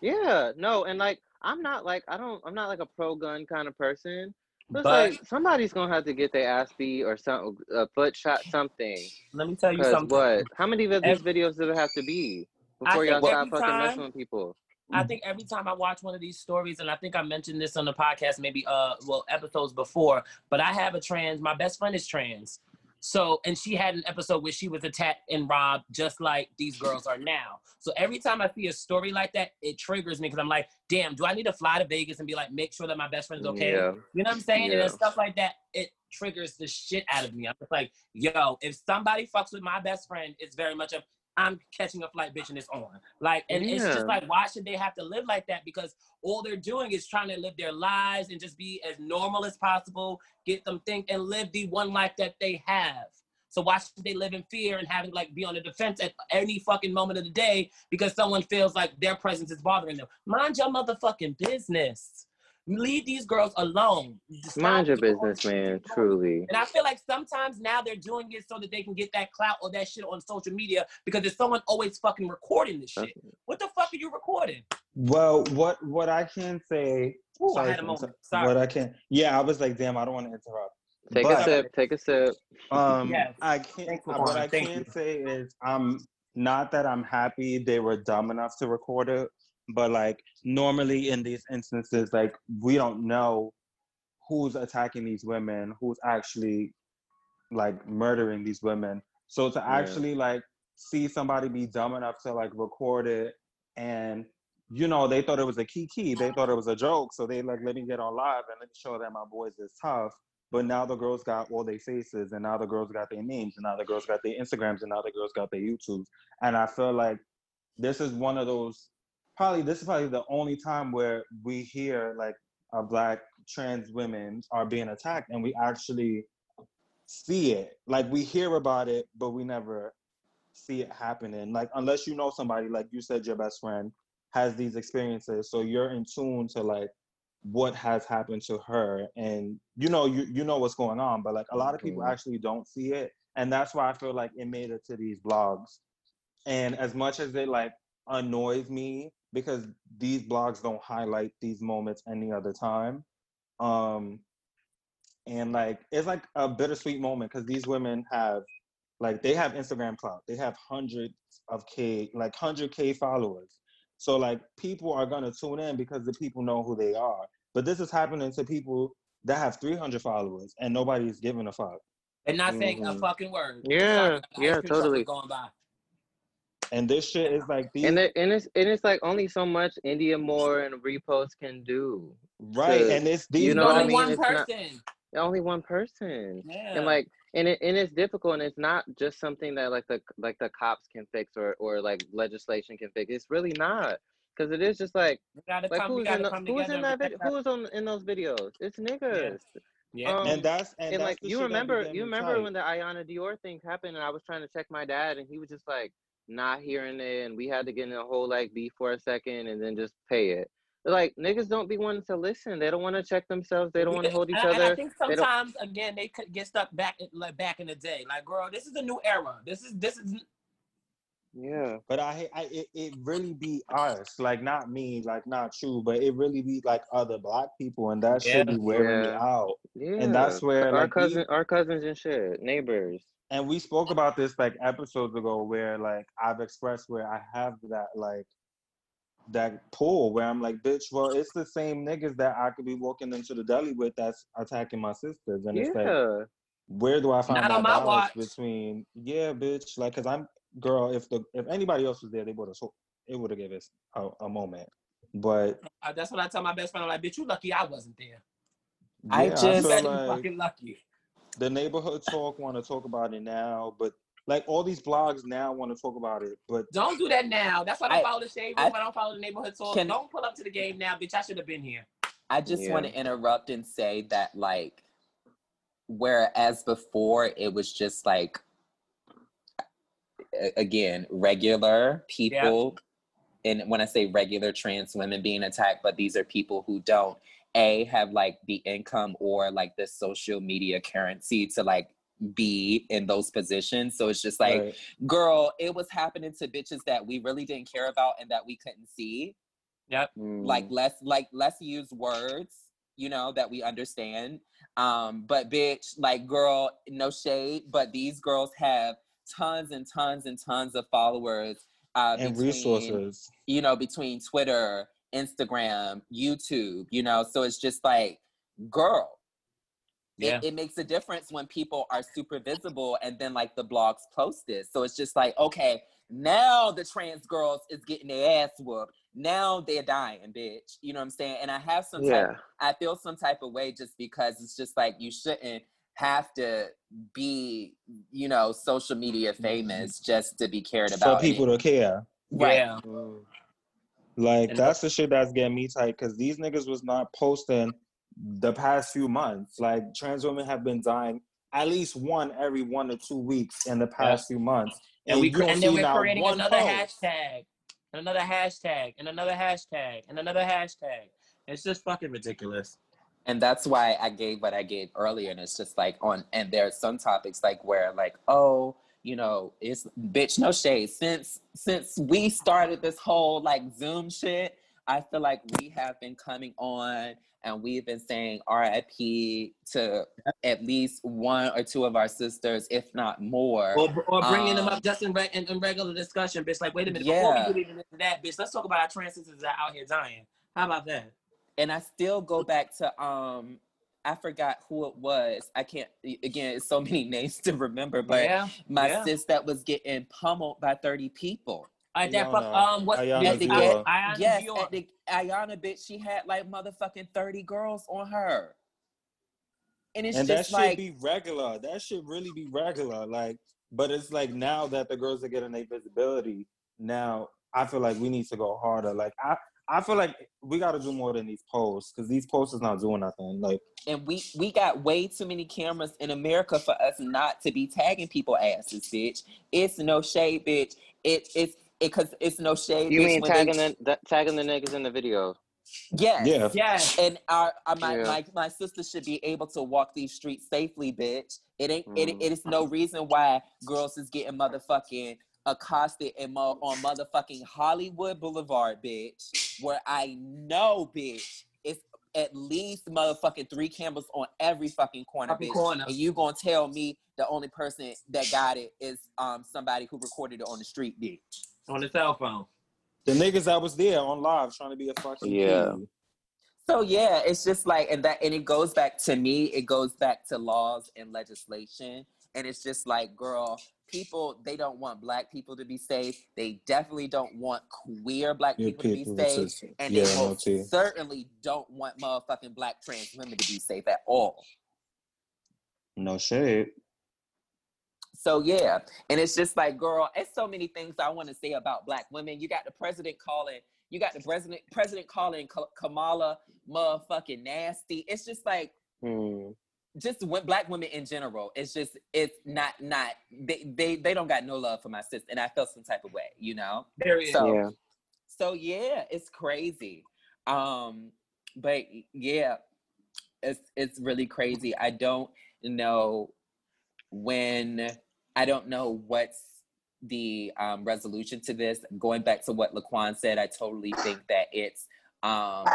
[SPEAKER 3] Yeah, no, and like I'm not like I don't. I'm not like a pro gun kind of person. But, like somebody's gonna have to get their ass beat or some a foot shot something.
[SPEAKER 4] let me tell you something.
[SPEAKER 3] what? How many of these videos does it have to be before y'all
[SPEAKER 4] every
[SPEAKER 3] fucking
[SPEAKER 4] time-
[SPEAKER 3] messing with people?
[SPEAKER 4] I think every time I watch one of these stories, and I think I mentioned this on the podcast, maybe uh, well, episodes before, but I have a trans. My best friend is trans, so and she had an episode where she was attacked and robbed, just like these girls are now. So every time I see a story like that, it triggers me because I'm like, damn, do I need to fly to Vegas and be like, make sure that my best friend is okay?
[SPEAKER 3] Yeah.
[SPEAKER 4] You know what I'm saying? And
[SPEAKER 3] Yeah.
[SPEAKER 4] then stuff like that, it triggers the shit out of me. I'm just like, yo, if somebody fucks with my best friend, it's very much a I'm catching a flight, bitch, and it's on. Like, and it's just like, why should they have to live like that? Because all they're doing is trying to live their lives and just be as normal as possible, get them think and live the one life that they have. So why should they live in fear and having like be on the defense at any fucking moment of the day because someone feels like their presence is bothering them? Mind your motherfucking business. Leave these girls alone. Stop
[SPEAKER 3] Mind your business,
[SPEAKER 4] what
[SPEAKER 3] man. Truly.
[SPEAKER 4] And I feel like sometimes now they're doing it so that they can get that clout or that shit on social media because there's someone always fucking recording this shit. What the fuck are you recording?
[SPEAKER 2] Well, what what I can say.
[SPEAKER 4] Ooh, I had a moment. Sorry.
[SPEAKER 2] What I can. Yeah, I was like, damn, I don't want to interrupt.
[SPEAKER 3] Take
[SPEAKER 2] But-
[SPEAKER 3] a sip. Take a sip.
[SPEAKER 2] Um,
[SPEAKER 4] Yes.
[SPEAKER 2] I can't. Uh, what. I
[SPEAKER 4] Thank
[SPEAKER 2] can
[SPEAKER 4] you.
[SPEAKER 2] say is, I'm not that I'm happy they were dumb enough to record it, but like normally in these instances, like we don't know who's attacking these women, who's actually like murdering these women. So to
[SPEAKER 3] Yeah.
[SPEAKER 2] actually like see somebody be dumb enough to like record it and you know they thought it was a kiki they thought it was a joke so they like let me get on live and let me show that my boys is tough but now the girls got all their faces and now the girls got their names and now the girls got their instagrams and now the girls got their youtubes and i feel like this is one of those probably this is probably the only time where we hear like a black trans women are being attacked and we actually see it. Like we hear about it but we never see it happening. Like unless you know somebody like you said your best friend has these experiences so you're in tune to like what has happened to her and you know you you know what's going on but like a lot of people
[SPEAKER 3] Mhm.
[SPEAKER 2] actually don't see it and that's why i feel like it made it to these blogs. And as much as it like annoys me because these blogs don't highlight these moments any other time um and like it's like a bittersweet moment because these women have like they have instagram clout they have hundreds of k like 100k followers so like people are gonna tune in because the people know who they are but this is happening to people that have 300 followers and nobody's giving a fuck
[SPEAKER 4] And not saying a
[SPEAKER 3] Mhm.
[SPEAKER 4] fucking word.
[SPEAKER 3] Yeah,
[SPEAKER 4] Sorry, the ice
[SPEAKER 3] yeah,
[SPEAKER 4] cream truck was
[SPEAKER 3] totally.
[SPEAKER 4] Going by.
[SPEAKER 2] And this shit is like these
[SPEAKER 3] And it, and it's and it's like only so much Indya Moore and repost can do.
[SPEAKER 2] right and it's these
[SPEAKER 3] you know what I mean?
[SPEAKER 4] one
[SPEAKER 3] It's not-
[SPEAKER 4] person.
[SPEAKER 3] Only one person.
[SPEAKER 4] Yeah.
[SPEAKER 3] And like and it and it's difficult and it's not just something that like the like the cops can fix or or like legislation can fix. It's really not. Cause it is just like like
[SPEAKER 4] come. We
[SPEAKER 3] in the, who's in that video? Who's on in those videos? It's niggas.
[SPEAKER 4] Yeah.
[SPEAKER 3] Um,
[SPEAKER 2] and that's and,
[SPEAKER 3] and
[SPEAKER 2] that's
[SPEAKER 3] like you
[SPEAKER 2] shit that be
[SPEAKER 3] remember you remember
[SPEAKER 2] tight.
[SPEAKER 3] when the Iyanna Dior thing happened and I was trying to check my dad and he was just like, not hearing it, and we had to get in a whole like beef for a second, and then just pay it. Like niggas don't be wanting to listen. They don't want to check themselves. They don't want to hold each
[SPEAKER 4] and,
[SPEAKER 3] other.
[SPEAKER 4] And I think
[SPEAKER 3] They
[SPEAKER 4] sometimes again they could get stuck back like back in the day. Like, girl, this is a new era. This is this is
[SPEAKER 3] yeah.
[SPEAKER 2] But I, I it, it really be us, like not me, like not you, but it really be like other black people, and that should be wearing me out.
[SPEAKER 3] Yeah.
[SPEAKER 2] And that's where
[SPEAKER 3] our
[SPEAKER 2] like, we-
[SPEAKER 3] cousin, our cousins and shit, neighbors.
[SPEAKER 2] And we spoke about this like episodes ago, where like I've expressed where I have that like that pull where I'm like, bitch, well, it's the same niggas that I could be walking into the deli with that's attacking my sisters, and it's like, where do I find
[SPEAKER 4] Not
[SPEAKER 2] that
[SPEAKER 4] my
[SPEAKER 2] balance
[SPEAKER 4] watch.
[SPEAKER 2] between yeah, bitch, like, cause I'm girl. If the if anybody else was there, they would have it would have given us a, a moment. But
[SPEAKER 4] uh, that's what I tell my best friend. I'm like, bitch, you lucky I wasn't there.
[SPEAKER 1] I
[SPEAKER 2] yeah,
[SPEAKER 1] just-
[SPEAKER 4] You
[SPEAKER 2] feel
[SPEAKER 4] better be
[SPEAKER 2] like
[SPEAKER 4] fucking lucky.
[SPEAKER 2] The neighborhood talk want to talk about it now, but like all these blogs now want to talk about it, but
[SPEAKER 4] Don't do that now. That's why I don't
[SPEAKER 1] I-
[SPEAKER 4] follow the shade
[SPEAKER 1] I-
[SPEAKER 4] room. I, don't follow the neighborhood talk.
[SPEAKER 1] Can-
[SPEAKER 4] don't pull up to the game now, bitch. I should have been here.
[SPEAKER 1] I just
[SPEAKER 3] Yeah.
[SPEAKER 1] want to interrupt and say that, like, whereas before it was just like, again, regular people, and when I say regular trans women being attacked, but these are people who don't a have like the income or like the social media currency to like be in those positions. So it's just like,
[SPEAKER 2] right.
[SPEAKER 1] girl, it was happening to bitches that we really didn't care about and that we couldn't see
[SPEAKER 3] Mm.
[SPEAKER 1] like let's like let's use words you know that we understand um but bitch like girl no shade but these girls have tons and tons and tons of followers uh
[SPEAKER 2] and
[SPEAKER 1] between,
[SPEAKER 2] resources.
[SPEAKER 1] you know between twitter instagram youtube you know so it's just like girl
[SPEAKER 4] Yeah.
[SPEAKER 1] it, it makes a difference when people are super visible and then like the blogs post this so it's just like okay now the trans girls is getting their ass whooped now they're dying bitch you know what i'm saying and i have some type
[SPEAKER 3] Yeah.
[SPEAKER 1] I feel some type of way just because it's just like you shouldn't have to be, you know, social media mm-hmm. famous just to be cared about.
[SPEAKER 2] For
[SPEAKER 1] about.
[SPEAKER 2] people to care.
[SPEAKER 1] right.
[SPEAKER 4] Yeah.
[SPEAKER 3] Mm.
[SPEAKER 2] Like
[SPEAKER 4] And-
[SPEAKER 2] that's the shit that's getting me tight because these niggas was not posting the past few months. Like trans women have been dying at least one every one to two weeks in the past few months.
[SPEAKER 4] And, we
[SPEAKER 2] you don't
[SPEAKER 4] and then
[SPEAKER 2] see
[SPEAKER 4] we're creating another
[SPEAKER 2] post.
[SPEAKER 4] hashtag, and another hashtag, and another hashtag, and another hashtag. It's just fucking ridiculous.
[SPEAKER 1] And that's why I gave what I gave earlier. And it's just like on, and there are some topics like where like, oh, you know, it's bitch, no shade. Since since we started this whole like Zoom shit, I feel like we have been coming on and we've been saying RIP to at least one or two of our sisters, if not more.
[SPEAKER 4] Or, or bringing them
[SPEAKER 1] Um,
[SPEAKER 4] up just in, re- in, in regular discussion, bitch. Like, wait a minute,
[SPEAKER 1] yeah.
[SPEAKER 4] before we get even into that, bitch, let's talk about our trans sisters that are out here dying. How about that?
[SPEAKER 1] and I still go back to um I forgot who it was. I can't again, it's so many names to remember, but
[SPEAKER 4] yeah,
[SPEAKER 1] my
[SPEAKER 4] yeah.
[SPEAKER 1] sis that was getting pummeled by 30 people.
[SPEAKER 4] I that fuck, um, what's
[SPEAKER 2] Iyanna
[SPEAKER 1] At the
[SPEAKER 4] Dior.
[SPEAKER 1] get-
[SPEAKER 4] Iyanna
[SPEAKER 1] yes,
[SPEAKER 4] Dior.
[SPEAKER 1] at the Iyanna bitch, she had like motherfucking 30 girls on her. And it's
[SPEAKER 2] and that
[SPEAKER 1] just
[SPEAKER 2] should be regular. That should really be regular. Like, but it's like now that the girls are getting their visibility, now I feel like we need to go harder. Like I, I feel like we got to do more than these posts because these posts is not doing nothing. Like,
[SPEAKER 1] and we we got way too many cameras in America for us not to be tagging people asses, bitch. It's no shade, bitch. It it's it cause it's no shade.
[SPEAKER 3] You
[SPEAKER 1] bitch,
[SPEAKER 3] mean
[SPEAKER 1] when they-
[SPEAKER 3] tagging the, the tagging the niggas in the video?
[SPEAKER 1] Yes.
[SPEAKER 2] yeah,
[SPEAKER 4] Yes.
[SPEAKER 1] And our, our my,
[SPEAKER 3] Yeah.
[SPEAKER 1] my my sister should be able to walk these streets safely, bitch. It ain't it,
[SPEAKER 3] Mm.
[SPEAKER 1] it is no reason why girls is getting motherfucking accosted in mo- on motherfucking Hollywood Boulevard, bitch. Where I know, bitch, it's at least motherfucking three cameras on every fucking corner,
[SPEAKER 4] Fucking
[SPEAKER 1] bitch.
[SPEAKER 4] corner.
[SPEAKER 1] And you gonna tell me the only person that got it is um somebody who recorded it on the street, bitch.
[SPEAKER 4] On the cell phone.
[SPEAKER 2] the niggas that was there on live trying to be a fucking
[SPEAKER 3] Yeah.
[SPEAKER 2] kid.
[SPEAKER 1] So yeah, it's just like and that and it goes back to me, it goes back to laws and legislation. And it's just like, girl, people they don't want black people to be safe. They definitely don't want queer black
[SPEAKER 2] Yeah,
[SPEAKER 1] people to be safe.
[SPEAKER 2] with
[SPEAKER 1] And
[SPEAKER 2] yeah,
[SPEAKER 1] they
[SPEAKER 2] no
[SPEAKER 1] most certainly don't want motherfucking black trans women to be safe at all.
[SPEAKER 2] No shade.
[SPEAKER 1] So yeah, and it's just like, girl, it's so many things I want to say about black women. You got the president calling, you got the president president calling Kamala motherfucking nasty. It's just like,
[SPEAKER 3] Hmm.
[SPEAKER 1] Just when black women in general, it's just it's not not they they they don't got no love for my sister, and I felt some type of way, you know.
[SPEAKER 4] Period.
[SPEAKER 1] So
[SPEAKER 3] Yeah.
[SPEAKER 1] so yeah, it's crazy. Um, but yeah, it's it's really crazy. I don't know when I don't know what's the um, resolution to this. Going back to what Laquan said, I totally think that it's um,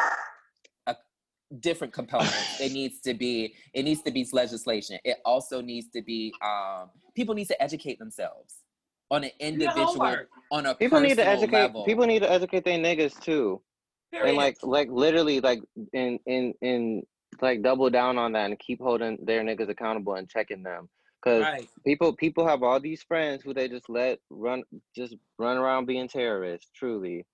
[SPEAKER 1] different components. it needs to be it needs to be legislation. It also needs to be um, people need to educate themselves on an individual on a
[SPEAKER 3] People need to educate.
[SPEAKER 1] level.
[SPEAKER 3] People need to educate their niggas too,
[SPEAKER 4] Period.
[SPEAKER 3] and like like literally like in in in like double down on that and keep holding their niggas accountable and checking them. Cause
[SPEAKER 4] right.
[SPEAKER 3] people people have all these friends who they just let run just run around being terrorists. Truly,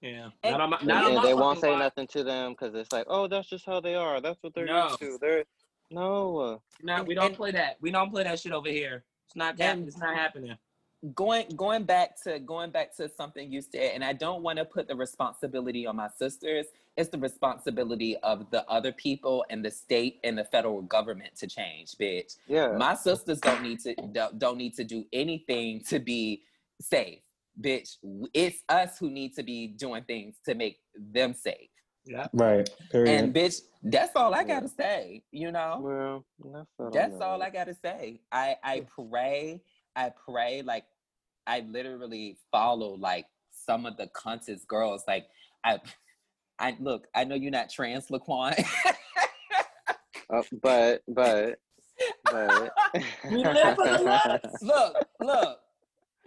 [SPEAKER 4] Yeah.
[SPEAKER 1] And-
[SPEAKER 4] Not on my,
[SPEAKER 3] and,
[SPEAKER 4] not on
[SPEAKER 3] they won't say
[SPEAKER 4] watch.
[SPEAKER 3] nothing to them because it's like, oh, that's just how they are. That's what they're
[SPEAKER 4] No.
[SPEAKER 3] used to. They're no.
[SPEAKER 4] No, we don't play that. We don't play that shit over here. It's not that. It's not happening.
[SPEAKER 1] going going back to going back to something you said and i don't want to put the responsibility on my sisters it's the responsibility of the other people and the state and the federal government to change bitch
[SPEAKER 3] Yeah.
[SPEAKER 1] my sisters don't need to don't, don't need to do anything to be safe bitch it's us who need to be doing things to make them safe
[SPEAKER 4] Yeah.
[SPEAKER 2] Right. Period.
[SPEAKER 1] and bitch that's all i gotta say you know
[SPEAKER 3] well, that's,
[SPEAKER 1] that's
[SPEAKER 3] I'm
[SPEAKER 1] all. I gotta say. I I pray, I pray like I literally follow like some of the cuntest girls. Like I, I look. I know you're not trans, Laquan.
[SPEAKER 3] Uh, but but but
[SPEAKER 4] We live for the
[SPEAKER 1] look, look.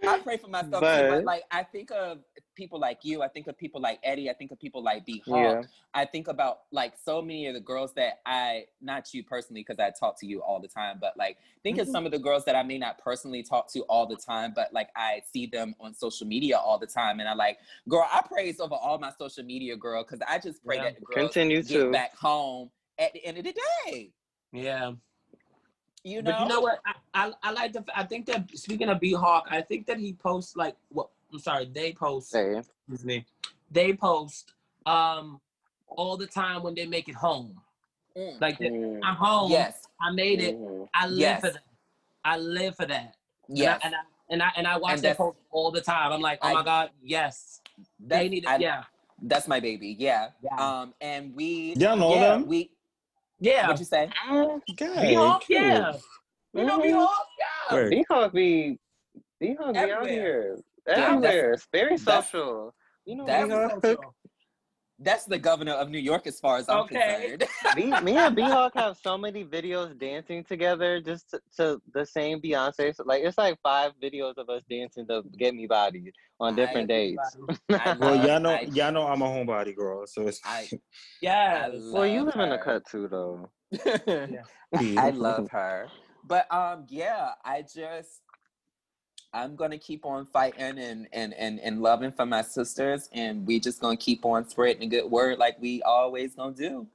[SPEAKER 1] I pray for myself too,
[SPEAKER 3] But-
[SPEAKER 1] but like I think of people like you. I think of people like Eddie. I think of people like B Hawk.
[SPEAKER 3] yeah.
[SPEAKER 1] I think about like so many of the girls that I, not you personally, because I talk to you all the time, but like think of
[SPEAKER 4] Mhm.
[SPEAKER 1] some of the girls that I may not personally talk to all the time, but like I see them on social media all the time, and I like, girl, I praise over all my social media, girl, because I just pray
[SPEAKER 4] Yeah.
[SPEAKER 1] that the girls
[SPEAKER 3] Continue
[SPEAKER 1] get
[SPEAKER 3] to.
[SPEAKER 1] back home at the end of the day.
[SPEAKER 4] Yeah.
[SPEAKER 1] You know,
[SPEAKER 4] But you know what? I, I, I like the. I think that speaking of B Hawk, I think that he posts like what? I'm sorry, they post.
[SPEAKER 3] Hey,
[SPEAKER 4] Excuse me. They post um all the time when they make it home.
[SPEAKER 1] Mm.
[SPEAKER 4] Like they-
[SPEAKER 3] mm,
[SPEAKER 4] I'm home.
[SPEAKER 1] yes,
[SPEAKER 4] I made it.
[SPEAKER 3] mhm.
[SPEAKER 4] I live
[SPEAKER 1] Yes.
[SPEAKER 4] for that. I live for that.
[SPEAKER 1] yes.
[SPEAKER 4] And I, and I and I, and I watch
[SPEAKER 1] And
[SPEAKER 4] that
[SPEAKER 1] that's-
[SPEAKER 4] post all the time. I'm like, oh
[SPEAKER 1] I-
[SPEAKER 4] my god, yes.
[SPEAKER 1] That's,
[SPEAKER 4] They need. It. yeah.
[SPEAKER 1] that's my baby. Yeah.
[SPEAKER 4] Yeah.
[SPEAKER 1] Um, and we,
[SPEAKER 2] Y'all know
[SPEAKER 1] yeah,
[SPEAKER 2] them?
[SPEAKER 1] we.
[SPEAKER 4] Yeah.
[SPEAKER 1] What you say?
[SPEAKER 2] Okay,
[SPEAKER 4] B Hawk.
[SPEAKER 2] cute.
[SPEAKER 4] Yeah. You know B
[SPEAKER 3] Mhm.
[SPEAKER 4] Hawk. Yeah.
[SPEAKER 2] Word.
[SPEAKER 3] B-Hawk be B-Hawk be out
[SPEAKER 1] Everywhere.
[SPEAKER 3] here.
[SPEAKER 1] Yeah, that's-
[SPEAKER 3] Everywhere. It's very
[SPEAKER 1] that's-
[SPEAKER 3] social. You know,
[SPEAKER 1] that's-
[SPEAKER 3] B-Hawk,
[SPEAKER 4] social.
[SPEAKER 1] That's the governor of New York, as far as I'm
[SPEAKER 4] Okay.
[SPEAKER 1] concerned.
[SPEAKER 3] B, me and B-Hawk have so many videos dancing together just to, to the same Beyonce. So, like, it's like five videos of us dancing to Get Me Bodied on different
[SPEAKER 1] I-
[SPEAKER 3] days.
[SPEAKER 1] I
[SPEAKER 2] Well, y'all know,
[SPEAKER 1] I-
[SPEAKER 2] y'all know I'm a homebody girl, so it's.
[SPEAKER 1] I-
[SPEAKER 4] Yes.
[SPEAKER 1] I
[SPEAKER 3] well, you
[SPEAKER 1] love
[SPEAKER 3] live in a
[SPEAKER 1] her.
[SPEAKER 3] cut too, though.
[SPEAKER 1] I love her. But um yeah, I just I'm gonna keep on fighting and and and and loving for my sisters and we just gonna keep on spreading the good word like we always gonna do.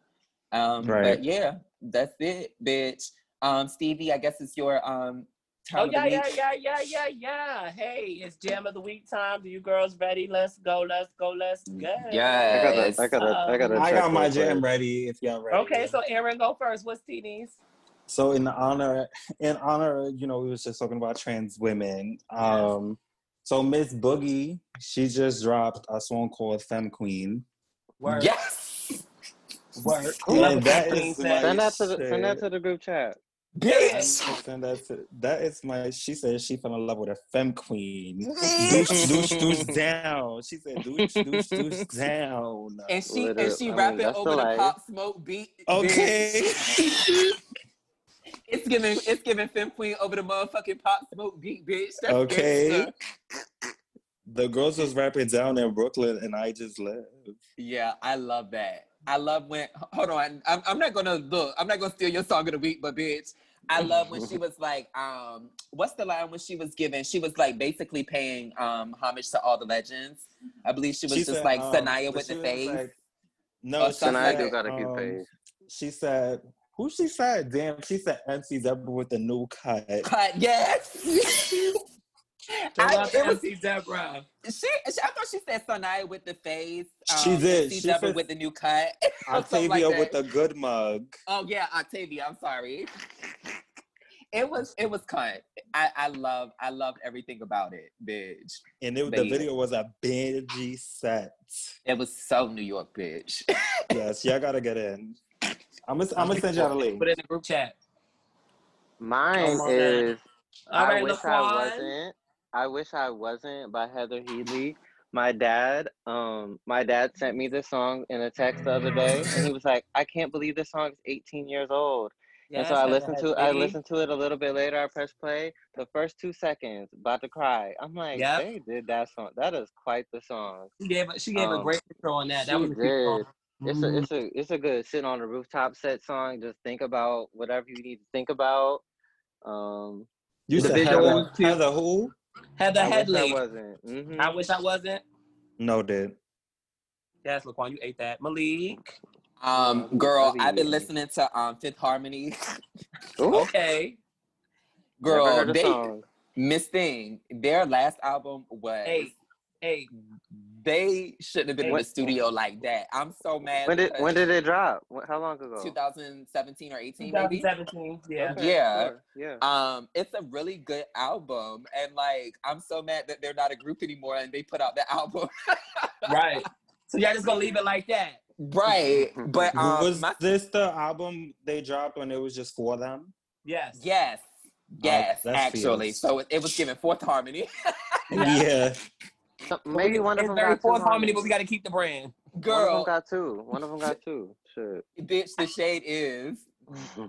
[SPEAKER 1] Um
[SPEAKER 2] Right.
[SPEAKER 1] but yeah, that's it, bitch. Um Stevie, I guess it's your um time
[SPEAKER 4] Oh
[SPEAKER 1] of the
[SPEAKER 4] yeah, yeah,
[SPEAKER 1] week.
[SPEAKER 4] yeah, yeah, yeah, yeah. Hey, it's jam of the week time. Do you girls ready? Let's go. Let's go. Let's go.
[SPEAKER 3] Yeah, I
[SPEAKER 1] Yes.
[SPEAKER 3] gotta, I gotta, I gotta.
[SPEAKER 2] I
[SPEAKER 3] check
[SPEAKER 2] got my jam ready. If y'all ready.
[SPEAKER 4] Okay, so Aaron, go first. What's TD's?
[SPEAKER 2] So in honor, in honor, you know, we was just talking about trans women. Um, so Miss Boogie, she just dropped a song called "Femme Queen."
[SPEAKER 4] Word.
[SPEAKER 1] Yes.
[SPEAKER 4] Word.
[SPEAKER 2] And
[SPEAKER 4] Love
[SPEAKER 2] that
[SPEAKER 4] it.
[SPEAKER 2] is
[SPEAKER 4] Queen
[SPEAKER 2] my.
[SPEAKER 3] Send that to the, send that to the group chat.
[SPEAKER 1] Bitch.
[SPEAKER 2] And that, that is my. She said she fell in love with a femme queen. douche, douche, douche down. She said douche, douche, douche down.
[SPEAKER 1] And she and
[SPEAKER 3] Literally,
[SPEAKER 1] she
[SPEAKER 3] I mean,
[SPEAKER 1] rapping over
[SPEAKER 3] the
[SPEAKER 1] the pop smoke beat.
[SPEAKER 2] Okay.
[SPEAKER 1] Bitch. it's giving it's giving Femme Queen over the motherfucking pop smoke beat, bitch. That's
[SPEAKER 2] Okay. The girls was rapping down in Brooklyn, and I just left.
[SPEAKER 1] Yeah, I love that. I love when hold on. I'm, I'm not gonna look. I'm not gonna steal your song of the week, but bitch, I love when she was like, um, what's the line when she was giving? She was like basically paying um homage to all the legends. I believe she was
[SPEAKER 2] She
[SPEAKER 1] just
[SPEAKER 2] said,
[SPEAKER 1] like
[SPEAKER 2] um,
[SPEAKER 1] Sanaya with the face.
[SPEAKER 2] like- no,
[SPEAKER 1] Or
[SPEAKER 3] Sanaya
[SPEAKER 1] like
[SPEAKER 3] do got a cute
[SPEAKER 2] um,
[SPEAKER 3] face.
[SPEAKER 2] She said, "Who?" She said, "Damn." She said, "MC's up with the new cut."
[SPEAKER 1] Cut, yes.
[SPEAKER 4] Shout
[SPEAKER 1] I-
[SPEAKER 4] out to
[SPEAKER 1] it was-
[SPEAKER 4] MC Deborah.
[SPEAKER 1] She, she, I thought she said Sanaya with the face. um,
[SPEAKER 2] She did.
[SPEAKER 1] MC
[SPEAKER 2] She
[SPEAKER 1] Deborah
[SPEAKER 2] said-
[SPEAKER 1] with the new cut. or something like
[SPEAKER 2] Octavia with
[SPEAKER 1] that.
[SPEAKER 2] the good mug.
[SPEAKER 1] Oh yeah, Octavia. I'm sorry. It was it was cunt. I I love I loved everything about it, bitch.
[SPEAKER 2] And it, the video was a bingy set.
[SPEAKER 1] It was so New York, bitch.
[SPEAKER 2] Yes, y'all gotta get in. I'm gonna I'm gonna send y'all the link.
[SPEAKER 4] Put it in the group chat.
[SPEAKER 3] Mine
[SPEAKER 4] Come on,
[SPEAKER 3] is
[SPEAKER 4] All
[SPEAKER 3] I
[SPEAKER 4] right,
[SPEAKER 3] wish I wasn't. I wish I wasn't by Heather Headley. My dad, um, my dad sent me this song in a text the other day, and he was like, "I can't believe this song is 18 years old." and so I listened to I listened to it a little bit later. I pressed play. The first two seconds, about to cry. I'm like,
[SPEAKER 4] Yep.
[SPEAKER 3] they did that song. That is quite the song.
[SPEAKER 4] She gave a, she gave a
[SPEAKER 3] Um,
[SPEAKER 4] great intro on that. That was a cute
[SPEAKER 3] did.
[SPEAKER 4] Song.
[SPEAKER 3] It's a
[SPEAKER 4] Mhm.
[SPEAKER 3] it's a it's a good sit on the rooftop set song. Just think about whatever you need to think about. Um,
[SPEAKER 2] You
[SPEAKER 4] The
[SPEAKER 2] said
[SPEAKER 4] visual
[SPEAKER 2] Heather,
[SPEAKER 4] was.
[SPEAKER 2] Heather who?
[SPEAKER 4] Heather
[SPEAKER 3] I wish
[SPEAKER 4] Headley.
[SPEAKER 3] I wasn't. Mhm.
[SPEAKER 4] I wish I wasn't.
[SPEAKER 2] No, did.
[SPEAKER 4] Yes, Laquan, you ate that. Malik.
[SPEAKER 1] Um, girl,
[SPEAKER 3] Bloody
[SPEAKER 1] I've been listening to um Fifth Harmony.
[SPEAKER 4] Okay.
[SPEAKER 1] Girl,
[SPEAKER 3] the
[SPEAKER 1] they
[SPEAKER 3] song.
[SPEAKER 1] Miss Thing, their last album was
[SPEAKER 4] Hey, hey.
[SPEAKER 1] They shouldn't have been in
[SPEAKER 3] When-
[SPEAKER 1] the studio like that. I'm so mad.
[SPEAKER 3] When did when did it drop? How long ago?
[SPEAKER 1] 2017 or 18 maybe?
[SPEAKER 4] 2017. Yeah.
[SPEAKER 3] Okay,
[SPEAKER 1] Yeah.
[SPEAKER 3] sure, Yeah.
[SPEAKER 1] Um, it's a really good album, and like I'm so mad that they're not a group anymore, and they put out the album.
[SPEAKER 4] Right. So y'all just gonna leave it like that.
[SPEAKER 1] right, but um,
[SPEAKER 2] was
[SPEAKER 1] my-
[SPEAKER 2] this the album they dropped when it was just for them?
[SPEAKER 4] Yes.
[SPEAKER 1] yes, yes,
[SPEAKER 2] that's
[SPEAKER 1] actually.
[SPEAKER 2] fierce.
[SPEAKER 1] So it, it was given Fourth Harmony.
[SPEAKER 2] Yeah.
[SPEAKER 3] So- Maybe one of
[SPEAKER 4] it's
[SPEAKER 3] them
[SPEAKER 4] very
[SPEAKER 3] got two
[SPEAKER 4] fourth harmony, but we got to keep the brand.
[SPEAKER 3] One of them got two. One of them got two. Shit.
[SPEAKER 1] bitch, the shade is.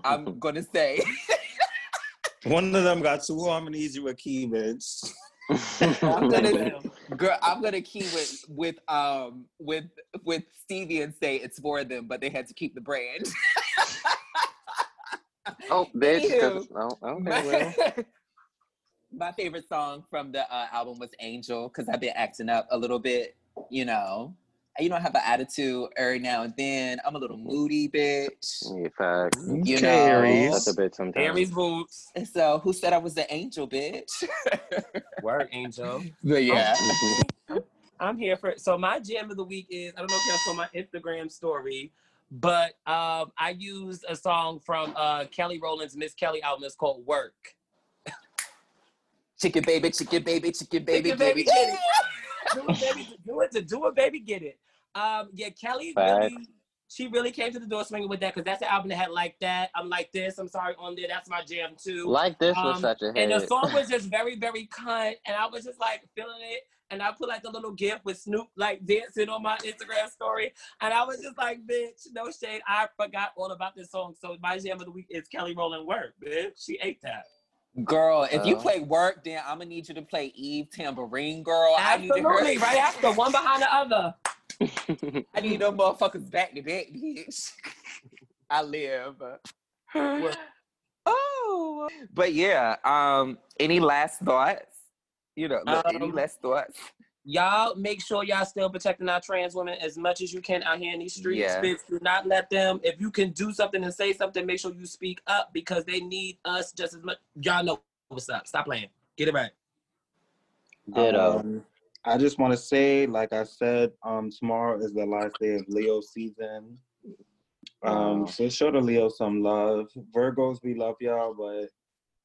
[SPEAKER 1] I'm gonna say.
[SPEAKER 2] One of them got two harmonies. You a key, bitch.
[SPEAKER 1] I'm gonna, girl, I'm gonna key with with um with with Stevie and say it's for them, but they had to keep the brand.
[SPEAKER 3] oh, bitch. 'cause-
[SPEAKER 1] Anywho.
[SPEAKER 3] Oh, okay, well.
[SPEAKER 1] My favorite song from the uh, album was Angel because I've been acting up a little bit, you know. You know, I have an attitude every now and then. I'm a little moody, bitch.
[SPEAKER 3] Yeah, facts.
[SPEAKER 1] You
[SPEAKER 2] Okay,
[SPEAKER 1] know.
[SPEAKER 2] Aries.
[SPEAKER 3] That's a bit sometimes.
[SPEAKER 4] Aries boots.
[SPEAKER 1] And so, who said I was the angel, bitch?
[SPEAKER 4] Word angel.
[SPEAKER 1] but yeah.
[SPEAKER 4] I'm here for so my jam of the week is I don't know if y'all saw my Instagram story, but um I used a song from uh Kelly Rowland's Miss Kelly album. It's called Work.
[SPEAKER 1] Chicken baby, chicken baby, chicken baby,
[SPEAKER 4] Chicken baby,
[SPEAKER 1] baby.
[SPEAKER 4] get it. do it, baby. Do it to do it, baby. Get it. Um, yeah, Kelly
[SPEAKER 3] Facts.
[SPEAKER 4] really, she really came to the door swinging with that because that's the album that had like that. I'm like this. I'm sorry on there. That's my jam too.
[SPEAKER 3] Like this was
[SPEAKER 4] Um,
[SPEAKER 3] such a hit.
[SPEAKER 4] And the song was just very, very cunt. And I was just like feeling it. And I put like the little gif with Snoop like dancing on my Instagram story. And I was just like, bitch, no shade. I forgot all about this song. So my jam of the week is Kelly Rowland Work, bitch. She ate that.
[SPEAKER 1] Girl, if you play work, then I'm gonna need you to play Eve Tambourine, girl. I need to
[SPEAKER 4] Absolutely, right after, one behind the other.
[SPEAKER 1] I need them motherfuckers back to back, bitch. I live. oh, but yeah. Um, any last thoughts? You know, look, any
[SPEAKER 4] Um,
[SPEAKER 1] last thoughts?
[SPEAKER 4] Y'all make sure y'all still protecting our trans women as much as you can out here in these streets.
[SPEAKER 1] Yeah.
[SPEAKER 4] Bitch, do not let them. If you can do something and say something, make sure you speak up because they need us just as much. Y'all know what's up. Stop playing. Get it right.
[SPEAKER 3] Ditto.
[SPEAKER 2] Um, I just want to say, like I said, um, tomorrow is the last day of Leo season. Um, so show the Leo some love. Virgos, we love y'all, but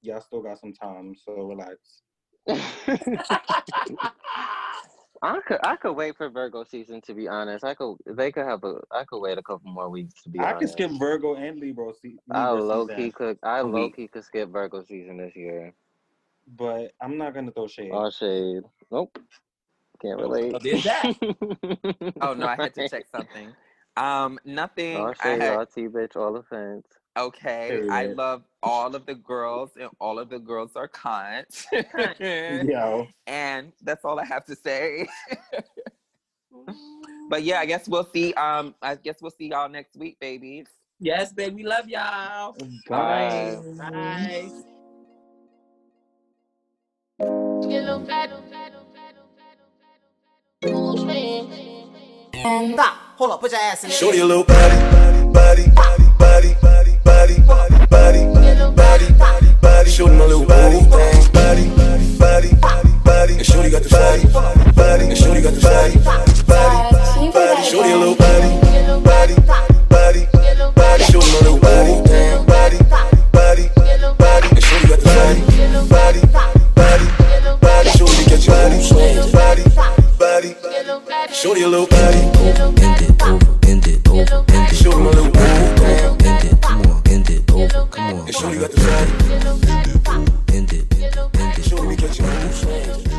[SPEAKER 2] y'all still got some time, so relax.
[SPEAKER 3] I could I could wait for Virgo season to be honest. I could they could have a I could wait a couple more weeks to be honest.
[SPEAKER 2] I
[SPEAKER 3] honest.
[SPEAKER 2] can skip Virgo and Libra, se-
[SPEAKER 3] I
[SPEAKER 2] Libra
[SPEAKER 3] low
[SPEAKER 2] season,
[SPEAKER 3] key could I
[SPEAKER 1] A
[SPEAKER 3] low key could skip Virgo season this year.
[SPEAKER 2] but I'm not gonna throw shade.
[SPEAKER 3] All shade. Nope. Can't relate.
[SPEAKER 4] So there's that.
[SPEAKER 1] Oh no, I had to check something. Um, nothing.
[SPEAKER 3] All
[SPEAKER 1] I
[SPEAKER 3] shade,
[SPEAKER 1] had,
[SPEAKER 3] all tea, bitch, all offense.
[SPEAKER 1] Okay, I love all of the girls, and all of the girls are kind.
[SPEAKER 2] Yo,
[SPEAKER 1] and that's all I have to say. but yeah, I guess we'll see. Um, I guess we'll see y'all next week, babies.
[SPEAKER 4] yes, baby. We love y'all.
[SPEAKER 2] bye.
[SPEAKER 4] Bye.
[SPEAKER 5] Get a fat, Who's man?
[SPEAKER 6] Stop. Hold up. Put your ass in the
[SPEAKER 7] Show your little body, body, body, body, body, body, body, body, body, shooting a little body body, body, body, and shorty got the body, body, shorty got the body, body, body, shorty a little body, body, body, body, little body body, body, body, and got the body, body, body, body, your body, a little body, bend
[SPEAKER 8] it over, bend it over, bend it. Over, bend it over, bend it. Over bend it over. Come on, show it, got it, bend it, bend it, bend it, bend it, bend it, bend it, bend it,